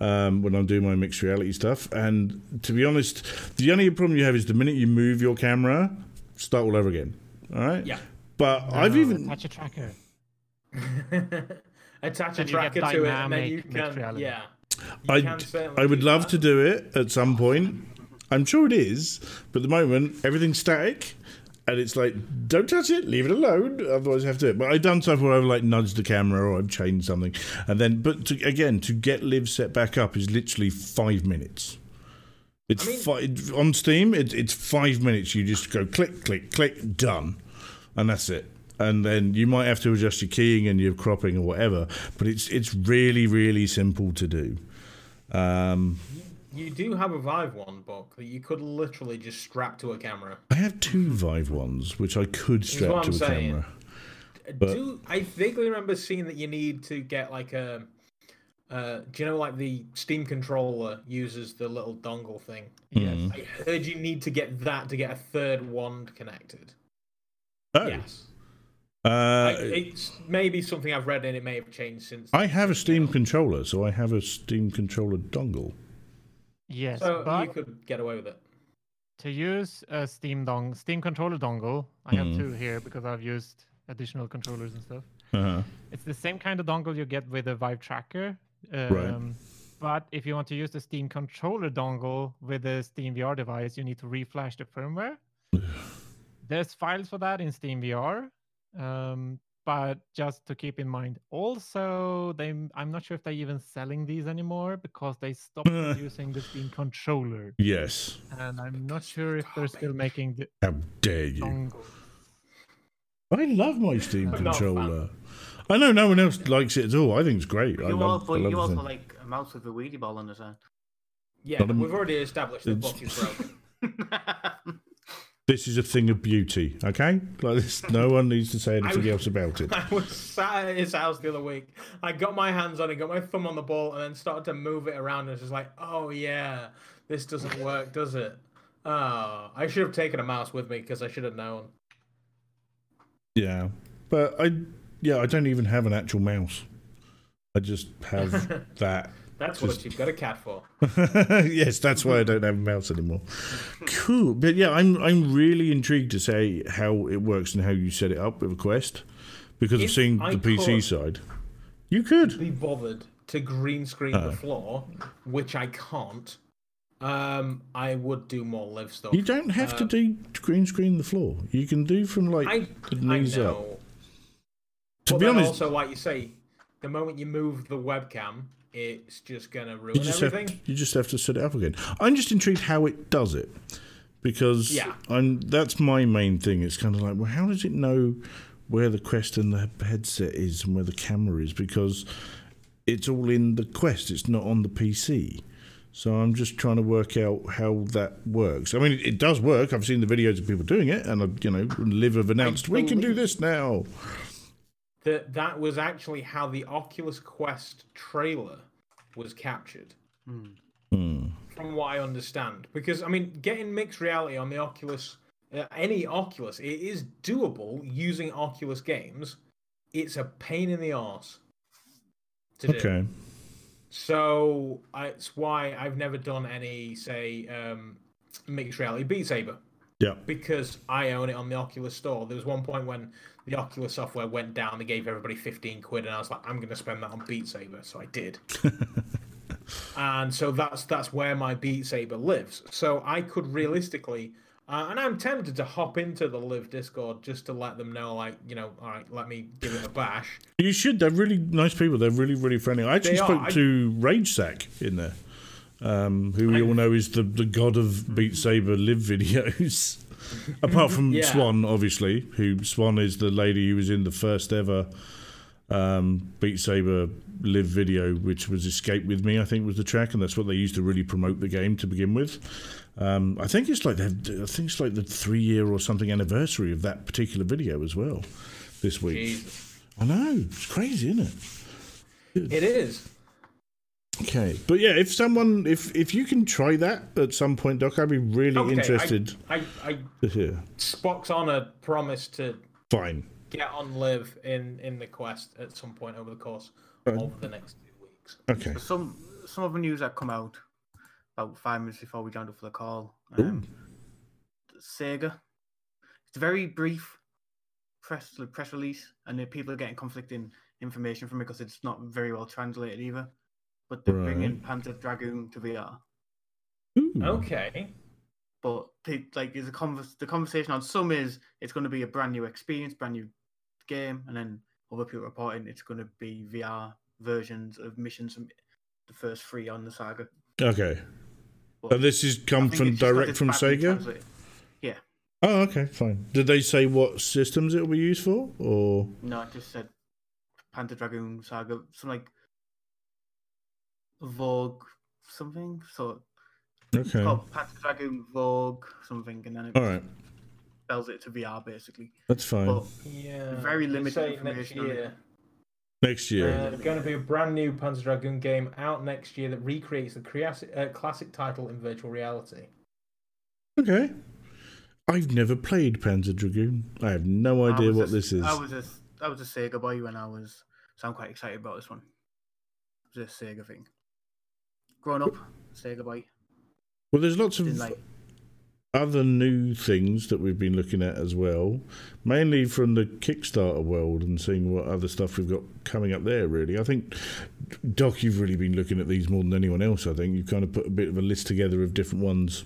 Speaker 1: um, when I'm doing my mixed reality stuff. And to be honest, the only problem you have is the minute you move your camera, start all over again. All right.
Speaker 3: Yeah.
Speaker 1: But I've
Speaker 2: No,
Speaker 1: even
Speaker 2: touch a tracker.
Speaker 3: Attach a
Speaker 2: Then
Speaker 3: tracker to it, and then you can.
Speaker 2: reality.
Speaker 3: Yeah. You
Speaker 1: I,
Speaker 3: certainly
Speaker 1: I would love
Speaker 3: that.
Speaker 1: to do it at some point. I'm sure it is, but at the moment everything's static, and it's like don't touch it, leave it alone. Otherwise, I have to do it. But I've done stuff where I've like nudged the camera or I've changed something, and then but to, again to get LIV set back up is literally five minutes. It's
Speaker 3: I mean-
Speaker 1: fi- on Steam. It, it's five minutes. You just go click, click, click, done, and that's it. And then you might have to adjust your keying and your cropping or whatever, but it's it's really really simple to do. Um,
Speaker 3: You do have a Vive wand book that you could literally just strap to a camera.
Speaker 1: I have two Vive wands, which I could strap to a
Speaker 3: saying.
Speaker 1: camera.
Speaker 3: Uh, do I vaguely remember seeing that you need to get like a. Uh, do you know like the Steam controller uses the little dongle thing?
Speaker 2: Yes.
Speaker 1: Mm.
Speaker 3: I heard you need to get that to get a third wand connected.
Speaker 1: Oh,
Speaker 3: Yes.
Speaker 1: Uh,
Speaker 3: I, it's maybe something I've read and it may have changed since.
Speaker 1: I have a Steam controller, so I have a Steam controller dongle.
Speaker 2: Yes,
Speaker 3: so
Speaker 2: but
Speaker 3: you could get away with it.
Speaker 2: to use a Steam dong Steam controller dongle, I have
Speaker 1: Mhm.
Speaker 2: two here because I've used additional controllers and stuff.
Speaker 1: Uh-huh.
Speaker 2: It's the same kind of dongle you get with a Vive tracker. Um,
Speaker 1: Right.
Speaker 2: But if you want to use the Steam controller dongle with the Steam VR device, you need to reflash the firmware. There's files for that in Steam VR. Um, but just to keep in mind, also they I'm not sure if they're even selling these anymore because they stopped using the Steam controller,
Speaker 1: Yes.
Speaker 2: and I'm not sure if they're still making the
Speaker 1: How dare you?
Speaker 2: dongle.
Speaker 1: I love my Steam
Speaker 3: I'm not a fan.
Speaker 1: controller. I know no one else likes it at all. I think it's great. I
Speaker 4: You,
Speaker 1: love,
Speaker 4: also,
Speaker 1: I love
Speaker 4: you also
Speaker 1: thing.
Speaker 4: like a mouse with a weedy ball on the side.
Speaker 3: Yeah,
Speaker 1: Not a-
Speaker 3: we've already established the
Speaker 1: It's-
Speaker 3: book is broken.
Speaker 1: This is a thing of beauty, okay? Like this, no one needs to say anything else about it.
Speaker 3: I was sat at his house the other week. I got my hands on it, got my thumb on the ball, and then started to move it around. And it's just like, oh yeah, this doesn't work, does it? Oh, I should have taken a mouse with me because I should have known.
Speaker 1: Yeah, but I, yeah, I don't even have an actual mouse. I just have that.
Speaker 3: That's
Speaker 1: Just-
Speaker 3: what you've got a cat for.
Speaker 1: yes, that's why I don't have a mouse anymore. Cool, but yeah, I'm I'm really intrigued to say how it works and how you set it up with a Quest because of
Speaker 3: If
Speaker 1: seeing
Speaker 3: I
Speaker 1: the PC side. You could.
Speaker 3: Be bothered to green screen
Speaker 1: Oh.
Speaker 3: the floor, which I can't. Um, I would do more live stuff.
Speaker 1: You don't have to
Speaker 3: Uh,
Speaker 1: do green screen the floor. You can do from like
Speaker 3: I
Speaker 1: knees up. To
Speaker 3: but
Speaker 1: be honest,
Speaker 3: also like you say, the moment you move the webcam, it's just gonna ruin
Speaker 1: you just have
Speaker 3: everything.
Speaker 1: you just have to set it up again. I'm just intrigued how it does it because
Speaker 3: Yeah.
Speaker 1: I'm that's my main thing. It's kind of like, well, how does it know where the Quest and the headset is and where the camera is because it's all in the Quest. It's not on the PC. So I'm just trying to work out how that works. I mean, it, does work. I've seen the videos of people doing it, and I, you know, LIV have announced we can do this now.
Speaker 3: That that was actually how the Oculus Quest trailer was captured,
Speaker 4: Hmm.
Speaker 1: Hmm.
Speaker 3: from what I understand. Because I mean, getting mixed reality on the Oculus, uh, any Oculus, it is doable using Oculus games. It's a pain in the ass To do.
Speaker 1: Okay.
Speaker 3: So I, it's why I've never done any, say, um, mixed reality Beat Saber
Speaker 1: Yeah.
Speaker 3: because I own it on the Oculus Store. There was one point when the Oculus software went down. They gave everybody fifteen quid, and I was like, I'm going to spend that on Beat Saber, so I did. and so that's that's where my Beat Saber lives. So I could realistically. Uh, and I'm tempted to hop into the LIV Discord just to let them know, like, you know, all right, let me give it a bash.
Speaker 1: You should. They're really nice people. They're really, really friendly. I actually
Speaker 3: They
Speaker 1: spoke to Rage Sack in there, um, who we
Speaker 3: I-
Speaker 1: all know is the, the god of Beat Saber live videos. Apart from
Speaker 3: Yeah.
Speaker 1: Swan, obviously, who Swan is the lady who was in the first ever um, Beat Saber live video, which was Escape with Me, I think was the track, and that's what they used to really promote the game to begin with. Um, I think it's like I think it's like the three year or something anniversary of that particular video as well this week.
Speaker 3: Jesus.
Speaker 1: I know it's crazy, isn't it?
Speaker 3: It is.
Speaker 1: Okay, but yeah, if someone, if if you can try that at some point, Doc, I'd be really
Speaker 3: Okay,
Speaker 1: interested
Speaker 3: I, I,
Speaker 1: to hear.
Speaker 3: Spock's on a promise to
Speaker 1: Fine.
Speaker 3: get on LIV in in the quest at some point over the course
Speaker 1: Right.
Speaker 3: of the next two weeks.
Speaker 1: Okay.
Speaker 4: Some some of the news that come out about five minutes before we joined up for the call. Um, Sega. It's a very brief press press release, and the people are getting conflicting information from it because it's not very well translated either. But they're bringing Panzer Dragoon to VR.
Speaker 1: Ooh. Hmm.
Speaker 3: Okay.
Speaker 4: But they, like, is a convers- the conversation on some is it's going to be a brand new experience, brand new game, and then other people reporting it's going to be VR versions of missions from the first three on the saga.
Speaker 1: Okay.
Speaker 4: But
Speaker 1: So this is come from
Speaker 4: it's just 'cause
Speaker 1: direct
Speaker 4: it's
Speaker 1: from
Speaker 4: badly
Speaker 1: Sega.
Speaker 4: translated.
Speaker 1: Oh, okay, fine. Did they say what systems it will be used for, or
Speaker 4: No, it just said Panzer Dragoon Saga, some like Vogue something. So it's
Speaker 1: okay?
Speaker 4: called Panzer Dragoon Vogue something, and then it
Speaker 1: All right,
Speaker 4: spells it to VR basically.
Speaker 1: that's fine.
Speaker 4: But
Speaker 3: Yeah.
Speaker 4: Very limited
Speaker 3: say next
Speaker 4: information on
Speaker 3: year.
Speaker 1: Next year.
Speaker 3: Uh, going to be a brand new Panzer Dragoon game out next year that recreates the classic, uh, classic title in virtual reality.
Speaker 1: okay. I've never played Panzer Dragoon. I have no idea what
Speaker 4: a-
Speaker 1: this is.
Speaker 4: I was a I was a Sega boy when I was, so I'm quite excited about this one. It was a Sega thing. Growing up, Sega boy.
Speaker 1: Well, there's lots of
Speaker 4: like.
Speaker 1: other new things that we've been looking at as well, mainly from the Kickstarter world and seeing what other stuff we've got coming up there. Really, I think Doc, you've really been looking at these more than anyone else. I think you've kind of put a bit of a list together of different ones.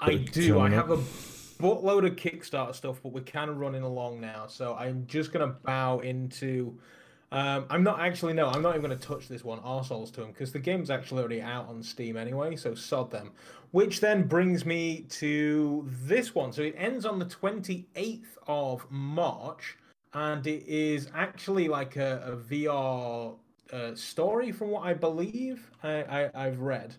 Speaker 3: I do. I
Speaker 1: coming
Speaker 3: have
Speaker 1: up-
Speaker 3: a buttload of Kickstarter stuff, but we're kind of running along now. So I'm just going to bow into. Um, I'm not actually, no, I'm not even going to touch this one, Arseholes to him, because the game's actually already out on Steam anyway, so sod them. Which then brings me to this one. So it ends on the 28th of March, and it is actually like a, a VR uh, story, from what I believe I, I, I've read.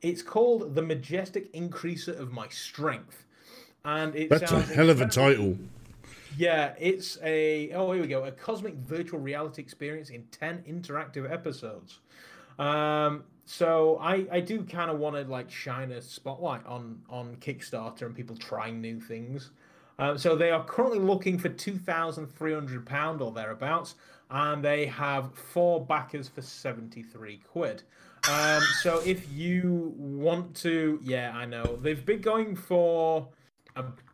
Speaker 3: It's called The Majestic Increaser of My Strength. And it
Speaker 1: That's a hell of a title.
Speaker 3: Yeah, it's a oh here we go, a cosmic virtual reality experience in ten interactive episodes. Um, so I I do kind of want to like shine a spotlight on on Kickstarter and people trying new things. Um, so they are currently looking for two thousand three hundred pound or thereabouts, and they have four backers for seventy three quid. Um, so if you want to, yeah, I know they've been going for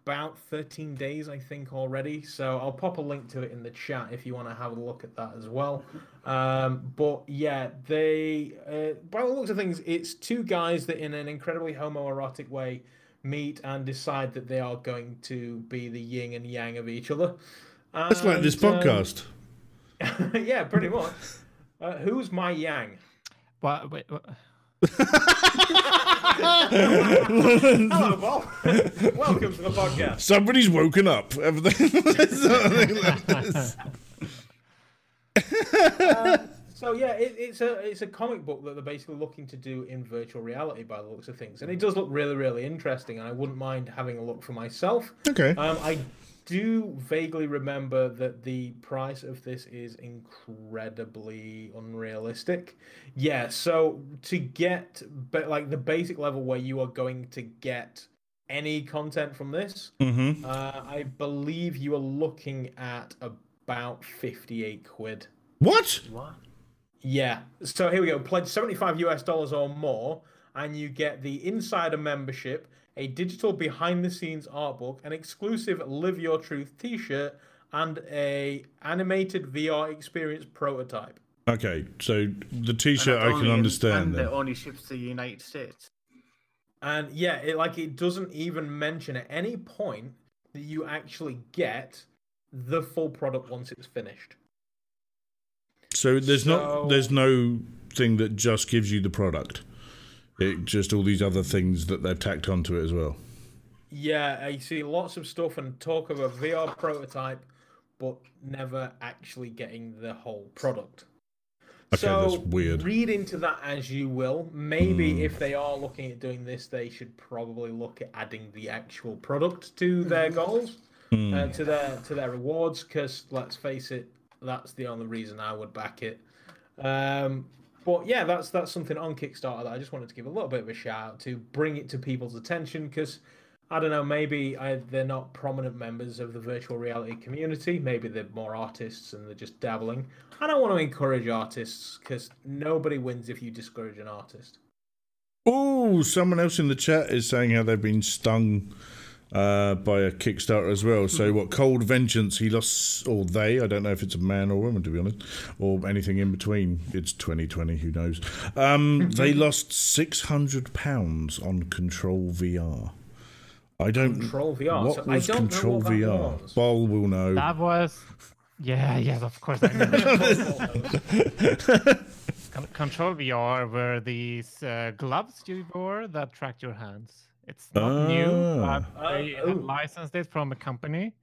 Speaker 3: about 13 days, I think, already. So I'll pop a link to it in the chat if you want to have a look at that as well. Um, but yeah, they, uh, by the looks of things, it's two guys that, in an incredibly homoerotic way, meet and decide that they are going to be the yin and yang of each other.
Speaker 1: That's like this
Speaker 3: And, um,
Speaker 1: podcast.
Speaker 3: yeah, pretty much. Uh, who's my yang?
Speaker 2: What, wait, what-
Speaker 3: Hello, Bob. Welcome to the podcast.
Speaker 1: Somebody's woken up. haven't they? Something like this.
Speaker 3: So yeah, it, it's a it's a comic book that they're basically looking to do in virtual reality by the looks of things, and it does look really really interesting. And I wouldn't mind having a look for myself.
Speaker 1: okay.
Speaker 3: Um, I do vaguely remember that the price of this is incredibly unrealistic. Yeah, so to get but like the basic level where you are going to get any content from this,
Speaker 1: Mm-hmm.
Speaker 3: uh, I believe you are looking at about fifty eight quid.
Speaker 1: What?
Speaker 4: What?
Speaker 3: Yeah. So here we go. Pledge 75 US dollars or more, and you get the insider membership, a digital behind the scenes art book, an exclusive Live Your Truth t shirt, and a animated VR experience prototype.
Speaker 1: Okay, so the T-shirt I can understand.
Speaker 4: And it only ships to the United States.
Speaker 3: And yeah, it like it doesn't even mention at any point that you actually get the full product once it's finished.
Speaker 1: So there's
Speaker 3: So-
Speaker 1: not there's no thing that just gives you the product. It just all these other things that they've tacked onto it as well.
Speaker 3: Yeah, I see lots of stuff and talk of a VR prototype, but never actually getting the whole product.
Speaker 1: Okay,
Speaker 3: so
Speaker 1: that's weird.
Speaker 3: read into that as you will. Maybe
Speaker 1: Hmm.
Speaker 3: if they are looking at doing this, they should probably look at adding the actual product to their goals,
Speaker 1: Hmm.
Speaker 3: uh, to their to their rewards. Because let's face it, that's the only reason I would back it. Um, but yeah, that's that's something on Kickstarter that I just wanted to give a little bit of a shout out to, bring it to people's attention because I don't know, maybe I, they're not prominent members of the virtual reality community. Maybe they're more artists and they're just dabbling. I don't want to encourage artists because nobody wins if you discourage an artist.
Speaker 1: Oh, someone else in the chat is saying how they've been stung uh, by a Kickstarter as well. So what? Cold Vengeance. He lost, or they. I don't know if it's a man or woman to be honest, or anything in between. It's 2020. Who knows? Um, they lost six hundred pounds on Control VR. I don't.
Speaker 3: Control VR.
Speaker 1: What
Speaker 3: So
Speaker 1: was
Speaker 3: I don't
Speaker 1: Control
Speaker 3: know what that
Speaker 1: VR?
Speaker 3: was.
Speaker 1: Boll will know.
Speaker 2: That was, yeah, yes, of course. I know. Con- Control VR were these uh, gloves you wore that tracked your hands. It's not new, but
Speaker 3: Ah.
Speaker 2: they
Speaker 3: Oh.
Speaker 2: have licensed it from a company,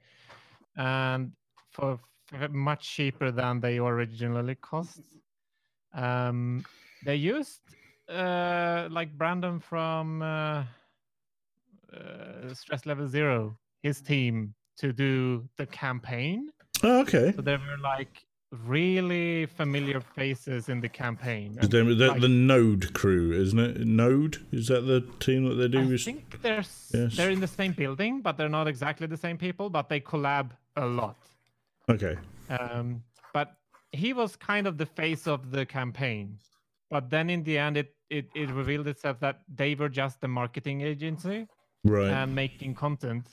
Speaker 2: and for, for much cheaper than they originally cost. Um, they used uh, like Brandon from uh, uh, Stress Level Zero, his team, to do the campaign.
Speaker 1: Oh, okay.
Speaker 2: So there were like really familiar faces in the campaign.
Speaker 1: Is there- the,
Speaker 2: like,
Speaker 1: the Node crew, isn't it? Node is that the team that they do?
Speaker 2: I
Speaker 1: with-
Speaker 2: think they're
Speaker 1: Yes.
Speaker 2: they're in the same building, but they're not exactly the same people. But they collab a lot.
Speaker 1: Okay.
Speaker 2: Um, but he was kind of the face of the campaign. But then in the end, it, it, it revealed itself that they were just the marketing agency
Speaker 1: Right.
Speaker 2: and making content.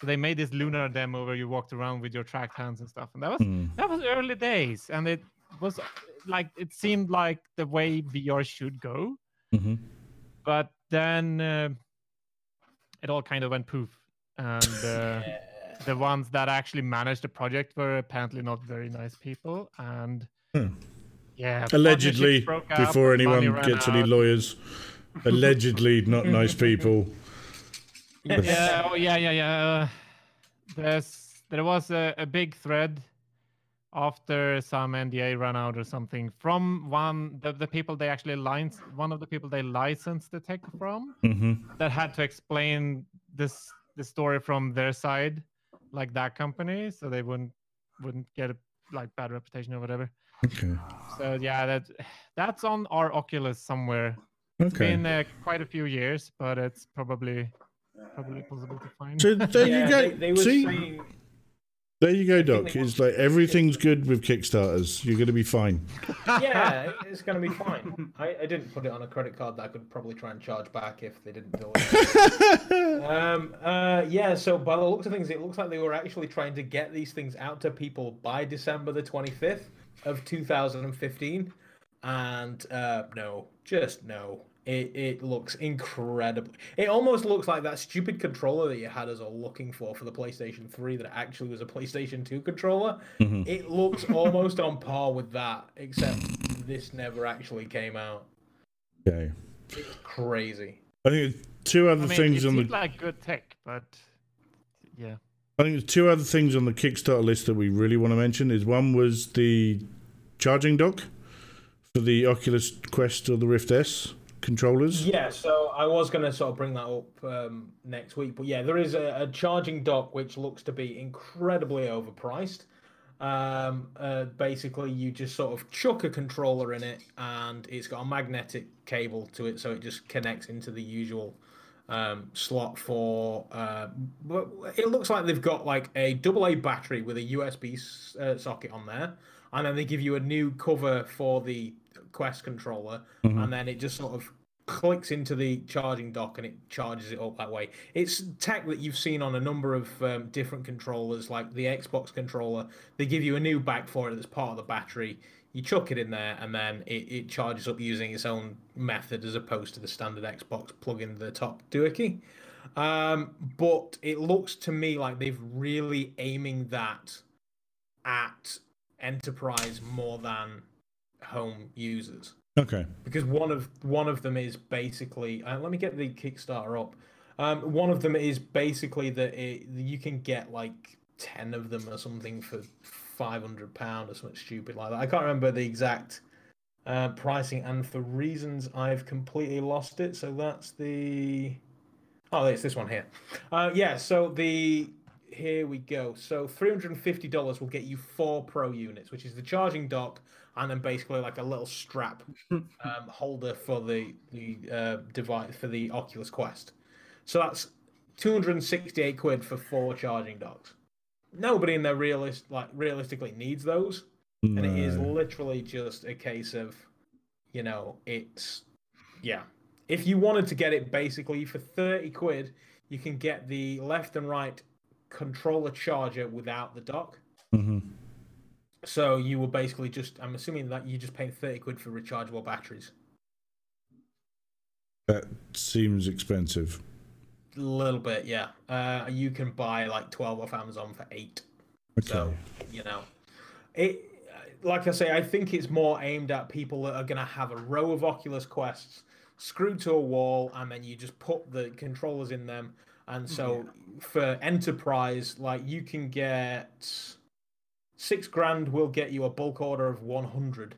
Speaker 2: So they made this lunar demo where you walked around with your tracked hands and stuff, and that was
Speaker 1: Hmm.
Speaker 2: that was early days, and it was like it seemed like the way VR should go.
Speaker 1: Mhm.
Speaker 2: But then uh, it all kind of went poof, and uh, the ones that actually managed the project were apparently not very nice people, and
Speaker 1: Hmm.
Speaker 2: yeah,
Speaker 1: Allegedly,
Speaker 2: broke up,
Speaker 1: before anyone gets any lawyers. Allegedly, not nice people.
Speaker 2: Yeah, oh, yeah, yeah, yeah. Uh, there's there was a, a big thread after some NDA ran out or something from one the, the people they actually licensed one of the people they licensed the tech from
Speaker 1: hmm
Speaker 2: that had to explain this the story from their side, like that company, so they wouldn't wouldn't get a like bad reputation or whatever.
Speaker 1: Okay.
Speaker 2: So yeah, that that's on our Oculus somewhere. It's
Speaker 1: Okay.
Speaker 2: been uh, quite a few years, but it's probably probably possible to find.
Speaker 1: So there
Speaker 3: yeah,
Speaker 1: you go.
Speaker 3: They, they
Speaker 1: See,
Speaker 3: saying
Speaker 1: there you go, Doc. It's like everything's good with Kickstarters. You're going to be fine.
Speaker 3: yeah, it's going to be fine. I, I didn't put it on a credit card that I could probably try and charge back if they didn't do it. um, uh, yeah, so by the looks of things, it looks like they were actually trying to get these things out to people by December the 25th of 2015. And uh, no, just no. It, it looks incredible. It almost looks like that stupid controller that you had as a looking for for the PlayStation 3 that actually was a PlayStation 2 controller.
Speaker 1: Mhm.
Speaker 3: It looks almost on par with that, except this never actually came out.
Speaker 1: Okay.
Speaker 3: It's crazy.
Speaker 1: I think two
Speaker 2: I
Speaker 1: other
Speaker 2: mean,
Speaker 1: things on the
Speaker 2: like good tech, but yeah.
Speaker 1: I think there's two other things on the Kickstarter list that we really want to mention. Is one was the charging dock for the Oculus Quest or the Rift S controllers.
Speaker 3: Yeah, so I was going to sort of bring that up um, next week, but yeah, there is a, a charging dock which looks to be incredibly overpriced. Um, uh, basically, you just sort of chuck a controller in it, and it's got a magnetic cable to it, so it just connects into the usual um, slot for. Uh, but it looks like they've got like a AA battery with a USB uh, socket on there, and then they give you a new cover for the Quest controller, and then it just sort of clicks into the charging dock and it charges it up that way. It's tech that you've seen on a number of um, different controllers, like the Xbox controller. They give you a new back for it that's part of the battery. You chuck it in there, and then it, it charges up using its own method as opposed to the standard Xbox plug in the top doohickey. Um, but it looks to me like they've really aiming that at enterprise more than home users
Speaker 1: Okay.
Speaker 3: because one of one of them is basically uh, let me get the Kickstarter up. Um, one of them is basically that it, you can get like ten of them or something for five hundred pound or something stupid like that. I can't remember the exact uh, pricing, and for reasons I've completely lost it. So that's the oh, it's this one here. Uh, yeah, so the here we go. So three hundred and fifty dollars will get you four Pro units, which is the charging dock, and then basically like a little strap um, holder for the the uh, device for the Oculus Quest. So that's two hundred and sixty-eight quid for four charging docks. Nobody in there realist like realistically needs those, and it is literally just a case of, you know, it's yeah. If you wanted to get it basically for thirty quid, you can get the left and right controller charger without the dock.
Speaker 1: Mhm.
Speaker 3: So you were basically just I'm assuming that you just pay 30 quid for rechargeable batteries.
Speaker 1: That seems expensive.
Speaker 3: A little bit, yeah. Uh, you can buy like 12 off Amazon for 8.
Speaker 1: Okay.
Speaker 3: So, you know, it like I say, I think it's more aimed at people that are going to have a row of Oculus Quests screwed to a wall, and then you just put the controllers in them. And so, for enterprise, like you can get six grand will get you a bulk order of 100.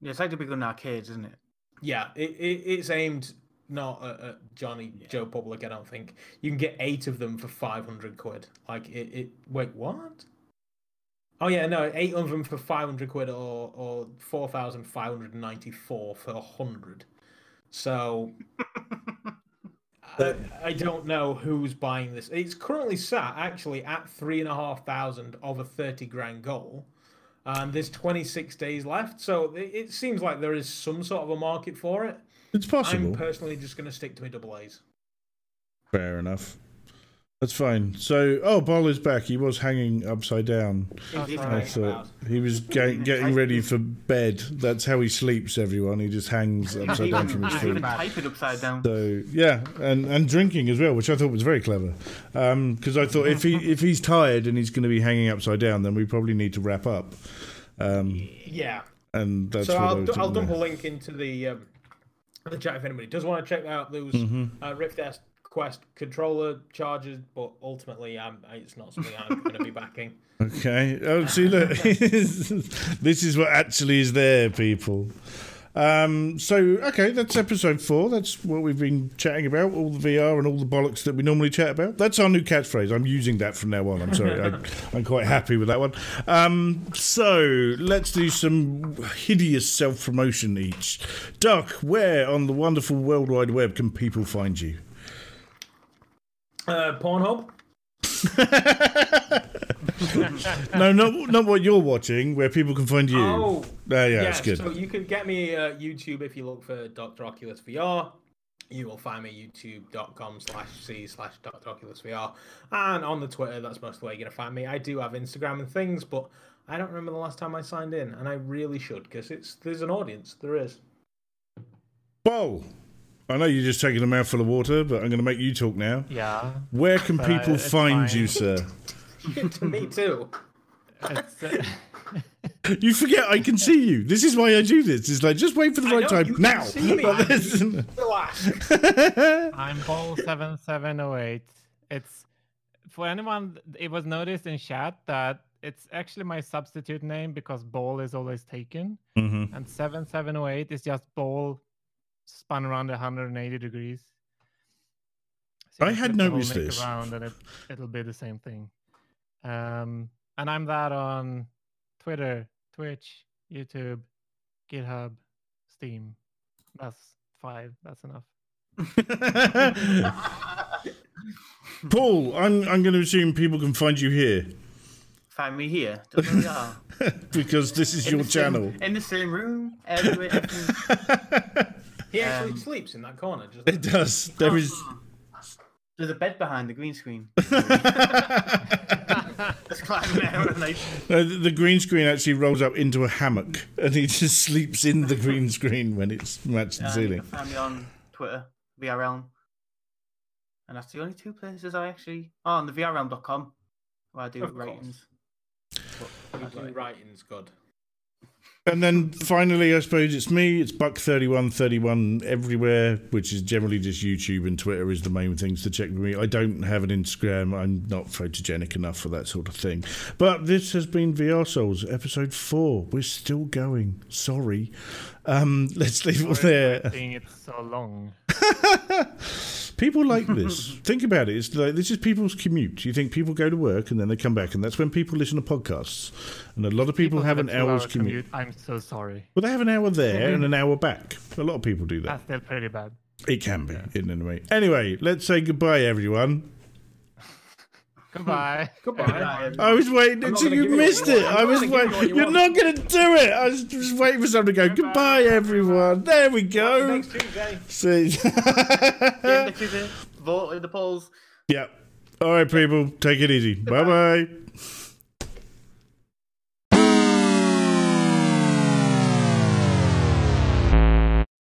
Speaker 4: Yeah, it's like the big one arcades, isn't it?
Speaker 3: Yeah, it, it it's aimed not at, at Johnny Joe Public. I don't think you can get eight of them for five hundred quid. Like it, it. Wait, what? Oh yeah, no, eight of them for five hundred quid, or or four thousand five hundred ninety four for a hundred. So I, I don't know who's buying this. It's currently sat actually at three and a half thousand of a thirty grand goal. And there's 26 days left, so it, it seems like there is some sort of a market for it.
Speaker 1: It's possible.
Speaker 3: I'm personally just going to stick to my double A's.
Speaker 1: Fair enough. That's fine. So, oh, Boll is back. He was hanging upside down.
Speaker 2: Oh,
Speaker 3: Indeed,
Speaker 2: sorry.
Speaker 1: I
Speaker 3: right.
Speaker 1: thought he was ga- getting ready for bed. That's how he sleeps. Everyone, he just hangs upside down from his
Speaker 4: He's
Speaker 1: feet.
Speaker 4: even typing upside down.
Speaker 1: So yeah, and and drinking as well, which I thought was very clever. Because I thought if he if he's tired and he's going to be hanging upside down, then we probably need to wrap up. Um,
Speaker 3: Yeah.
Speaker 1: and that's
Speaker 3: so
Speaker 1: what I
Speaker 3: I'll,
Speaker 1: was
Speaker 3: I'll dump a link into the um, the chat if anybody does want to check out those
Speaker 1: Mm-hmm.
Speaker 3: uh, Rift S Quest controller charges, but ultimately, um, it's not something I'm going to be backing.
Speaker 1: Okay. Oh, see, look, this is what actually is there, people. Um, so, okay, that's episode four. That's what we've been chatting about, all the VR and all the bollocks that we normally chat about. That's our new catchphrase. I'm using that from now on. I'm sorry. I, I'm quite happy with that one. Um, so, let's do some hideous self promotion each. Doc, where on the wonderful World Wide Web can people find you?
Speaker 3: Uh, Pornhub.
Speaker 1: No, not, not what you're watching, where people can find you.
Speaker 3: Oh,
Speaker 1: Uh, yeah,
Speaker 3: yeah.
Speaker 1: that's good.
Speaker 3: So you can get me uh, YouTube if you look for Dr. Oculus VR. You will find me youtube.com slash c slash Dr. Oculus VR. And on the Twitter, that's most of the way you're going to find me. I do have Instagram and things, but I don't remember the last time I signed in, and I really should because it's there's an audience. There is.
Speaker 1: Bo, I know you're just taking a mouthful of water, but I'm going to make you talk now.
Speaker 2: Yeah,
Speaker 1: Where can
Speaker 2: But,
Speaker 1: people
Speaker 2: uh,
Speaker 1: find
Speaker 2: fine.
Speaker 1: you, sir?
Speaker 3: to me too.
Speaker 2: it's, uh,
Speaker 1: You forget I can see you. This is why I do this. It's like just wait for the
Speaker 3: I
Speaker 1: right
Speaker 3: know,
Speaker 1: time
Speaker 3: you can
Speaker 1: now.
Speaker 3: see me.
Speaker 1: Like this.
Speaker 3: Relax.
Speaker 2: I'm Boll seven seven oh eight. It's for anyone. It was noticed in chat that it's actually my substitute name because Boll is always taken,
Speaker 1: Mhm.
Speaker 2: and seven seven oh eight is just Boll spun around 180 degrees. So
Speaker 1: I had
Speaker 2: flip the
Speaker 1: noticed this.
Speaker 2: Around and it it'll be the same thing. Um, and I'm that on Twitter, Twitch, YouTube, GitHub, Steam. That's five. That's enough.
Speaker 1: Paul, I'm I'm going to assume people can find you here
Speaker 4: Find me here. WR.
Speaker 1: because this is
Speaker 4: In
Speaker 1: your
Speaker 4: the same-
Speaker 1: channel.
Speaker 4: in the same room. Everywhere. everything.
Speaker 3: He actually
Speaker 4: Um,
Speaker 3: sleeps in that corner. Just
Speaker 1: It does. There is.
Speaker 4: There's a bed behind the green screen. Just climb there and like,
Speaker 1: No, the the green screen actually rolls up into a hammock, and he just sleeps in the green screen when it's matched the
Speaker 4: and you
Speaker 1: ceiling.
Speaker 4: can find me on Twitter, VRLM. And that's the only two places I actually. Oh, on the VRLM.com, where I do
Speaker 3: Of course.
Speaker 4: ratings.
Speaker 3: you do writing's good.
Speaker 1: And then finally, I suppose it's me. It's Buck thirty one thirty one everywhere, which is generally just YouTube and Twitter is the main things to check with me. I don't have an Instagram. I'm not photogenic enough for that sort of thing. But this has been VR Souls episode four. We're still going. Sorry. Um, let's leave it there.
Speaker 2: for it so long.
Speaker 1: People like this. Think about it. It's like this is people's commute. You think people go to work and then they come back, and that's when people listen to podcasts. And a lot of people, have
Speaker 2: a
Speaker 1: an hour's
Speaker 2: two-hour
Speaker 1: commute.
Speaker 2: I'm so sorry.
Speaker 1: Well, they have an hour there and an hour back. A lot of people do that.
Speaker 2: That's still pretty bad.
Speaker 1: It can be in any way. Anyway, let's say goodbye, everyone.
Speaker 2: Goodbye.
Speaker 3: Goodbye.
Speaker 1: I was waiting
Speaker 3: I'm
Speaker 1: until you
Speaker 3: give you what
Speaker 1: missed it. I was
Speaker 3: not gonna give you
Speaker 1: waiting.
Speaker 3: what you
Speaker 1: You're not going to do it. I was just waiting for someone to go. Goodbye, everyone. There we go.
Speaker 3: Next Tuesday.
Speaker 1: See.
Speaker 4: Yeah, next Tuesday, vote in the polls.
Speaker 1: yeah. All right, people. Take it easy. Bye bye.